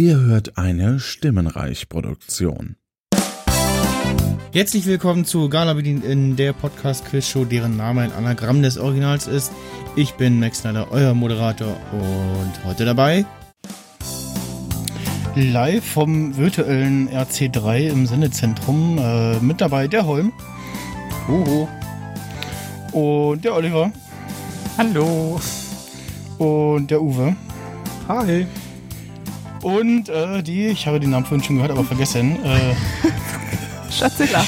Ihr hört eine Stimmenreich-Produktion. Herzlich willkommen zu Gala bedient in der Podcast-Quiz-Show, deren Name ein Anagramm des Originals ist. Ich bin Max Snyder, euer Moderator und heute dabei live vom virtuellen RC3 im Sendezentrum äh, mit dabei der Holm. Hoho. Und der Oliver. Hallo. Und der Uwe. Hi. Und äh, die, ich habe den Namen vorhin schon gehört, aber vergessen. Äh, Schatzilla.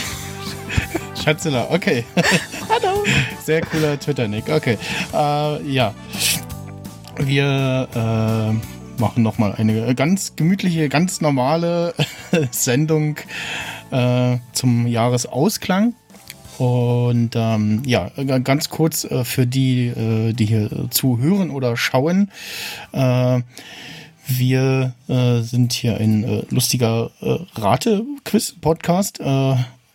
Schatzilla, okay. Hallo. Sehr cooler Twitter-Nick. Okay. Äh, ja. Wir äh, machen nochmal eine ganz gemütliche, ganz normale Sendung äh, zum Jahresausklang. Und ähm, ja, ganz kurz äh, für die, äh, die hier zuhören oder schauen. Äh, wir äh, sind hier ein äh, lustiger äh, Rate-Quiz-Podcast, äh,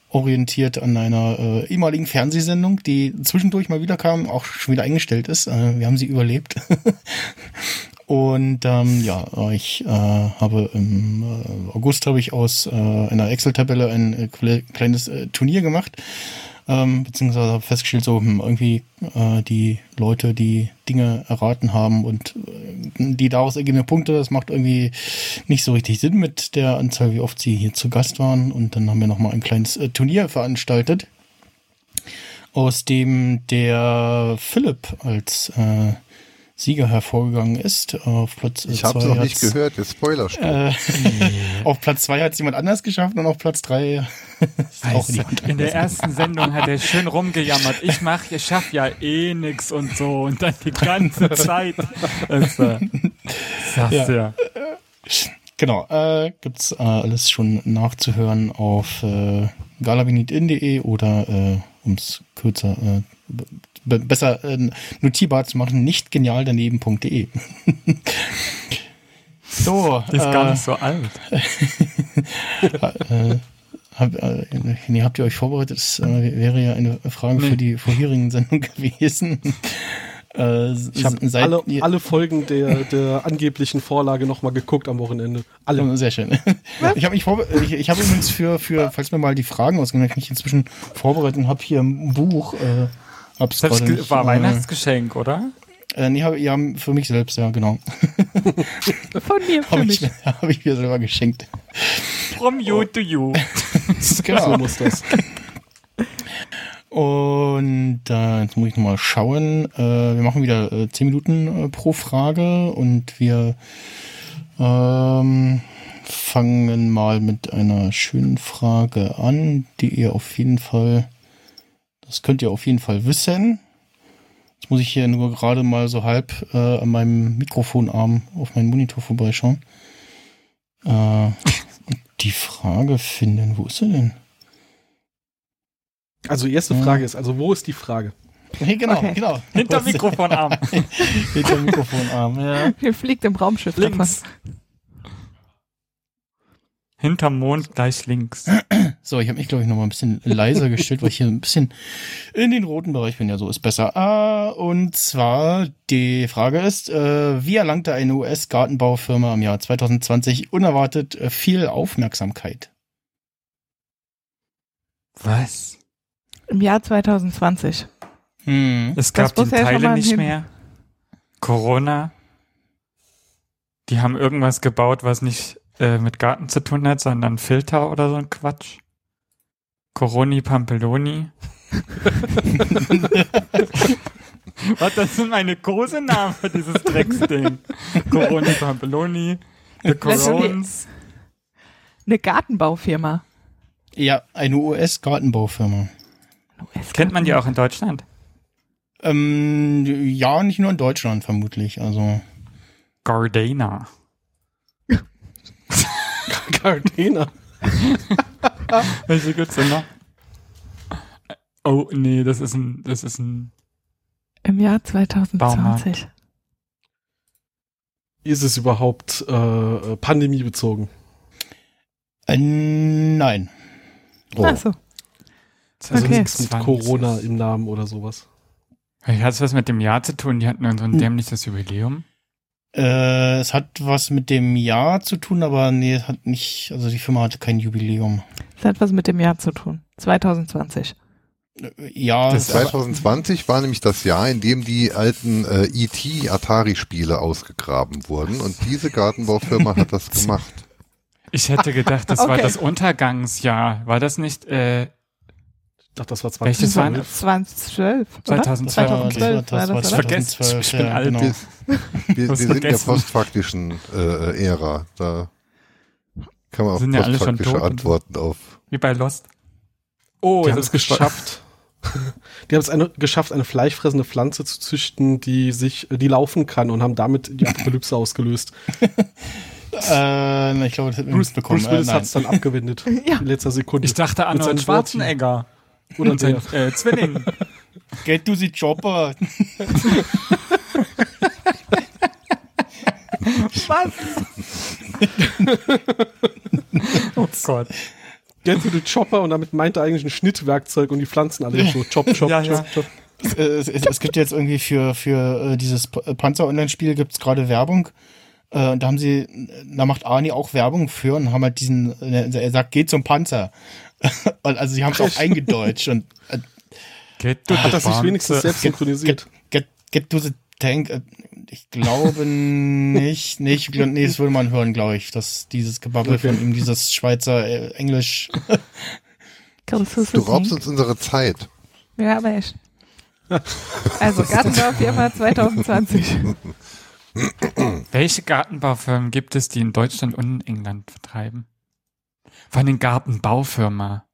orientiert an einer äh, ehemaligen Fernsehsendung, die zwischendurch mal wieder kam, auch schon wieder eingestellt ist. Äh, wir haben sie überlebt. Und ähm, ja, ich habe im August habe ich aus einer Excel-Tabelle ein kleines Turnier gemacht, ähm, beziehungsweise habe festgestellt, so hm, irgendwie äh, die Leute, die Dinge erraten haben und äh, die daraus ergebenden Punkte, das macht irgendwie nicht so richtig Sinn mit der Anzahl, wie oft sie hier zu Gast waren. Und dann haben wir nochmal ein kleines äh, Turnier veranstaltet, aus dem der Philipp als äh, Sieger hervorgegangen ist. Auf Platz Ich habe es noch nicht gehört, der Spoiler äh, Auf Platz zwei hat es jemand anders geschafft und auf Platz drei ist auch niemand In der ersten Sendung hat er schön rumgejammert. Ich mach, ich schaff ja eh nix und so. Und dann die ganze Zeit. Das sag's Ja. ja. Genau, äh, gibt's äh, alles schon nachzuhören auf äh, galabinitin.de oder äh, ums kürzer äh, besser äh, notierbar zu machen, nicht genial daneben.de. so, Ist äh, gar nicht so alt. äh, hab, äh, nee, habt ihr euch vorbereitet? Das äh, wäre ja eine Frage für die vorherigen Sendungen gewesen. Äh, Ich habe alle, alle Folgen der, der angeblichen Vorlage nochmal geguckt am Wochenende. Alle. Sehr schön. Ich habe mich vorbe ich, ich habe übrigens für, für, falls mir mal die Fragen ausgehen, hab ich mich inzwischen vorbereitet und habe hier ein Buch. Äh, hab's Das war äh, Weihnachtsgeschenk, oder? Äh, nee, hab, ja, für mich selbst, ja, genau. Von mir, für Habe mich. ich, mir- hab ich mir selber geschenkt. From you to you. Genau. So muss das. Und äh, jetzt muss ich nochmal schauen. Äh, wir machen wieder äh, 10 Minuten äh, pro Frage und wir ähm, fangen mal mit einer schönen Frage an, die ihr auf jeden Fall, das könnt ihr auf jeden Fall wissen. Jetzt muss ich hier nur gerade mal so halb äh, an meinem Mikrofonarm auf meinen Monitor vorbeischauen. Äh, die Frage finden, wo ist sie denn? Also die erste Frage ist, also wo ist die Frage? Hey, genau, Okay. genau. Hinter Mikrofonarm. Hinter Mikrofonarm, ja. Hier fliegt im Raumschiff links. Hinterm Mond gleich links. So, ich habe mich, glaube ich, noch mal ein bisschen leiser gestellt, weil ich hier ein bisschen in den roten Bereich bin. Ja, so ist besser. Ah, und zwar, die Frage ist, äh, wie erlangte eine US-Gartenbaufirma im Jahr 2020 unerwartet äh, viel Aufmerksamkeit? Was? Im Jahr 2020. Hm. Es gab die Teile nicht hin- mehr. Corona. Die haben irgendwas gebaut, was nicht äh, mit Garten zu tun hat, sondern Filter oder so ein Quatsch. Coroni Pampeloni. Was, das sind meine großen Namen für dieses Drecksding. Coroni Pampeloni. The Corons. Eine Gartenbaufirma. Ja, eine US-Gartenbaufirma. Kennt man die auch in Deutschland? Ähm, ja, nicht nur in Deutschland vermutlich. Also, Gardena. Gardena. Welche gibt's denn noch? Oh, nee, das ist ein, das ist ein, Im Jahr 2020. Ist es überhaupt äh, pandemiebezogen? äh, nein. Oh. Ach so. Also Okay. nichts mit 20. Corona im Namen oder sowas. Hat es was mit dem Jahr zu tun? Die hatten so ein Hm. dämliches Jubiläum. Äh, es hat was mit dem Jahr zu tun, aber nee, es hat nicht, also die Firma hatte kein Jubiläum. Es hat was mit dem Jahr zu tun. 2020. Ja, Das 2020 war nämlich das Jahr, in dem die alten äh, E.T. Atari-Spiele ausgegraben wurden und diese Gartenbaufirma hat das gemacht. Ich hätte gedacht, das war Okay. das Untergangsjahr. War das nicht äh, Dachte, das war 20. Welches war 2012. oder? 2012? das war, 2012 das war, das oder? 2012, Ich bin ja, alt. genau. Wir, wir, sind in der postfaktischen äh, Ära. Da kann man auf Sind ja alle schon postfaktische und- Antworten auf. wie bei Lost. Oh, Die haben es ist geschafft. Die haben es eine, geschafft, eine fleischfressende Pflanze zu züchten, die sich, die laufen kann und haben damit die Apokalypse ausgelöst. Äh, ich glaube, das wir Bruce. Bruce Willis äh, hat es dann abgewendet. Ja. In letzter Sekunde. Ich dachte seinen Arnold Schwarzenegger. Oder der. äh, Zwilling. Get to the chopper. Was? Oh Gott. Get to the Chopper und damit meint er eigentlich ein Schnittwerkzeug und die Pflanzen alle so chop, chop, Ja, chop, ja. chop. Äh, es, es, es gibt jetzt irgendwie für, für äh, dieses P- Panzer-Online-Spiel gibt's gerade Werbung. Äh, und da haben sie, da macht Arnie auch Werbung für und haben halt diesen, äh, er sagt, geht zum Panzer. und also sie haben es auch eingedeutscht und äh, Geht to Hat the das sich wenigstens selbst synchronisiert? get, get to the tank. Äh, Ich glaube nicht, nicht, nee, das würde man hören, glaube ich, dass dieses Gebabbel Okay. von ihm, dieses Schweizer äh, Englisch. Du raubst uns unsere Zeit. Ja, aber echt. Also Gartenbaufirma 2020. Welche Gartenbaufirmen gibt es, die in Deutschland und in England vertreiben? Vor allem Gartenbaufirma.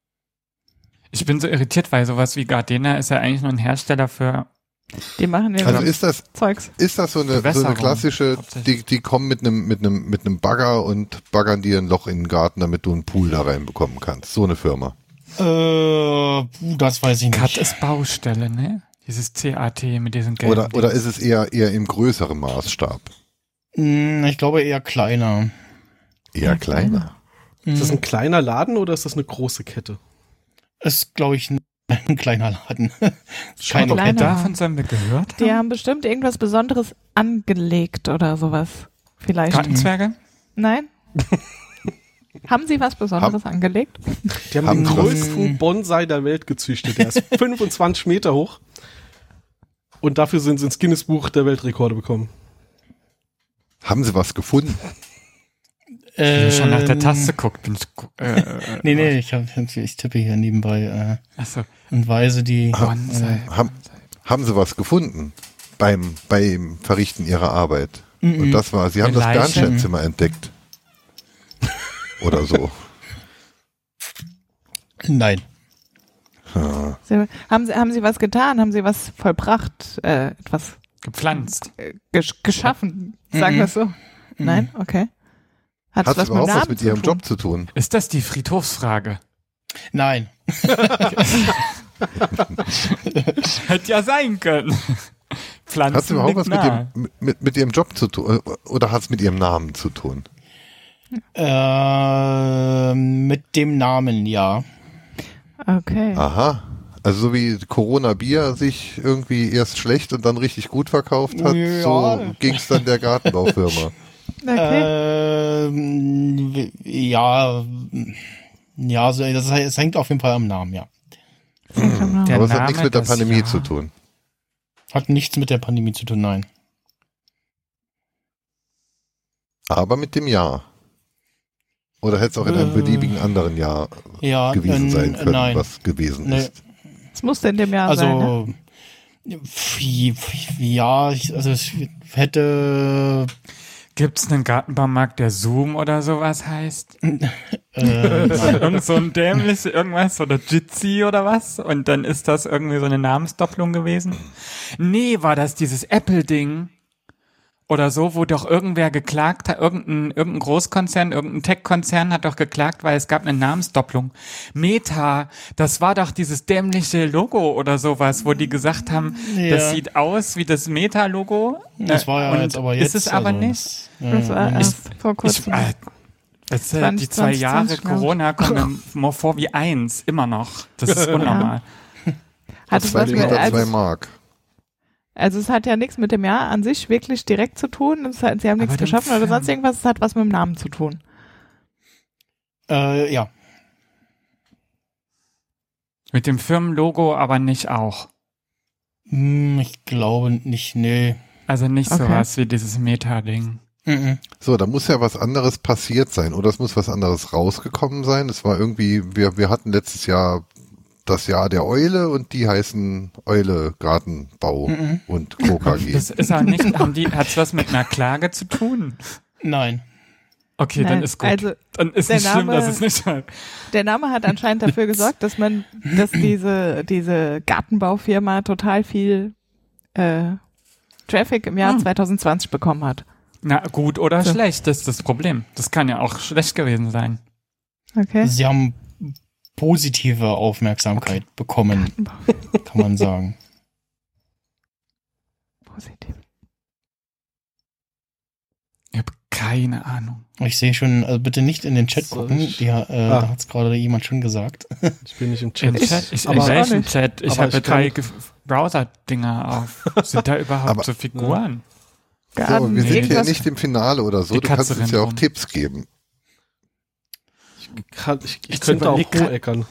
Ich bin so irritiert, weil sowas wie Gardena ist ja eigentlich nur ein Hersteller für Die machen ja Also so ist das, Zeugs. ist das so eine, so eine klassische, die, die kommen mit einem, mit einem, mit einem Bagger und baggern dir ein Loch in den Garten, damit du einen Pool da reinbekommen kannst. So eine Firma. Äh, das weiß ich Cut nicht. ist Baustelle, ne? Dieses CAT mit diesen gelben Oder, oder ist es eher, eher im größeren Maßstab? Hm, Ich glaube eher kleiner. Eher kleiner. Ist das ein kleiner Laden oder ist das eine große Kette? ist, glaube ich, ein, ein kleiner Laden. Schon Keine kleiner. davon sollen wir gehört Die haben? haben bestimmt irgendwas Besonderes angelegt oder sowas. Vielleicht. Gartenzwerge? Nein? haben sie was Besonderes angelegt? Die haben, Haben den größten Bonsai der Welt gezüchtet. Der ist 25 Meter hoch. Und dafür sind sie ins Guinness-Buch der Weltrekorde bekommen. Haben sie was gefunden? Ich schon nach der Ähm, Taste guckt, gu- Äh, äh, Nee, nee, ich, hab, ich tippe hier nebenbei äh, Achso. und weise die. Bonsai. Haben, haben sie was gefunden beim, beim Verrichten ihrer Arbeit? Mhm. Und das war, sie haben Eine das Leiche? Bernsteinzimmer entdeckt. Oder so. Nein. Ja. Sie, haben, sie, haben sie was getan? Haben sie was vollbracht? Äh, etwas Gepflanzt. äh, gesch geschaffen? Sagen wir es so. Nein? Okay. Hat es überhaupt was mit ihrem tun? Job zu tun? Ist das die Friedhofsfrage? Nein. Hätte ja sein können. Pflanzen Hat es überhaupt was mit, dem, mit, mit ihrem Job zu tun? Oder hat es mit ihrem Namen zu tun? Äh, mit dem Namen, ja. Okay. Aha. Also so wie Corona Bier sich irgendwie erst schlecht und dann richtig gut verkauft hat, Ja. so ging es dann der Gartenbaufirma. Okay. Ähm, ja. Ja, so, das, es hängt auf jeden Fall am Namen, ja. Der Aber es hat nichts mit der das Pandemie Jahr. zu tun. Hat nichts mit der Pandemie zu tun, nein. Aber mit dem Jahr. Oder hätte es auch in einem Äh, beliebigen anderen Jahr Ja, gewesen äh, sein können, nein. was gewesen Nee. ist. Es musste in dem Jahr sein. Ne? Also, wie- ja, ich, also es hätte, Gibt es einen Gartenbaumarkt, der Zoom oder sowas heißt? äh, Irgend so ein dämlich irgendwas oder Jitsi oder was? Und dann ist das irgendwie so eine Namensdoppelung gewesen? Nee, war das dieses Apple-Ding? Oder so, wo doch irgendwer geklagt hat, irgendein, irgendein Großkonzern, irgendein Tech-Konzern hat doch geklagt, weil es gab eine Namensdoppelung. Meta, das war doch dieses dämliche Logo oder sowas, wo die gesagt haben, Ja. das sieht aus wie das Meta-Logo. das war ja Und jetzt aber jetzt. Ist es aber also, nicht. das- Das war ja, erst vor Ich, kurzem. äh, das, äh, 20, die zwei 20, Jahre 20, glaub ich. Corona kommen mir vor wie eins, immer noch. Das ist unnormal. Hat es Zwei was mit, Liter, zwei als, Mark. Also es hat ja nichts mit dem Jahr an sich wirklich direkt zu tun. Es hat, sie haben nichts geschaffen oder sonst irgendwas. Es hat was mit dem Namen zu tun. Äh, ja. Mit dem Firmenlogo aber nicht auch. Hm, ich glaube nicht, nee. Also nicht Okay. sowas wie dieses Meta-Ding. Mhm. So, da muss ja was anderes passiert sein oder es muss was anderes rausgekommen sein. Es war irgendwie, wir, wir hatten letztes Jahr das Jahr der Eule und die heißen Eule Gartenbau Mhm. und Co. KG. Das ist auch nicht, haben die, hat's was mit einer Klage zu tun? Nein. Okay, Nein, dann ist gut. Also dann ist der nicht schlimm, Name- dass es nicht halt. der Name hat anscheinend dafür gesorgt, dass man, dass diese, diese Gartenbaufirma total viel äh, Traffic im Jahr Hm. 2020 bekommen hat. Na, gut oder So. schlecht, das ist das Problem. Das kann ja auch schlecht gewesen sein. Okay. Sie haben positive Aufmerksamkeit bekommen, kann man sagen. Positiv. Ich habe keine Ahnung. Ich sehe schon, also bitte nicht in den Chat gucken. ich- Die, äh, Ah. Da hat es gerade jemand schon gesagt. Ich bin nicht im Im Chat. Chat, ich, aber- in welchem nicht. Chat? Ich aber habe ich drei Browser-Dinger auf. Sind da überhaupt Aber- so Figuren? So, aber Garten, wir sind hier nicht im Finale oder so. Die Du kannst Katze uns ja auch rum. Tipps geben. Kann, ich, ich könnte auch überleg grad- Roheckern.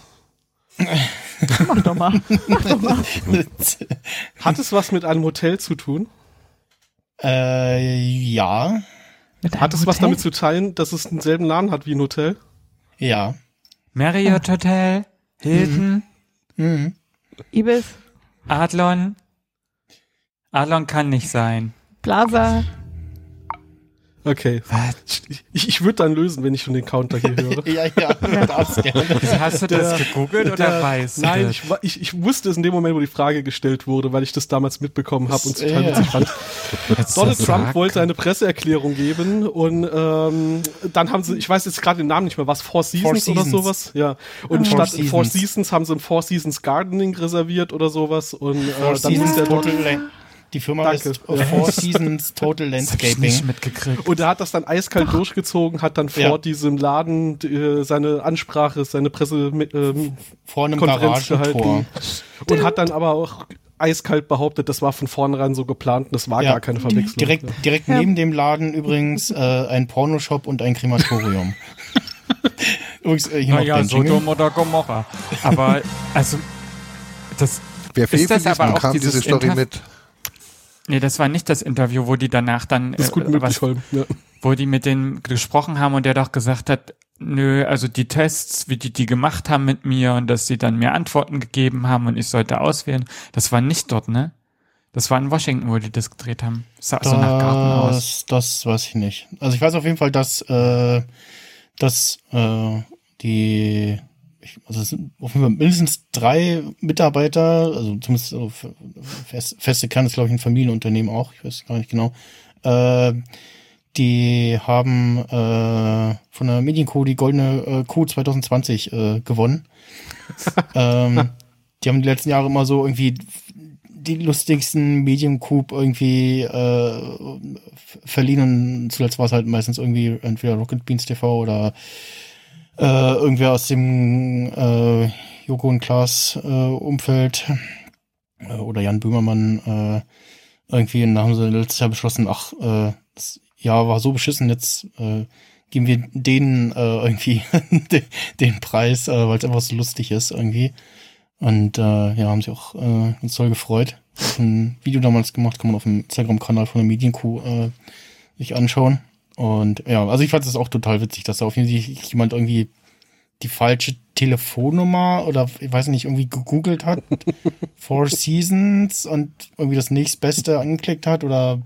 Mach doch mal. Hat es was mit einem Hotel zu tun? äh, ja, Mit Hat es was Hotel? damit zu teilen, dass es denselben Namen hat wie ein Hotel? ja. Marriott Hotel, Hilton, Mhm. Ibis, Adlon. Adlon kann nicht sein. Plaza. Okay. Ich, ich, würde dann lösen, wenn ich schon den Counter hier höre. Ja, ja, darfst gerne. Hast du das Der- gegoogelt oder Der- weißt du Nein, ich, ich, ich wusste es in dem Moment, wo die Frage gestellt wurde, weil ich das damals mitbekommen habe und total witzig fand. Donald Trump sagt- wollte eine Presseerklärung geben und ähm, dann haben sie, ich weiß jetzt gerade den Namen nicht mehr, was Four Seasons, Four oder Seasons. sowas? Ja. Und Four statt Four Seasons. Seasons haben sie ein Four Seasons Gardening reserviert oder sowas und äh, Four dann Seasons ist der La- Die Firma Danke. ist Four Seasons Total Das hab ich Landscaping. nicht mitgekriegt. und er hat das dann eiskalt durchgezogen, hat dann vor Ja. diesem Laden äh, seine Ansprache, seine Presse ähm, vor einem Konferenz gehalten und hat dann aber auch eiskalt behauptet, das war von vornherein so geplant und das war Ja. gar keine Verwechslung. Direkt, direkt Ja. neben dem Laden übrigens äh, ein Pornoshop und ein Krematorium. übrigens, äh, Naja. Sodom oder Gomorra. Aber, also, das, Wer fehlt das aber auch kam diese Story mit? Nee, das war nicht das Interview, wo die danach dann, Das ist gut äh, möglich, was, Holm. Ja. wo die mit denen gesprochen haben und der doch gesagt hat, nö, also die Tests, wie die die gemacht haben mit mir und dass sie dann mir Antworten gegeben haben und ich sollte auswählen, das war nicht dort, ne? Das war in Washington, wo die das gedreht haben. Das sah so nach Garten aus. Das, das weiß ich nicht. Also ich weiß auf jeden Fall, dass, äh, dass äh, die, also es sind auf jeden Fall mindestens drei Mitarbeiter, also zumindest so f- fest, feste Kern ist, glaube ich, ein Familienunternehmen auch, ich weiß gar nicht genau, äh, die haben äh, von der Medienco die goldene äh, Kuh 2020 äh, gewonnen. ähm, die haben die letzten Jahre immer so irgendwie die lustigsten Mediencoup irgendwie äh, verliehen und zuletzt war es halt meistens irgendwie entweder Rocket Beans TV oder äh, irgendwer aus dem äh, Joko und Klaas äh, Umfeld äh, oder Jan Böhmermann äh, irgendwie und dann haben sie letztes Jahr beschlossen, ach, äh, das Jahr war so beschissen, jetzt äh, geben wir denen äh, irgendwie den, den Preis, äh, weil es einfach so lustig ist irgendwie. Und äh, ja, haben sich auch äh, ganz toll gefreut. Ein Video damals gemacht, kann man auf dem Instagram-Kanal von der Medienkuh äh, sich anschauen. Und ja, also ich fand es auch total witzig, dass da auf jeden Fall jemand irgendwie die falsche Telefonnummer oder ich weiß nicht, irgendwie gegoogelt hat, Four Seasons und irgendwie das nächstbeste angeklickt hat oder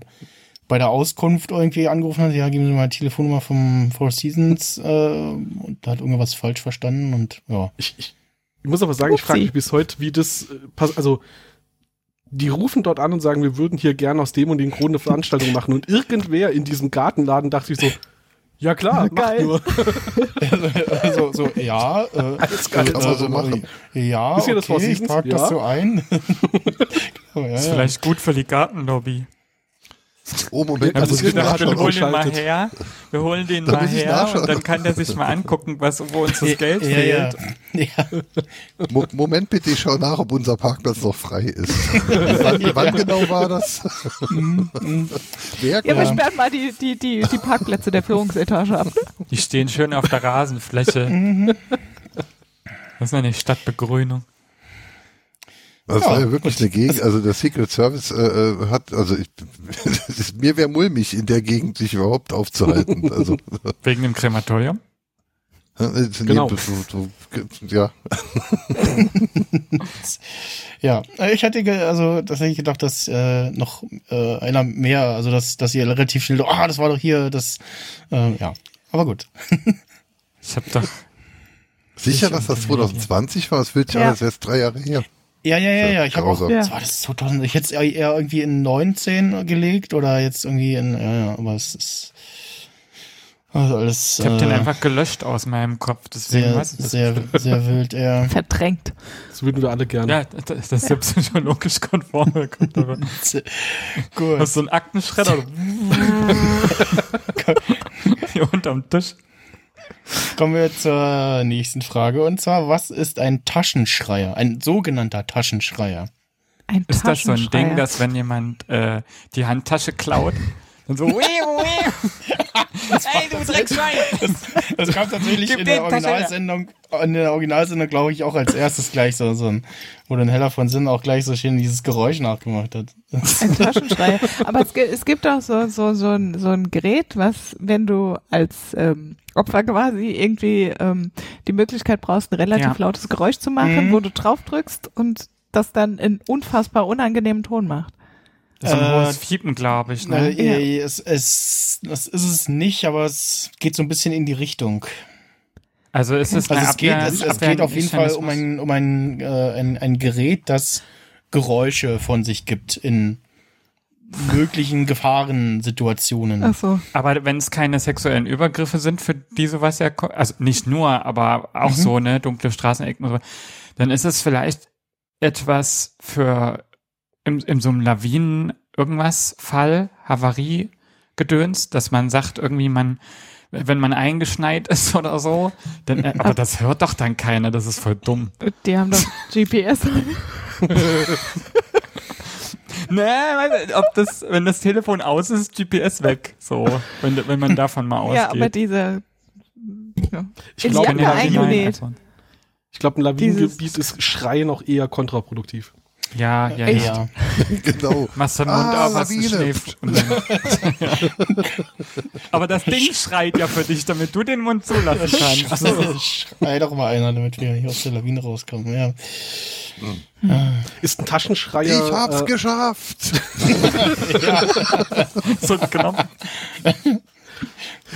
bei der Auskunft irgendwie angerufen hat, ja, geben Sie mal die Telefonnummer vom Four Seasons äh, und da hat irgendwas falsch verstanden und ja. Ich, ich, ich muss aber sagen, ich frage Upsi. mich bis heute, wie das äh, also die rufen dort an und sagen, wir würden hier gerne aus dem und dem Grund eine Veranstaltung machen. Und irgendwer in diesem Gartenladen dachte ich so, ja klar, mach Geil. nur. so, so, ja, äh, Alles geil. Kann man so machen. Ja, Ist hier das okay, ich trag das Ja. so ein. genau, ja, Ist ja. vielleicht gut für die Gartenlobby. Oh, Moment, Also ich wird wir, holen den mal her, wir holen den Da mal her und dann kann der sich mal angucken, was, wo uns das Geld ja, fehlt. Ja, ja. Mo Moment bitte, ich schaue nach, ob unser Parkplatz noch frei ist. wann, wann genau war das? Wer Ja, wir sperren mal die, die, die, die Parkplätze der Führungsetage ab. Die stehen schön auf der Rasenfläche. Das ist eine Stadtbegrünung. Das Ja, war ja wirklich eine Gegend, also der Secret Service äh, äh, hat, also ich, mir wäre mulmig in der Gegend sich überhaupt aufzuhalten. Also Wegen dem Krematorium. äh, Genau. du, du, du, ja, Ja, äh, ich hatte also tatsächlich gedacht, dass äh, noch äh, einer mehr, also dass, dass ihr relativ schnell, ah, das war doch hier, das, äh, ja, aber gut. Ich habe doch. sicher, dass das 2020 war. Es wird ja, Ja. das jetzt drei Jahre her. Ja, ja, ja, ja, ich habe auch. Ja. was war das 2000, ich hätte es eher irgendwie in 19 gelegt oder jetzt irgendwie in, ja, ja, aber es ist also alles Ich habe den äh, einfach gelöscht aus meinem Kopf. Deswegen sehr, weiß ich das. sehr, sehr wild, ja. Verdrängt. Das würden wir alle gerne. Ja, das, das ist ja psychologisch konform. Gut. Hast du einen Aktenschredder? Hier unterm Tisch. Kommen wir zur nächsten Frage und zwar, was ist ein Taschenschreier? Ein sogenannter Taschenschreier. Ein Ist das so ein Ding, dass wenn jemand äh, die Handtasche klaut, dann so, "Wii, wii." Ey, du Dreckschwein! Das kam tatsächlich Gib in der. Originalsendung, in der Originalsendung, glaube ich, auch als erstes gleich so, so ein, wo dann Heller von Sinn auch gleich so schön dieses Geräusch nachgemacht hat. Ein Taschenschreier. Aber es, es gibt auch so, so, so, ein, so ein Gerät, was, wenn du als ähm, Opfer quasi irgendwie ähm, die Möglichkeit brauchst, ein relativ Ja. lautes Geräusch zu machen, Mhm. wo du drauf drückst und das dann in unfassbar unangenehmen Ton macht. Das ist ein Äh, hohes Fiepen, glaube ich. Ne? äh, es, es, das ist es nicht, aber es geht so ein bisschen in die Richtung. Also ist es Also es geht, es, es geht auf jeden Fall um ein, um ein, äh, ein, ein Gerät, das Geräusche von sich gibt in möglichen Gefahrensituationen. Ach so. Aber wenn es keine sexuellen Übergriffe sind, für die sowas ja, also nicht nur, aber auch Mhm. so, ne, dunkle Straßenecken und so, dann ist es vielleicht etwas für im, in so einem Lawinen irgendwas Fall, Havarie, Gedöns, dass man sagt irgendwie man, wenn man eingeschneit ist oder so, dann, äh, aber das hört doch dann keiner, das ist voll dumm. Die haben doch GPS. Nee, ob das, wenn das Telefon aus ist, GPS weg, so, wenn, wenn man davon mal ausgeht. ja, aber diese ja. Ich In glaube, glaub, ein Lawinengebiet Dieses- ist Schreien auch eher kontraproduktiv. Ja, ja, Echt? ja. ja. Machst genau. den Mund Ah, auf, hast Aber das Ding schreit ja für dich, damit du den Mund zulassen kannst. Also, schrei doch mal einer, damit wir hier aus der Lawine rauskommen. Ja. Ist ein Taschenschreier. Ich hab's äh, geschafft. So Knopf.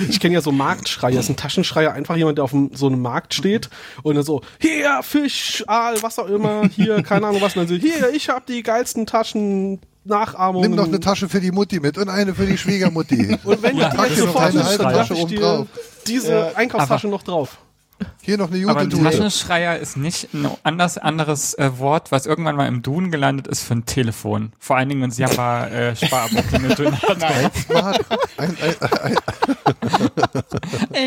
Ich kenne ja so Marktschreier. Ist ein Taschenschreier einfach jemand, der auf dem, so einem Markt steht und dann so, hier, Fisch, Aal, was auch immer, hier, keine Ahnung was. Und dann so, hier, ich hab die geilsten Taschen, Nachahmungen. Nimm noch eine Tasche für die Mutti mit und eine für die Schwiegermutti. Und wenn Ja, du das ist sofort eine halbe dann Tasche oben dir drauf. diese Ja, Einkaufstasche noch drauf. Hier noch eine Aber ein Jugendtüte. Taschenschreier ist nicht ein anders, anderes äh, Wort, was irgendwann mal im Duden gelandet ist für ein Telefon. Vor allen Dingen, wenn es Java äh, Sparabo drin hat. Smart. Ein, ein, ein,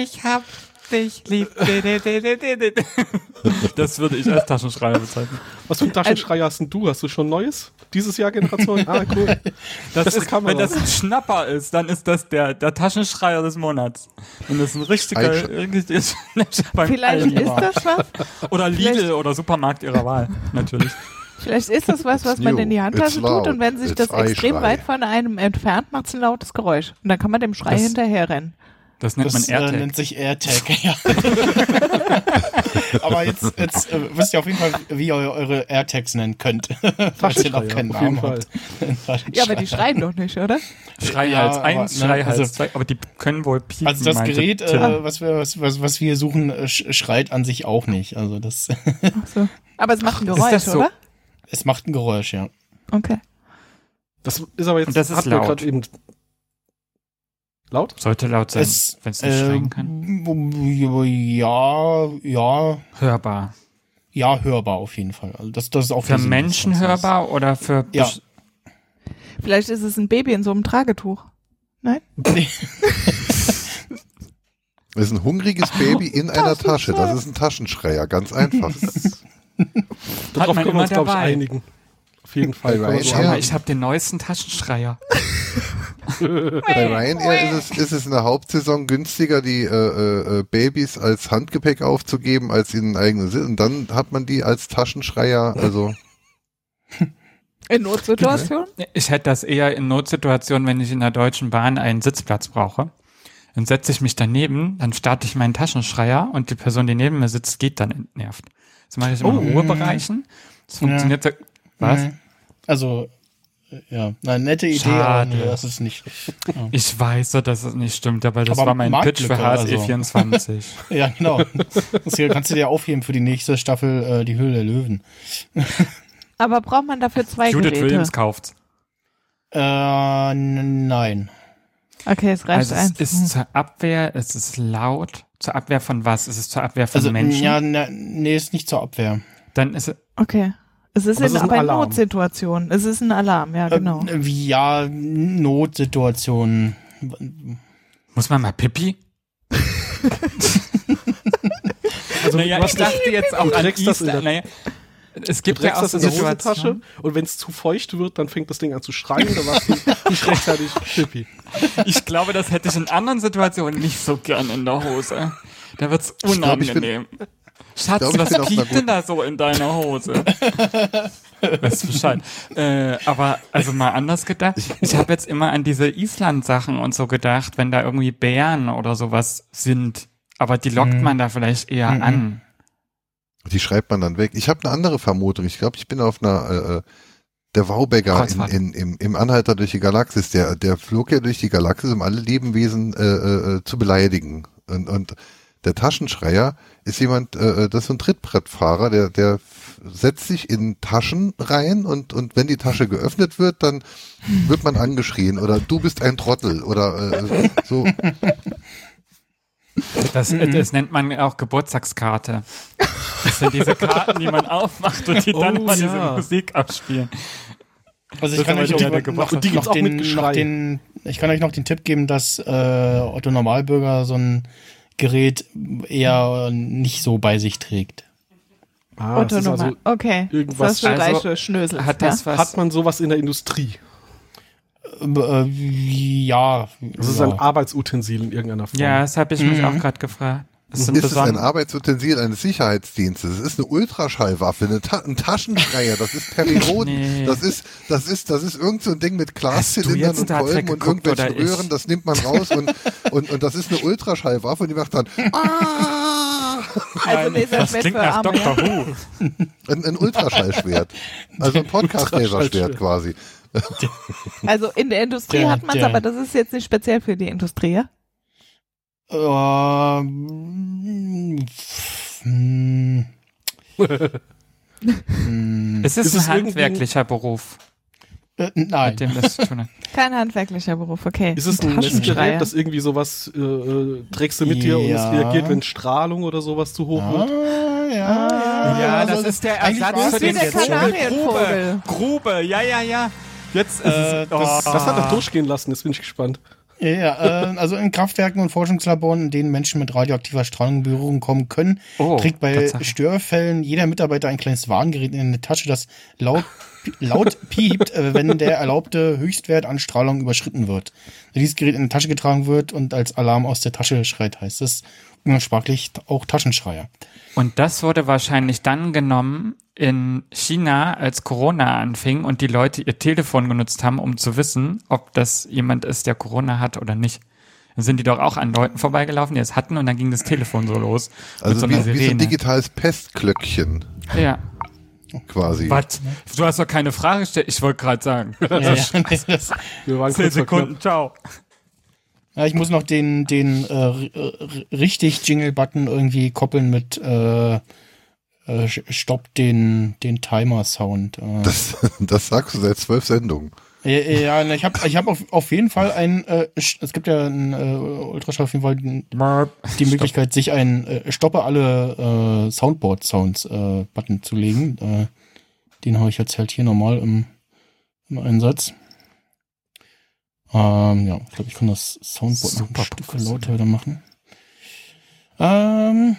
Ich hab dich lieb. Das würde ich als Taschenschreier bezeichnen. Was für ein Taschenschreier hast denn du? Hast du schon Neues? Dieses Jahr Generation? Ah, cool. Das Beste ist, Kamera. wenn das ein Schnapper ist, dann ist das der, der Taschenschreier des Monats. Wenn das ein richtiger, Einsch- richtig beim Vielleicht ist das was. Oder Lidl vielleicht- oder Supermarkt ihrer Wahl, natürlich. Vielleicht ist das was, was man new, in die Handtasche it's tut und wenn sich it's das extrem weit von einem entfernt, macht es ein lautes Geräusch. Und dann kann man dem Schrei Das- hinterherrennen. Das nennt Das man äh, AirTag. nennt sich AirTag, ja. Aber jetzt, jetzt äh, wisst ihr auf jeden Fall, wie ihr eure AirTags nennen könnt. Falls ihr noch keinen Namen habt. Ja, aber die schreien doch nicht, oder? Schrei Ja, Hals 1, aber, ne, Schrei Hals also- 2, aber die können wohl piepen. Also das Gerät, äh, was, wir, was, was, was wir suchen, äh, sch- schreit an sich auch nicht. Also das, Ach so. Aber es macht ein Geräusch, das so? oder? es macht ein Geräusch, ja. Okay. Das ist aber jetzt, das ist wir laut. grad eben. Laut? Sollte laut sein, Es, wenn es nicht schreien kann. äh, ja, ja, Hörbar. ja, hörbar auf jeden Fall. Also das, das ist auch Für Sinn Menschen Ganzen. hörbar oder für Ja. Vielleicht ist es ein Baby in so einem Tragetuch. Nein? Nee. Das ist ein hungriges Baby in einer Tasche. Das ist ein Taschenschreier, ganz einfach. Darauf können wir uns, glaube ich, einigen. Auf jeden Fall. Bei Ryanair- Schau mal, ich habe den neuesten Taschenschreier. Bei Ryanair ist es, ist es in der Hauptsaison günstiger, die äh, äh, äh, Babys als Handgepäck aufzugeben, als ihnen eigenen Sitz. Und dann hat man die als Taschenschreier. Also In Notsituationen? Ich hätte das eher in Notsituationen, wenn ich in der Deutschen Bahn einen Sitzplatz brauche. Dann setze ich mich daneben, dann starte ich meinen Taschenschreier und die Person, die neben mir sitzt, geht dann entnervt. Das mache ich immer in Oh. Ruhebereichen. Das funktioniert so. Was? Nee. Also, ja, eine nette Idee, Schade. aber nee, das ist nicht. Ich weiß, dass es nicht stimmt, aber das Aber war mein Pitch für Marktlücke, also. HSE24. Ja, genau. Das hier kannst du dir aufheben für die nächste Staffel äh, Die Höhle der Löwen. Aber braucht man dafür zwei Judith Geräte? Williams kauft's. Äh, nein. Okay, es reicht Also es ist zur Abwehr, es ist laut. Zur Abwehr von was? Es ist zur Abwehr von Also, Menschen. ja, ne, nee, ist nicht zur Abwehr. Dann ist es, Okay. Es ist Aber es in ist ein aber Alarm. Notsituation. Es ist ein Alarm, ja, genau. Ähm, ja, Notsituationen. muss man mal Pipi? Also, naja, du ich dachte jetzt auch an Island. Naja, es Du gibt ja auch das so in der Hosentasche und wenn es zu feucht wird, dann fängt das Ding an zu schreien, da warst du nicht rechtzeitig Pipi. Ich glaube, das hätte ich in anderen Situationen nicht so gern in der Hose. Da wird's glaub, ich bin- unangenehm. Schatz, glaub, was piept denn da so in deiner Hose? Weißt du Bescheid. Äh, aber also mal anders gedacht. Ich habe jetzt immer an diese Island-Sachen und so gedacht, wenn da irgendwie Bären oder sowas sind. Aber die lockt Mhm. man da vielleicht eher Mhm. an. die schreibt man dann weg. Ich habe eine andere Vermutung. Ich glaube, ich bin auf einer äh, äh, der Waubegger in, in, im, im Anhalter durch die Galaxis. Der, der flog ja durch die Galaxis, um alle Lebewesen äh, äh, zu beleidigen. Und, und der Taschenschreier ist jemand, äh, äh, das ist so ein Trittbrettfahrer, der, der setzt sich in Taschen rein und, und wenn die Tasche geöffnet wird, dann wird man angeschrien oder du bist ein Trottel oder äh, so. Das, Mhm. das nennt man auch Geburtstagskarte. Das sind diese Karten, die man aufmacht und die dann Oh, diese ja. Musik abspielen. Also Das ich kann euch noch, noch, die noch, den, noch den, ich kann euch noch den Tipp geben, dass äh, Otto Normalbürger so ein Gerät eher nicht so bei sich trägt. Ah, das Otto ist Nummer. also, okay. irgendwas- das ist für Also, Schnösel. Hat ja? das was? hat man sowas in der Industrie? Äh, ja. Das ist ja. ein Arbeitsutensil in irgendeiner Form. ja, das habe ich mich Mhm. auch gerade gefragt. Das sind Ist es ein. Arbeitsutensil eines Sicherheitsdienstes? Es ist eine Ultraschallwaffe, eine Ta ein Taschenschreier, das ist Perioden, Nee. das ist, das ist, das ist irgend so ein Ding mit Glaszylindern und Kolben und irgendwelchen? Röhren, das nimmt man raus und, und, und das ist eine Ultraschallwaffe und die macht dann ah, Also das klingt für nach Arme. Dr. Who. ein, ein Ultraschallschwert. Also ein Podcast-Laserschwert quasi. Also in der Industrie Der- hat man es, aber das ist jetzt nicht speziell für die Industrie, ja? Ähm, hm. Hm. Es ist, Ist es ein irgendwie- handwerklicher Beruf, Äh, nein. Kein handwerklicher Beruf, okay. Ist es ein? Messgerät, das irgendwie sowas äh, äh, trägst du mit dir und es Ja. reagiert, wenn Strahlung oder sowas zu hoch wird? Ah, ja, ja, Ja, also das ist der Ersatz für den. Kanarienvogel. Grube, ja, ja, ja. Jetzt ist Äh, es. das- Das hat er durchgehen lassen, jetzt bin ich gespannt. Ja, ja, äh, also in Kraftwerken und Forschungslaboren, in denen Menschen mit radioaktiver Strahlung in Berührung kommen können, Oh, kriegt bei Tatsache. Störfällen jeder Mitarbeiter ein kleines Warngerät in eine Tasche, das laut, laut piept, äh, wenn der erlaubte Höchstwert an Strahlung überschritten wird. Wenn dieses Gerät in die Tasche getragen wird und als Alarm aus der Tasche schreit, heißt es umgangssprachlich auch Taschenschreier. Und das wurde wahrscheinlich dann genommen in China, als Corona anfing und die Leute ihr Telefon genutzt haben, um zu wissen, ob das jemand ist, der Corona hat oder nicht. Dann sind die doch auch an Leuten vorbeigelaufen, die es hatten und dann ging das Telefon so los. Also so wie, wie so ein digitales Pestklöckchen ja. quasi. Was? Du hast doch keine Frage gestellt. Ich wollte gerade sagen. Ja, ja, Zehn. Sekunden, ciao. Ja, ich muss noch den, den äh, richtig Jingle-Button irgendwie koppeln mit äh, äh, Stopp den, den Timer-Sound. Äh. Das, das sagst du seit zwölf Sendungen. Ja, ja, ich habe ich hab auf, auf jeden Fall ein, äh, es gibt ja ein äh, Ultraschall auf jeden Fall die, die Möglichkeit, sich ein äh, Stoppe alle äh, Soundboard-Sounds äh, Button zu legen. Äh, den habe ich jetzt halt hier nochmal im, im Einsatz. Ähm, ja, ich glaube, ich kann das Soundboard noch Super ein Stück lauter wieder machen. Ähm,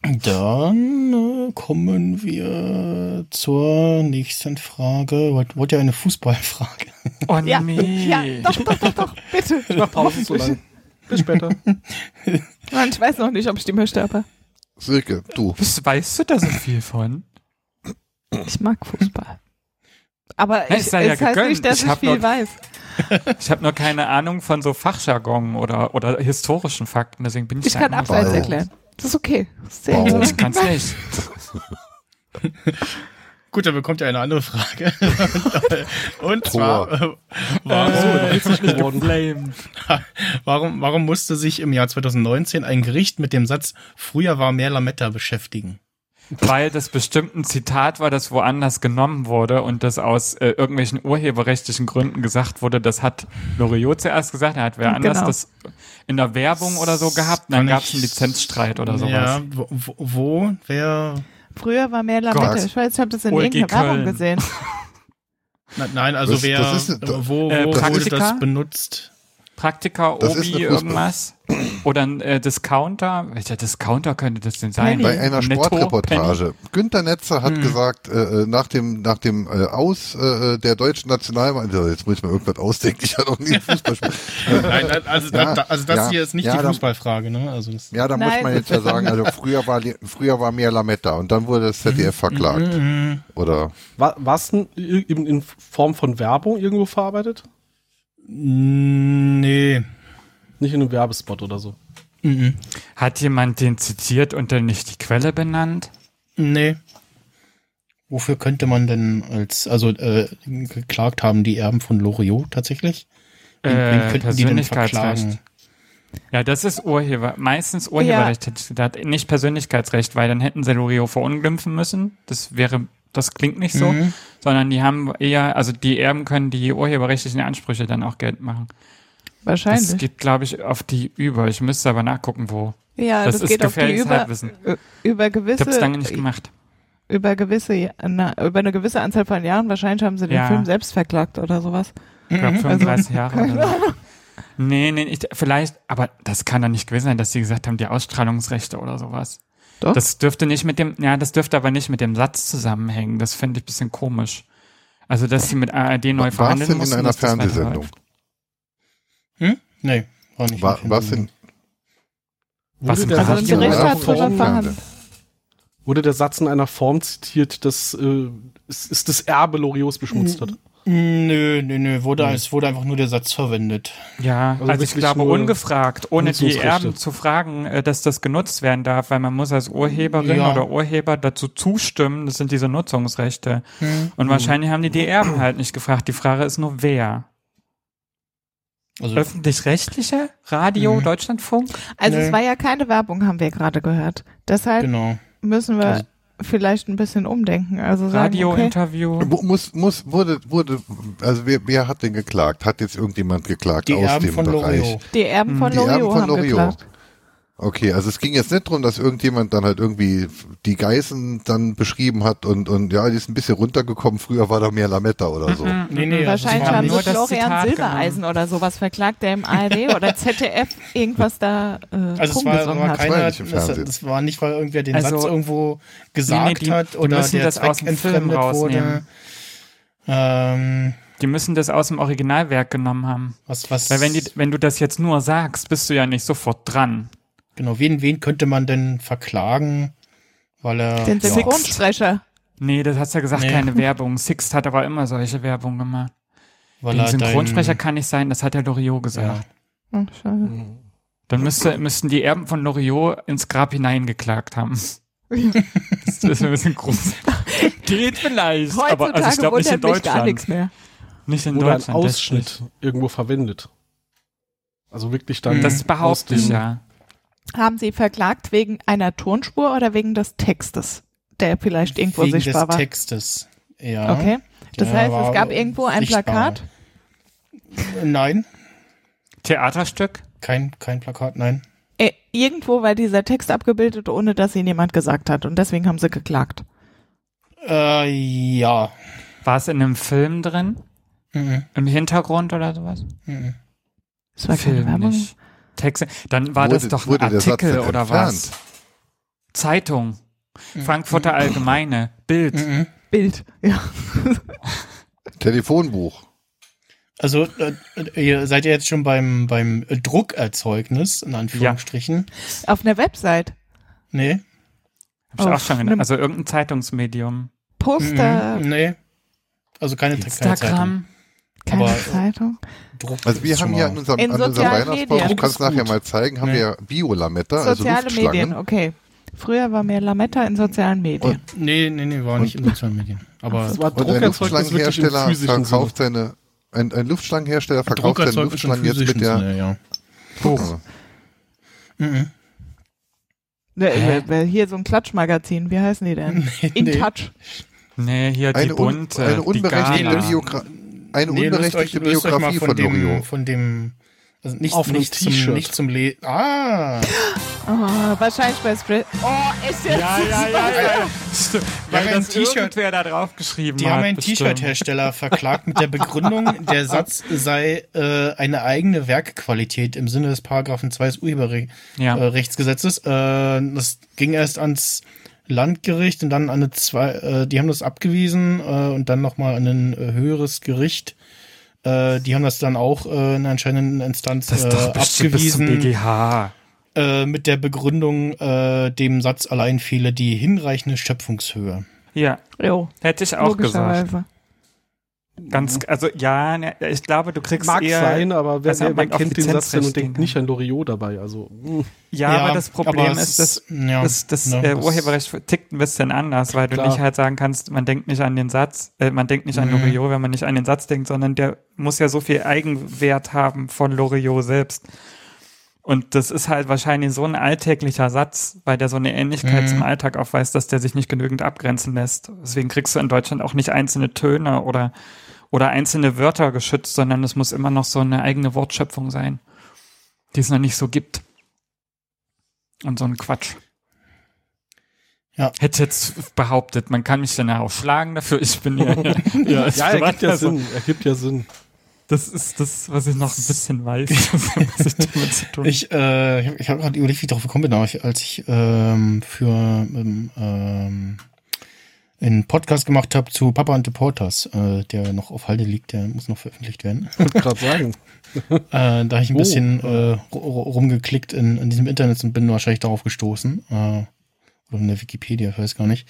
dann äh, kommen wir zur nächsten Frage. Wollt, wollt ihr eine Fußballfrage? Oh Ja, nee. ja, doch, doch, doch, doch, bitte. Ich mach Pause so lang. Bis später. Mann, ich weiß noch nicht, ob ich die möchte, aber Silke, du. Was weißt du da so viel von? ich mag Fußball. Aber Ja, ich, es sei ja es heißt nicht, dass Ich ich, viel noch- weiß. Ich habe nur keine Ahnung von so Fachjargon oder, oder historischen Fakten, deswegen bin ich, Ich da kann abseits Warum? erklären. Das ist okay. Das ist gut. Ich kann's nicht. Gut, dann bekommt ihr eine andere Frage. Und zwar, äh, warum, geworden. warum, warum musste sich im Jahr 2019 ein Gericht mit dem Satz, früher war mehr Lametta beschäftigen? Weil das bestimmt ein Zitat war, das woanders genommen wurde und das aus äh, irgendwelchen urheberrechtlichen Gründen gesagt wurde. Das hat Loriot zuerst gesagt, er hat wer anders Genau. das in der Werbung oder so gehabt. Und dann gab es einen Lizenzstreit oder sowas. Ja, wo, wo- wer, Früher war mehr Lamette. Gott. Ich weiß, ich habe das in OLG irgendeiner Werbung gesehen. nein, also Das- wer, das ist- wo, wo Äh, wurde das benutzt? Praktika, Das Obi, irgendwas. Oder ein äh, Discounter. Welcher Discounter könnte das denn sein? Penny. Bei einer Netto, Sportreportage. Günter Netzer hat Hm. gesagt, äh, äh, nach dem, nach dem äh, Aus äh, der deutschen Nationalmannschaft, also jetzt muss ich mir irgendwas ausdenken, ich hatte noch nie Fußball gespielt. Nein, also, Ja, da, also das ja, hier ist nicht ja, die Fußballfrage, ne? Also das, Ja, da muss man jetzt ja sagen, also früher war, früher war mehr Lametta und dann wurde das ZDF verklagt. Mhm. Oder War es denn in, in Form von Werbung irgendwo verarbeitet? Nee. Nicht in einem Werbespot oder so. Mhm. Hat jemand den zitiert und dann nicht die Quelle benannt? Nee. Wofür könnte man denn als, also äh, geklagt haben die Erben von Loriot tatsächlich? Wen- wen Äh, denn Persönlichkeitsrecht. Ja, das ist Urheber, meistens Urheberrecht, hätte ich gedacht, nicht Persönlichkeitsrecht, weil dann hätten sie Lorio verunglimpfen müssen. Das wäre, das klingt nicht so, Mhm. Sondern die haben eher, also die Erben können die urheberrechtlichen Ansprüche dann auch Geld machen. Das Wahrscheinlich. geht, glaube ich, auf die über. Ich müsste aber nachgucken, wo. Ja, das das, ist geht auf die über, Halbwissen. über Ich habe es gewisse, lange nicht gemacht. über gewisse, na, über eine gewisse Anzahl von Jahren. Wahrscheinlich haben sie den Ja. Film selbst verklagt oder sowas. Ich glaube Mhm. 35 Jahre oder so. Nee, nee, ich, vielleicht, aber das kann doch nicht gewesen sein, dass sie gesagt haben, die Ausstrahlungsrechte oder sowas. Doch. Das dürfte nicht mit dem, ja, das dürfte aber nicht mit dem Satz zusammenhängen. Das finde ich ein bisschen komisch. Also, dass sie mit ARD neu war es verhandeln denn in mussten, einer dass das Fernsehsendung? Hm? Nee, war nicht. War, was in, Was der Satz in einer Form-. Wurde der Satz in einer Form zitiert, dass äh, es, es das Erbe Loriots beschmutzt hat? Nö, nö, nö, wurde, es wurde einfach nur der Satz verwendet. Ja, Also also, ich glaube, ungefragt, ohne die. Erben zu fragen, äh, dass das genutzt werden darf, weil man muss als Urheberin Ja. oder Urheber dazu zustimmen, das sind diese Nutzungsrechte. Hm. Und wahrscheinlich haben die die Erben halt nicht gefragt. Die Frage ist nur, wer? Also, Öffentlich-rechtliche? Radio, Mhm. Deutschlandfunk? Also Nee. es war ja keine Werbung, haben wir gerade gehört. Deshalb genau. müssen wir Also- vielleicht ein bisschen umdenken. Also okay, Radio-Interview? Mu- muss, muss, wurde, wurde, also wer, wer hat denn geklagt? Hat jetzt irgendjemand geklagt Die aus Erben dem von Bereich? Loriot. die Erben von Die Erben Loriot von Loriot. Okay, also es ging jetzt nicht darum, dass irgendjemand dann halt irgendwie die Geißen dann beschrieben hat und, und ja, die ist ein bisschen runtergekommen, früher war da mehr Lametta oder so. Mhm, Nee, nee, mhm. also Wahrscheinlich haben nur sie das Florian Zitat Silbereisen oder sowas verklagt, der im ARD oder ZDF irgendwas da äh, Also es war, rumgesungen war hat. keiner, war nicht im das, das war nicht, weil irgendwer den Also- Satz irgendwo gesagt Nee, nee, die- hat die oder müssen der das aus Zweck dem Film wurde. Ähm, Die müssen das aus dem Originalwerk genommen haben. was, was, Weil wenn, die, wenn du das jetzt nur sagst, bist du ja nicht sofort dran. Genau, wen, wen könnte man denn verklagen? Weil er, Den ja, Synchronsprecher. Nee, das hast ja gesagt, Nee. keine Werbung. Sixt hat aber immer solche Werbung gemacht. weil Den er Synchronsprecher dein, kann nicht sein, das hat der Loriot gesagt. ja, Oh, schade. Dann müsste, müssten die Erben von Loriot ins Grab hineingeklagt haben. Das ist ein bisschen groß. Geht vielleicht, Heutzutage aber also ich glaube nicht in Deutschland. nichts mehr. Nicht in ein Deutschland. das Ausschnitt irgendwo verwendet. Also wirklich dann. nicht. Das behaupte ich ja. Haben sie verklagt wegen einer Tonspur oder wegen des Textes, der vielleicht irgendwo wegen sichtbar des war? Textes. Ja. Okay. Das Der heißt, es gab irgendwo ein sichtbar. Plakat. Nein, Theaterstück? kein, kein Plakat, nein. Äh, irgendwo war dieser Text abgebildet, ohne dass ihn jemand gesagt hat. Und deswegen haben sie geklagt. Äh, ja. War es in einem Film drin? Mhm. Im Hintergrund oder sowas? Mhm. Das war keine Film Werbung. nicht. Texte. Dann war das Wurde- doch ein Artikel oder was? Zeitung. Frankfurter Allgemeine. Bild. Mhm. Bild. Ja. Telefonbuch. Also äh, ihr seid ja jetzt schon beim, beim Druckerzeugnis, in Anführungsstrichen. Auf einer Website. Nee. Hab ich auch Auf schon gedacht. Also irgendein Zeitungsmedium. Poster, Mhm. Nee. Also keine keine Zeitung. Instagram. keine aber- Zeitung. Druck Also wir haben hier an unserem, In an unserem Weihnachtsbaum, kannst Druck ist nachher mal zeigen, haben Nee. wir Biolametta, also Soziale Luftschlangen. Medien, okay. Früher war mehr Lametta in sozialen Medien. Nee, nee, nee, war nicht in sozialen Medien. Aber Das war Und wirklich im physischen Sinne. verkauft seine, ein, ein Luftschlangenhersteller verkauft seine Luftschlangen jetzt mit physischen der, Sinne, ja. Buch. Mhm. Ne, äh, Hier so ein Klatschmagazin, wie heißen die denn? In nee. Touch. Nee, hier die eine, un, bunte. eine die unberechtigte, Gala. Eine Nee, unberechtigte löst euch mal Biografie von, von dem, Loriot. von dem, also nicht, Auf nicht, zum, T-Shirt. nicht zum Le Ah, Oh, wahrscheinlich bei Spray. Oh, ist jetzt Ja, ja, ja, ja. Stimmt. Weil haben ein das T-Shirt- irgendwer da drauf geschrieben die hat. haben einen. T-Shirt-Hersteller verklagt mit der Begründung, der Satz sei äh, eine eigene Werkqualität im Sinne des Paragraphen 2 des Ja. Urheberrechtsgesetzes. Äh, das ging erst ans Landgericht und dann an eine zwei, äh, die haben das abgewiesen äh, und dann nochmal an ein äh, höheres Gericht. Äh, die haben das dann auch äh, in einer entscheidenden Instanz Das äh, bestimmt bis zum abgewiesen BGH. äh, mit der Begründung, äh, dem Satz allein fehle die hinreichende Schöpfungshöhe. Ja, Jo, hätte ich auch gesagt. Ganz, also ja, ne, ich glaube, du kriegst Mag eher. sein, aber wer, also wer, kennt den Satz denn und denkt gehen nicht an Loriot dabei? Also, mh. Ja, aber das Problem aber ist, dass ja, das, das ne, äh, Urheberrecht tickt ein bisschen anders, weil du Klar. nicht halt sagen kannst, man denkt nicht an den Satz, äh, man denkt nicht an Mhm. Loriot, wenn man nicht an den Satz denkt, sondern der muss ja so viel Eigenwert haben von Loriot selbst. Und das ist halt wahrscheinlich so ein alltäglicher Satz, weil der so eine Ähnlichkeit Mhm. zum Alltag aufweist, dass der sich nicht genügend abgrenzen lässt. Deswegen kriegst du in Deutschland auch nicht einzelne Töne oder, oder einzelne Wörter geschützt, sondern es muss immer noch so eine eigene Wortschöpfung sein, die es noch nicht so gibt. Und so ein Quatsch. Ja. Hätte jetzt behauptet, man kann mich danach auch schlagen dafür, ich bin ja. ja, ja, ergibt ja Sinn. Ergibt ja Sinn. Das ist das, was ich noch ein bisschen weiß, was ich damit zu tun Ich, äh, ich habe hab gerade überlegt, wie ich darauf gekommen bin, aber ich, als ich ähm, für ähm, ähm, einen Podcast gemacht habe zu Papa und the Porters, äh, der noch auf Halde liegt, der muss noch veröffentlicht werden. Ich wollte gerade sagen. äh, da habe ich ein Oh. bisschen äh, ru- ru- rumgeklickt in, in diesem Internet und bin wahrscheinlich darauf gestoßen. Äh, oder in der Wikipedia, ich weiß gar nicht.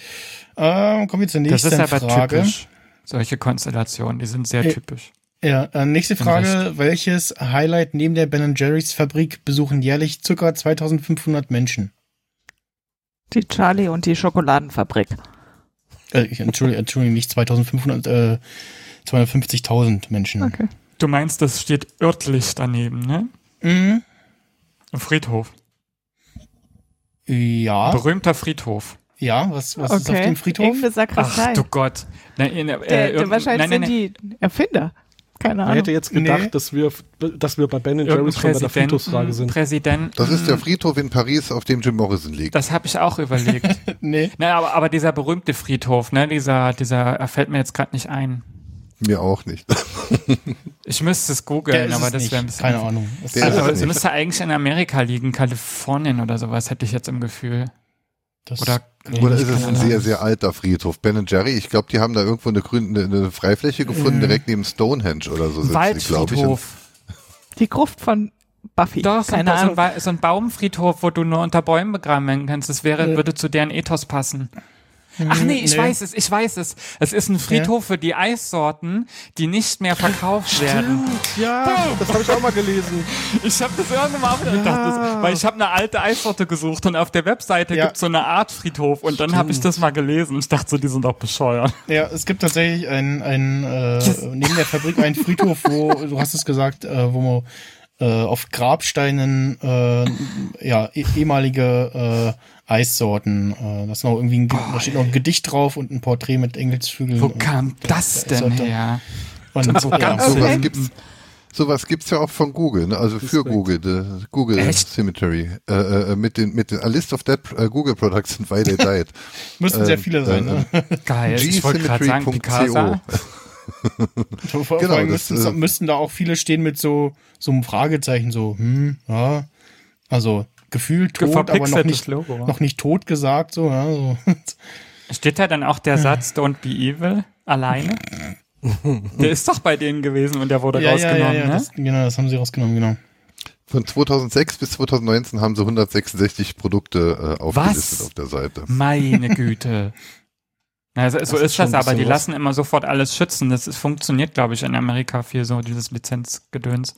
Äh, kommen wir zur Das nächsten ist aber Frage. typisch. Solche Konstellationen, die sind sehr Äh, typisch. Ja, äh, nächste Frage. Welches Highlight neben der Ben Jerry's Fabrik besuchen jährlich ca. 2500 Menschen? Die Charlie und die Schokoladenfabrik. Äh, Entschuldigung, Entschuldigung, nicht 2500, äh, 250.000 Menschen. Okay. Du meinst, das steht örtlich daneben, ne? Mhm. Ein Friedhof. Ja, Berühmter Friedhof. ja, was, was ist auf Okay. dem Friedhof? Irgendeine Sakristei. Ach du Gott. Nein, äh, der, der, wahrscheinlich nein, nein, sind die Erfinder. Keine Wer Ahnung. hätte jetzt gedacht, Nee. dass, wir, dass wir bei Ben Jerry's schon bei der Friedhofsfrage Präsidenten, sind? Präsidenten. Das ist der Friedhof in Paris, auf dem Jim Morrison liegt. Das habe ich auch überlegt. nee. Na, aber, aber dieser berühmte Friedhof, ne, dieser, dieser, er fällt mir jetzt gerade nicht ein. Mir auch nicht. Ich müsste es googeln, aber das wäre ein bisschen. Keine Ahnung. Also, es müsste eigentlich in Amerika liegen, Kalifornien oder sowas, hätte ich jetzt im Gefühl. Das- Oder, Oder ist es ein sehr, sehr alter Friedhof? Ben Jerry, ich glaube, die haben da irgendwo eine, grüne, eine Freifläche gefunden, direkt neben Stonehenge oder so. sitzen die, glaub ich. Und Waldfriedhof. Die Gruft von Buffy. Doch, so ein, Keine so, ein, so ein Baumfriedhof, wo du nur unter Bäumen begraben werden kannst. Das wäre, Äh. würde zu deren Ethos passen. Ach nee, ich nee. weiß es, ich weiß es. Es ist ein Friedhof für die Eissorten, die nicht mehr verkauft werden. Ja, das habe ich auch mal gelesen. Ich habe das irgendwann mal wieder gedacht, weil ich habe eine alte Eissorte gesucht und auf der Webseite Ja. gibt's so eine Art Friedhof und dann habe ich das mal gelesen. Ich dachte so, die sind doch bescheuert. Ja, es gibt tatsächlich ein, ein äh, neben der Fabrik einen Friedhof, wo, du hast es gesagt, äh, wo man äh, auf Grabsteinen äh, ja, eh- ehemalige äh, Eissorten, äh, da, ist noch irgendwie ein, da steht noch ein Gedicht drauf und ein Porträt mit Engelsflügeln. Wo und, kam das denn her? und, so ja, sowas gibt's, sowas gibt's ja auch von Google, ne? also für Google, the Google Echt? Cemetery, äh, äh, mit den, mit den, a list of dead äh, Google products and why they died. müssten sehr Ähm, viele sein. äh, ne? Geil. Gcemetery.co. Vor, Genau, allem das, müssten, äh, müssten da auch viele stehen mit so, so einem Fragezeichen, so, hm, ja. Also gefühlt tot, aber noch nicht, Logo. noch nicht tot gesagt, so, ja. So. Steht da dann auch der Satz Don't be evil alleine? der ist doch bei denen gewesen und der wurde ja, rausgenommen, ja, ja, ne? das, genau, das haben sie rausgenommen, genau. Von 2006 bis 2019 haben sie 166 Produkte äh, aufgelistet Was? auf der Seite. Meine Güte. Also, so ist ist das, aber die was. lassen immer sofort alles schützen. Das ist, funktioniert, glaube ich, in Amerika viel so, dieses Lizenzgedöns.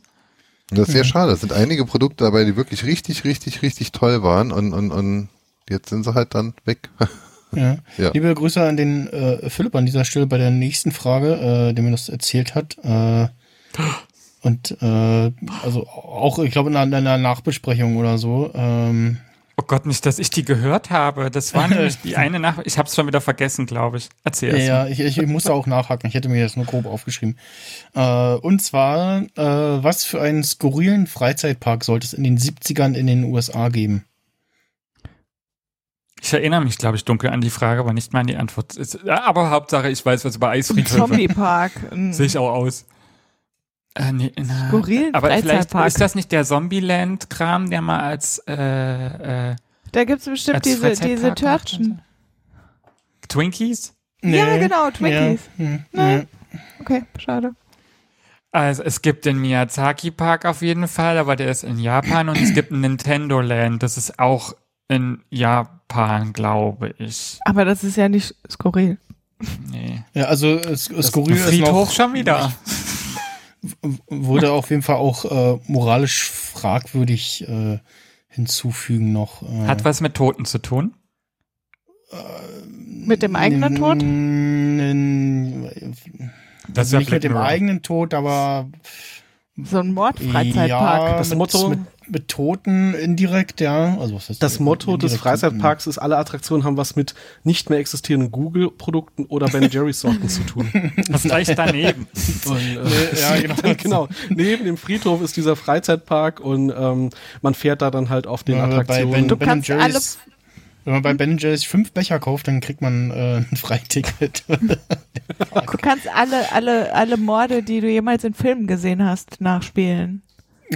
Und das ist sehr Mhm. schade. Es sind einige Produkte dabei, die wirklich richtig, richtig, richtig toll waren und, und, und jetzt sind sie halt dann weg. Ja. Ja. Liebe Grüße an den äh, Philipp an dieser Stelle bei der nächsten Frage, äh, der mir das erzählt hat. Äh, und äh, also auch, ich glaube, in einer, in einer Nachbesprechung oder so. Ähm, Gott, nicht, dass ich die gehört habe. Das war nämlich die eine Nach... Ich habe es schon wieder vergessen, glaube ich. Erzähl ja, es. ja, ich, ich, ich musste auch nachhaken. Ich hätte mir das nur grob aufgeschrieben. Äh, und zwar, äh, was für einen skurrilen Freizeitpark sollte es in den 70ern in den USA geben? Ich erinnere mich, glaube ich, dunkel an die Frage, aber nicht mal an die Antwort. Ist- ja, Aber Hauptsache, ich weiß was über Ein Eisfriedhöfe. Zombie-Park. ein Sehe ich auch aus. Äh, nee, na, Skurrilen aber vielleicht Freizeitpark. ist das nicht der Zombieland-Kram, der mal als äh, äh, Da gibt's bestimmt als diese, Freizeitpark diese macht Törtchen. Twinkies? Ja, genau, Twinkies. Ja, hm, Nein. Okay, schade. Also es gibt den Miyazaki Park auf jeden Fall, aber der ist in Japan und es gibt ein Nintendo Land, das ist auch in Japan, glaube ich. Aber das ist ja nicht skurril. Nee. ja, also es, skurril ist Friedhof noch, schon wieder. Wurde auf jeden Fall auch äh, moralisch fragwürdig äh, hinzufügen noch. Äh, Hat was mit Toten zu tun? Mit dem eigenen Tod? Das wär nicht mit dem eigenen Tod, aber So ein Mordfreizeitpark. Ja, Das mit, Motto- mit, mit Toten indirekt, ja. Also was heißt Das Motto des? Freizeitparks ist, alle Attraktionen haben was mit nicht mehr existierenden Google-Produkten oder Ben Jerry's Sorten zu tun. Das ist gleich daneben. Und, äh, ja, genau. genau. Neben dem Friedhof ist dieser Freizeitpark und ähm, man fährt da dann halt auf den Ja, bei Attraktionen. Ben, Du ben kannst Jerry's, wenn man bei Ben Jerry's fünf Becher kauft, dann kriegt man äh, ein Freiticket. Du kannst alle, alle, alle Morde, die du jemals in Filmen gesehen hast, nachspielen.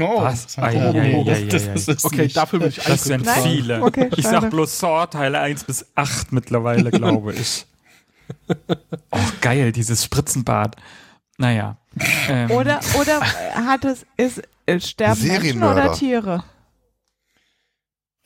Oh, Was? das, Ei, ei, ei, ist okay, nicht- dafür will ich Das sind zahlen. viele. Okay, ich sag bloß Saw Teile 1 bis 8 mittlerweile, glaube ich. Oh, geil, dieses Spritzenbad. Naja. Ähm, Oder, oder hat es, ist, äh, sterben Menschen oder Tiere?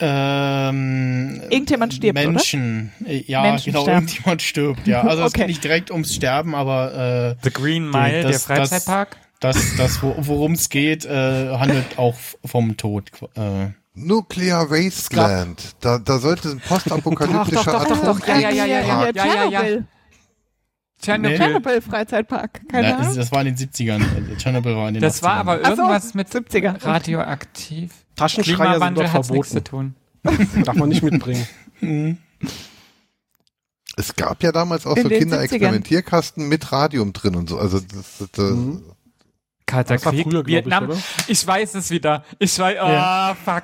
Ähm, Irgendjemand stirbt, oder? Menschen. Äh, Ja, Menschen genau, sterben. irgendjemand stirbt, ja. Also es Okay. geht nicht direkt ums Sterben, aber äh, The Green Mile, Das- der Freizeitpark. das, das wo- worum es geht, äh, handelt auch vom Tod. Äh, Nuclear Wasteland. Da, da sollte ein postapokalyptischer Doch, doch, doch, doch, doch, ja, ja, ja, ja, ja. Ja, ja, ja. Tschernobyl. Tschernobyl. Freizeitpark. Keine na, das, Ahnung. das war in den 70ern. Also Tschernobyl war in den Das 80ern. war aber Ach so, irgendwas mit 70er. radioaktiv. Taschenschreier sind Klimawandel dort hat's nichts zu verboten. tun. Darf man nicht mitbringen. Mhm. Es gab ja damals auch In so Kinderexperimentierkasten mit Radium drin und so. Also das, das, Mhm. Kalter Das war Krieg, früher, ich, Vietnam. oder? Ich, weiß es wieder. Ich weiß, oh, Ja. fuck.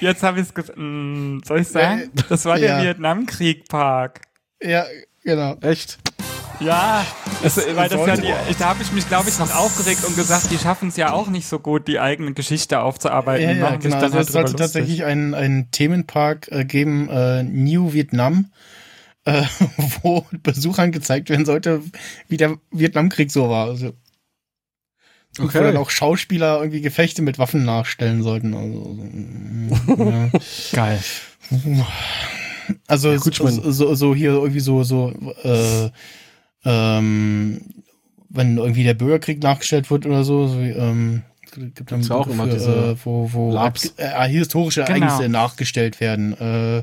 Jetzt habe ich es gesagt. Hm, soll ich sagen? Das war Ja. der Vietnamkrieg-Park. Ja, genau. Echt? Ja, das, Das- weil das ja die, ich, da habe ich mich, glaube ich, noch aufgeregt und gesagt, die schaffen es ja auch nicht so gut, die eigene Geschichte aufzuarbeiten. Ja, ja, sich genau. Also halt es sollte lustig. tatsächlich einen, einen Themenpark äh, geben, äh, New Vietnam, äh, wo Besuchern gezeigt werden sollte, wie der Vietnamkrieg so war. Also, und Okay. Wo dann auch Schauspieler irgendwie Gefechte mit Waffen nachstellen sollten. Also, Geil. ja. also Ja, gut, so, so, so hier irgendwie so, so äh, ähm, wenn irgendwie der Bürgerkrieg nachgestellt wird oder so, so wie, ähm, gibt dann Gibt's auch immer diese äh, wo, wo Labs. äh, historische Genau. Ereignisse nachgestellt werden. Äh,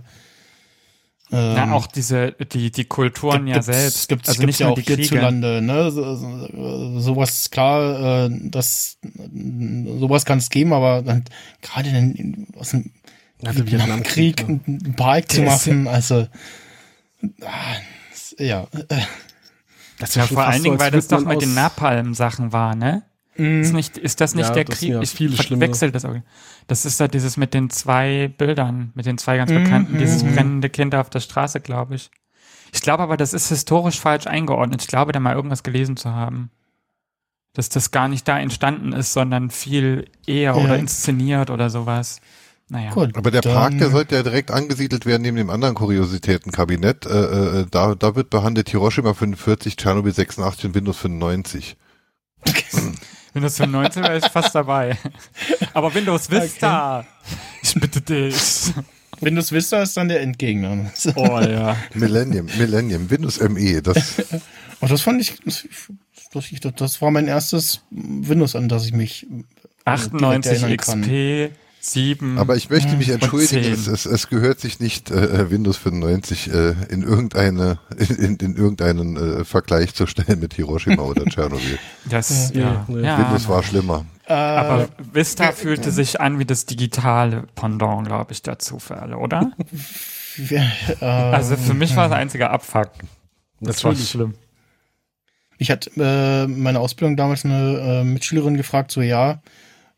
ähm, Ja, auch diese, die, die Kulturen ja gibt's- selbst. Gibt's, also gibt's nicht ja nur auch die Kriege. hierzulande, ne? So, so, sowas ist klar, äh, das, sowas kann es geben, aber dann gerade in, in, aus dem Also Vietnamkrieg ja. einen Park zu machen, also ah, das- ja. äh, Das ist Ja, schon vor allen Dingen, so, weil das doch mit den Napalm-Sachen war, ne? Ist, mh, nicht, ist das nicht Ja, der das Krieg? ja ich viele schlimme- wechsel das auch. Das ist da dieses mit den zwei Bildern, mit den zwei ganz Mhm, bekannten, dieses mhm. brennende Kind auf der Straße, glaube ich. Ich glaube aber, das ist historisch falsch eingeordnet. Ich glaube, da mal irgendwas gelesen zu haben. Dass das gar nicht da entstanden ist, sondern viel eher Ja. oder inszeniert oder sowas. Naja. Gut, Aber der Park, der sollte ja direkt angesiedelt werden neben dem anderen Kuriositätenkabinett. Äh, äh, da, da wird behandelt Hiroshima 45, Tschernobyl 86 und Windows 95. Windows 95 wäre ich fast dabei. Aber Windows Vista. Ich bitte dich. Windows Vista ist dann der Endgegner. Oh ja. Millennium, Millennium, Windows ME, das Und Oh, das fand ich, das, das, war mein erstes Windows, an das ich mich 98 erinnern kann. XP, 7. Aber ich möchte mich entschuldigen, es, es, es gehört sich nicht, äh, Windows 95 äh, in irgendeine, in, in, in irgendeinen äh, Vergleich zu stellen mit Hiroshima oder Tschernobyl. das, ja. Nee. ja. Windows war schlimmer. äh, Aber Vista fühlte sich an wie das digitale Pendant, glaube ich, dazu für alle, oder? äh, Also für mich war es ein einziger Abfuck. Das war Natürlich. schlimm. Ich hatte äh, meine Ausbildung damals eine äh, Mitschülerin gefragt, so ja,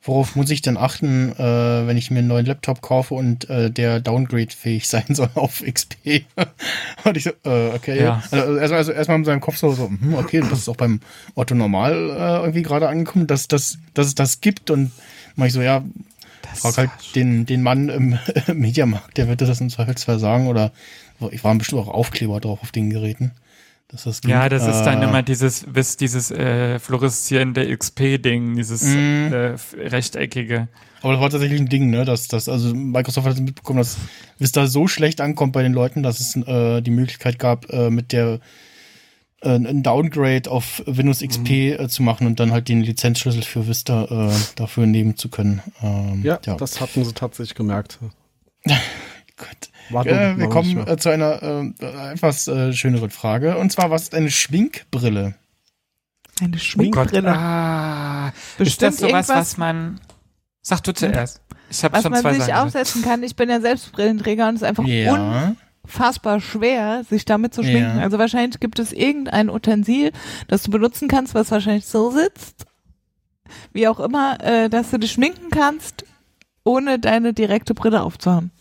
worauf muss ich denn achten, äh, wenn ich mir einen neuen Laptop kaufe und äh, der downgrade-fähig sein soll auf XP? und ich so, äh, okay. Ja. Also, also, also erstmal in seinem Kopf so, so hm, okay, das ist auch beim Otto Normal äh, irgendwie gerade angekommen, dass, dass, dass es das gibt und mach ich so, ja, Das frag halt den, den Mann im Mediamarkt, der wird das im Zweifelsfall sagen oder ich waren bestimmt auch Aufkleber drauf auf den Geräten. Das ging. ja, das ist dann Äh, immer dieses, bis dieses äh, fluoreszierende XP-Ding, dieses Mhm. äh, rechteckige. Aber das war tatsächlich ein Ding, ne? Dass, dass, also Microsoft hat mitbekommen, dass Vista so schlecht ankommt bei den Leuten, dass es äh, die Möglichkeit gab, äh, mit der äh, ein Downgrade auf Windows XP äh, zu machen und dann halt den Lizenzschlüssel für Vista äh, dafür nehmen zu können. Ähm, Ja, das hatten sie tatsächlich gemerkt. Gut. War Äh, wir kommen äh, zu einer äh, etwas äh, schöneren Frage. Und zwar, was ist eine Schminkbrille? Eine Schminkbrille. Ah, ist Bestimmt das sowas, was man. Sag du zuerst. Ich habe Was schon man zwei sich Sachen. aufsetzen kann. Ich bin ja selbst Brillenträger und es ist einfach unfassbar schwer, sich damit zu schminken. Ja. Also wahrscheinlich gibt es irgendein Utensil, das du benutzen kannst, was wahrscheinlich so sitzt, wie auch immer, äh, dass du dich schminken kannst, ohne deine direkte Brille aufzuhaben.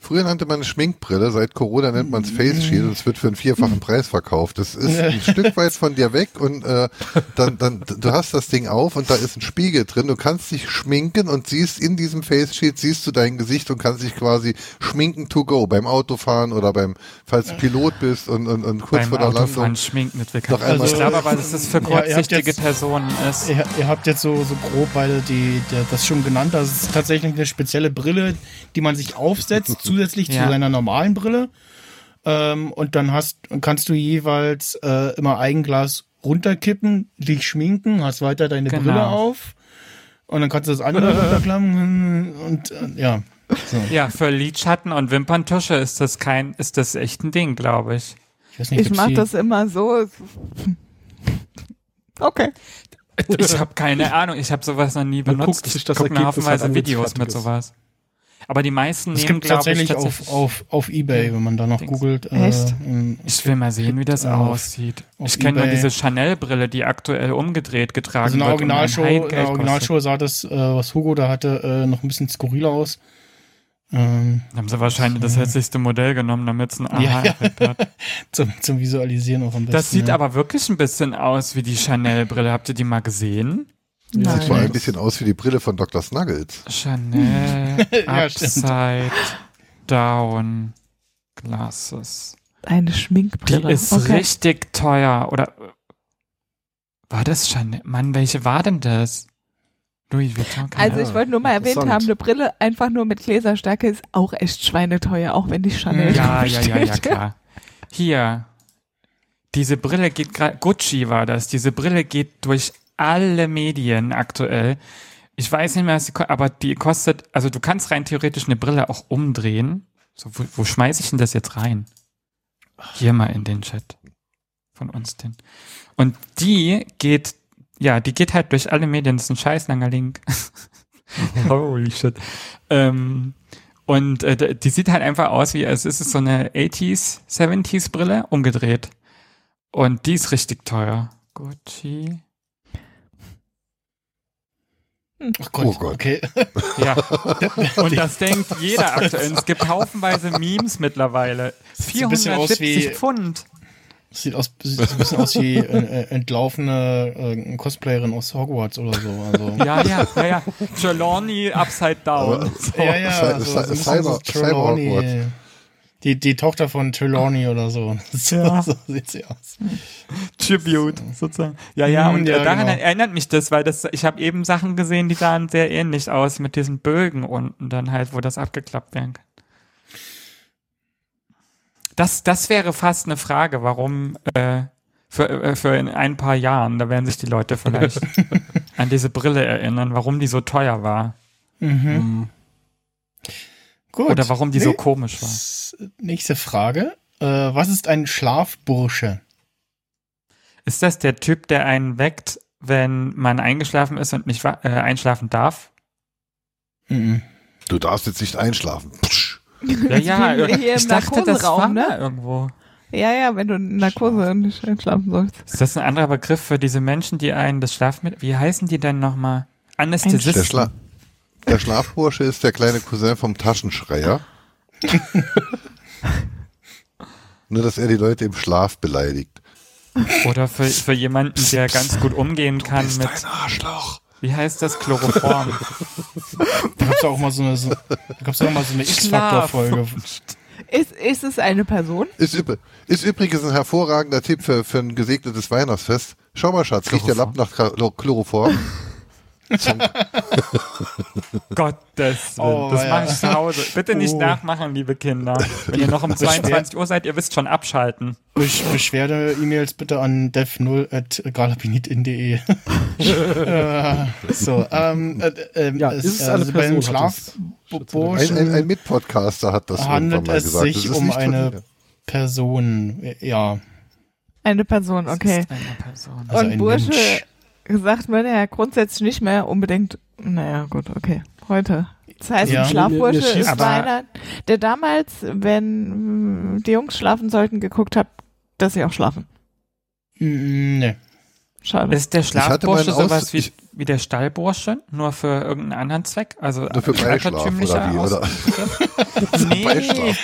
Früher nannte man es Schminkbrille, seit Corona nennt man es Face Shield und es wird für einen vierfachen Preis verkauft. Das ist ein Stück weit von dir weg und äh, dann, dann, du hast das Ding auf und da ist ein Spiegel drin. Du kannst dich schminken und siehst in diesem Face Shield, siehst du dein Gesicht und kannst dich quasi schminken to go beim Autofahren oder beim, falls du Pilot bist und, und, und kurz Beim vor der Autofahren Landung. schminken mit Doch einmal- ich glaube aber, dass das für Ja, kurzsichtige jetzt- Personen ist. Ihr, ihr habt jetzt so, so grob beide die, der, das schon genannt. Das ist tatsächlich eine spezielle Brille, die man sich aufsetzt, zusätzlich Ja. zu seiner normalen Brille. Ähm, und dann hast, kannst du jeweils äh, immer Eigenglas runterkippen, dich schminken, hast weiter deine Genau. Brille auf. Und dann kannst du das andere runterklappen und äh, ja. So. Ja, für Lidschatten und Wimperntusche ist das kein, ist das echt ein Ding, glaube ich. Ich weiß nicht, Ich mache das immer so. Okay. Ich habe keine Ahnung, ich habe sowas noch nie benutzt. guckt ich das gucke mir haufenweise halt Videos mit ist. sowas. Aber die meisten Es nehmen, gibt glaube ich, tatsächlich auf, tatsächlich auf, auf Ebay, wenn man da noch googelt. Äh, Echt? Ich will mal sehen, wie das Auf- aussieht. auf Ich kenne nur diese Chanel-Brille, die aktuell umgedreht getragen Also in der wird. und ein Originalshow, in der. Originalshow sah das, äh, was Hugo da hatte, äh, noch ein bisschen skurriler aus. Ähm, Da haben sie wahrscheinlich das hässlichste Modell genommen, damit es ein Ja, ja. Aha-Effekt hat. zum, zum Visualisieren auch am besten. Das sieht ja. aber wirklich ein bisschen aus wie die Chanel-Brille. Habt ihr die mal gesehen? Sieht vor allem ein bisschen aus wie die Brille von Dr. Snuggles. Chanel Ja. Upside Down Glasses. Eine Die Schminkbrille. ist okay. richtig teuer. Oder war das Chanel? Mann, welche war denn das? Louis Vuitton. Also ich wollte nur mal erwähnt haben, eine Brille einfach nur mit Gläserstärke ist auch echt schweineteuer, auch wenn die Chanel ja, ja, ja, ja, klar. Hier. Diese Brille geht gerade, Gucci war das. Diese Brille geht durch alle Medien aktuell. Ich weiß nicht mehr, was sie ko- aber die kostet, also du kannst rein theoretisch eine Brille auch umdrehen. So, wo, wo schmeiß ich denn das jetzt rein? Hier mal in den Chat. Von uns denn. Und die geht, ja, die geht halt durch alle Medien. Das ist ein scheiß langer Link. Holy shit. Ähm, und äh, die sieht halt einfach aus wie, als ist es so eine 80s, 70s Brille, umgedreht. Und die ist richtig teuer. Gucci. Ach Gott, Oh Gott. okay. Ja. Und das denkt jeder aktuell. Es gibt haufenweise Memes mittlerweile. Sieht ein bisschen aus 470 wie- Pfund. Sieht, aus, sieht ein bisschen aus wie äh, äh, entlaufene äh, Cosplayerin aus Hogwarts oder so. Also. Ja, ja, ja, ja. Trelawney upside down. Aber- ja, ja, Cy- also, so Cyber- so Trelawney. Cyber-Hogwarts. Die, die Tochter von Trelawney oder so. So, Ja. so sieht sie aus. Tribute sozusagen. Ja, ja, Mhm, und ja, äh, daran genau. erinnert mich das, weil das, ich habe eben Sachen gesehen, die sahen sehr ähnlich aus mit diesen Bögen unten dann halt, wo das abgeklappt werden kann. Das, das wäre fast eine Frage, warum äh, für, äh, für in ein paar Jahren, da werden sich die Leute vielleicht an diese Brille erinnern, warum die so teuer war Mhm. Gut. oder warum die so Nee, komisch war. Nächste Frage. Äh, was ist ein Schlafbursche? Ist das der Typ, der einen weckt, wenn man eingeschlafen ist und nicht äh, einschlafen darf? Mhm. Du darfst jetzt nicht einschlafen. Psch. Ja, ja, ich im dachte, das war Narkoseraum, mal ne? irgendwo. Ja, ja, wenn du in Narkose nicht einschlafen sollst. Ist das ein anderer Begriff für diese Menschen, die einen das Schlafmittel, wie heißen die denn nochmal? Der, Anästhesisten. Schla der Schlafbursche ist der kleine Cousin vom Taschenschreier. Nur, dass er die Leute im Schlaf beleidigt. Oder für, für jemanden, der ganz gut umgehen kann Bist mit, ein Arschloch. wie heißt das, Chloroform. Da gab's ja auch mal so eine, so, auch mal so eine X-Factor-Folge. Ist, ist es eine Person? Ist, ist übrigens ein hervorragender Tipp für, für ein gesegnetes Weihnachtsfest. Schau mal, Schatz, riecht der Lappen nach Chlo- Chloroform? Gottes Willen. Oh, das ja. mache ich zu Hause. Bitte nicht Oh. nachmachen, liebe Kinder. Wenn ihr noch um 22 Uhr seid, ihr wisst schon abschalten. Besch Beschwerde-E-Mails bitte an dev0.galabinit.de. äh, so, ähm, äh, äh, Ja, ist es eine bei dem Person, hat es- Schlafburschen Ein, ein, ein Mitpodcaster hat das handelt mal es gesagt. sich Das ist um eine mir. Person. Ja, Eine Person, okay. Eine Person. Also Und ein Bursche Mensch. Sagt man ja grundsätzlich nicht mehr unbedingt, naja, gut, okay, heute. Das heißt, Ja. ein Schlafbursche ist einer, der damals, wenn die Jungs schlafen sollten, geguckt hat, dass sie auch schlafen. Mm, ne. Schade. Ist der Schlafbursche Aus- sowas wie, ich- wie der Stallbursche, nur für irgendeinen anderen Zweck? Also Nur für Beischlaf oder wie, oder? Nee, Beischlaf.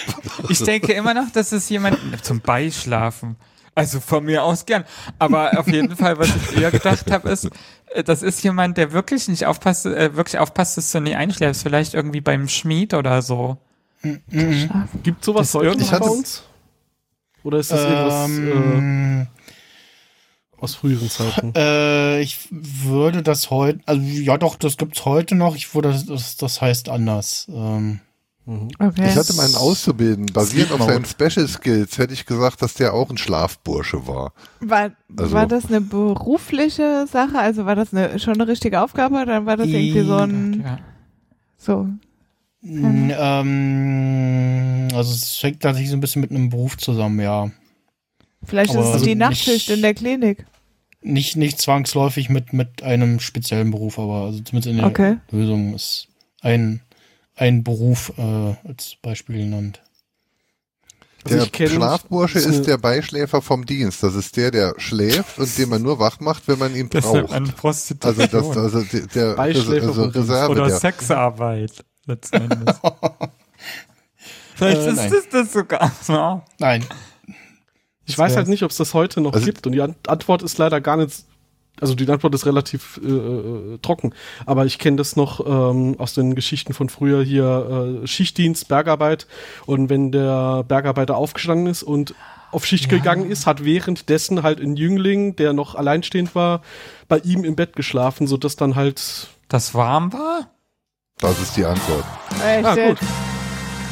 ich denke immer noch, dass es jemand zum Beischlafen. Also von mir aus gern. Aber auf jeden Fall, was ich eher gedacht habe, ist, äh, das ist jemand, der wirklich nicht aufpasst, äh, wirklich aufpasst, dass du nie einschläfst. Vielleicht irgendwie beim Schmied oder so. Mhm. Gibt sowas Das heute irgendwie- noch bei uns? Oder ist das irgendwas äh, Ähm, aus früheren Zeiten? äh, ich würde das heute, also ja doch, das gibt's heute noch. Ich würde das, das, heißt anders. Ähm. Okay. Ich hatte meinen Auszubildenden, basierend auf seinen. Special Skills, hätte ich gesagt, dass der auch ein Schlafbursche war. war, also- war das eine berufliche Sache? Also war das eine, schon eine richtige Aufgabe oder war das irgendwie so ein, Ja. so, ähm, also es hängt tatsächlich so ein bisschen mit einem Beruf zusammen, ja. vielleicht ist Aber es also die Nachtschicht in der Klinik. Nicht, nicht zwangsläufig mit, mit einem speziellen Beruf, aber also zumindest in der Okay. Lösung ist ein, ein Beruf äh, als Beispiel genannt. Also Der Schlafbursche ist der Beischläfer vom Dienst. Das ist der, der schläft und den man nur wach macht, wenn man ihn Das ist braucht. eine Prostitution. Also das, also der, Beischläfer also. Reserve, oder der, Sexarbeit, letzten Endes. Vielleicht Äh, ist nein. das sogar. Ja. Nein. Ich weiß halt nicht, ob es das heute noch Also- gibt und die An Antwort ist leider gar nicht, also die Antwort ist relativ äh, äh, trocken, aber ich kenne das noch ähm, aus den Geschichten von früher hier äh, Schichtdienst, Bergarbeit und wenn der Bergarbeiter aufgestanden ist und auf Schicht gegangen ist, hat währenddessen halt ein Jüngling, der noch alleinstehend war, bei ihm im Bett geschlafen, sodass dann halt Das warm war? das ist die Antwort. Echt, Ah, gut.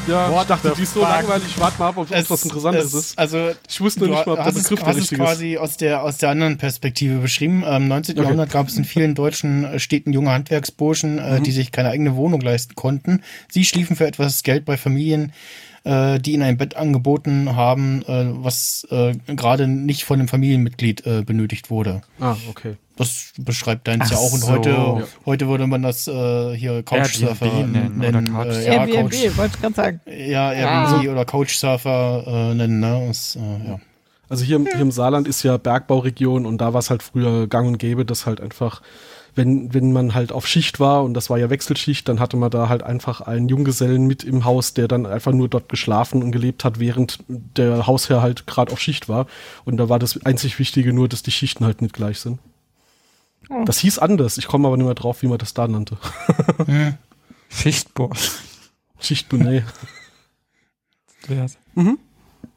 Ja, What ich dachte, die ist so fuck? langweilig, ich warte mal ab, ob es was Interessantes ist. Also Ich wusste nur nicht mal, ob der hast es, Begriff der richtige ist. quasi aus der, aus der anderen Perspektive beschrieben. Ähm, Im 19. Okay. Jahrhundert gab es in vielen deutschen äh, Städten junge Handwerksburschen, äh, Mhm. die sich keine eigene Wohnung leisten konnten. Sie schliefen für etwas Geld bei Familien, äh, die ihnen ein Bett angeboten haben, was gerade nicht von einem Familienmitglied benötigt wurde. Ah, okay. Das beschreibt deins Ach ja auch. Und so. heute, Ja. heute würde man das äh, hier Couchsurfer Airbnb nennen nennen. oder äh, ja, Airbnb, Couch, wollte ich gerade sagen. ja, Airbnb oder Couchsurfer äh, nennen. Ne? Das, äh, ja. Also hier, im- hier im Saarland ist ja Bergbauregion und da war es halt früher gang und gäbe, dass halt einfach, wenn, wenn man halt auf Schicht war und das war ja Wechselschicht, dann hatte man da halt einfach einen Junggesellen mit im Haus, der dann einfach nur dort geschlafen und gelebt hat, während der Hausherr halt gerade auf Schicht war. Und da war das einzig Wichtige nur, dass die Schichten halt nicht gleich sind. Oh. Das hieß anders, ich komme aber nicht mehr drauf, wie man das da nannte. Hm. Schichtbursch. Schichtbonnet.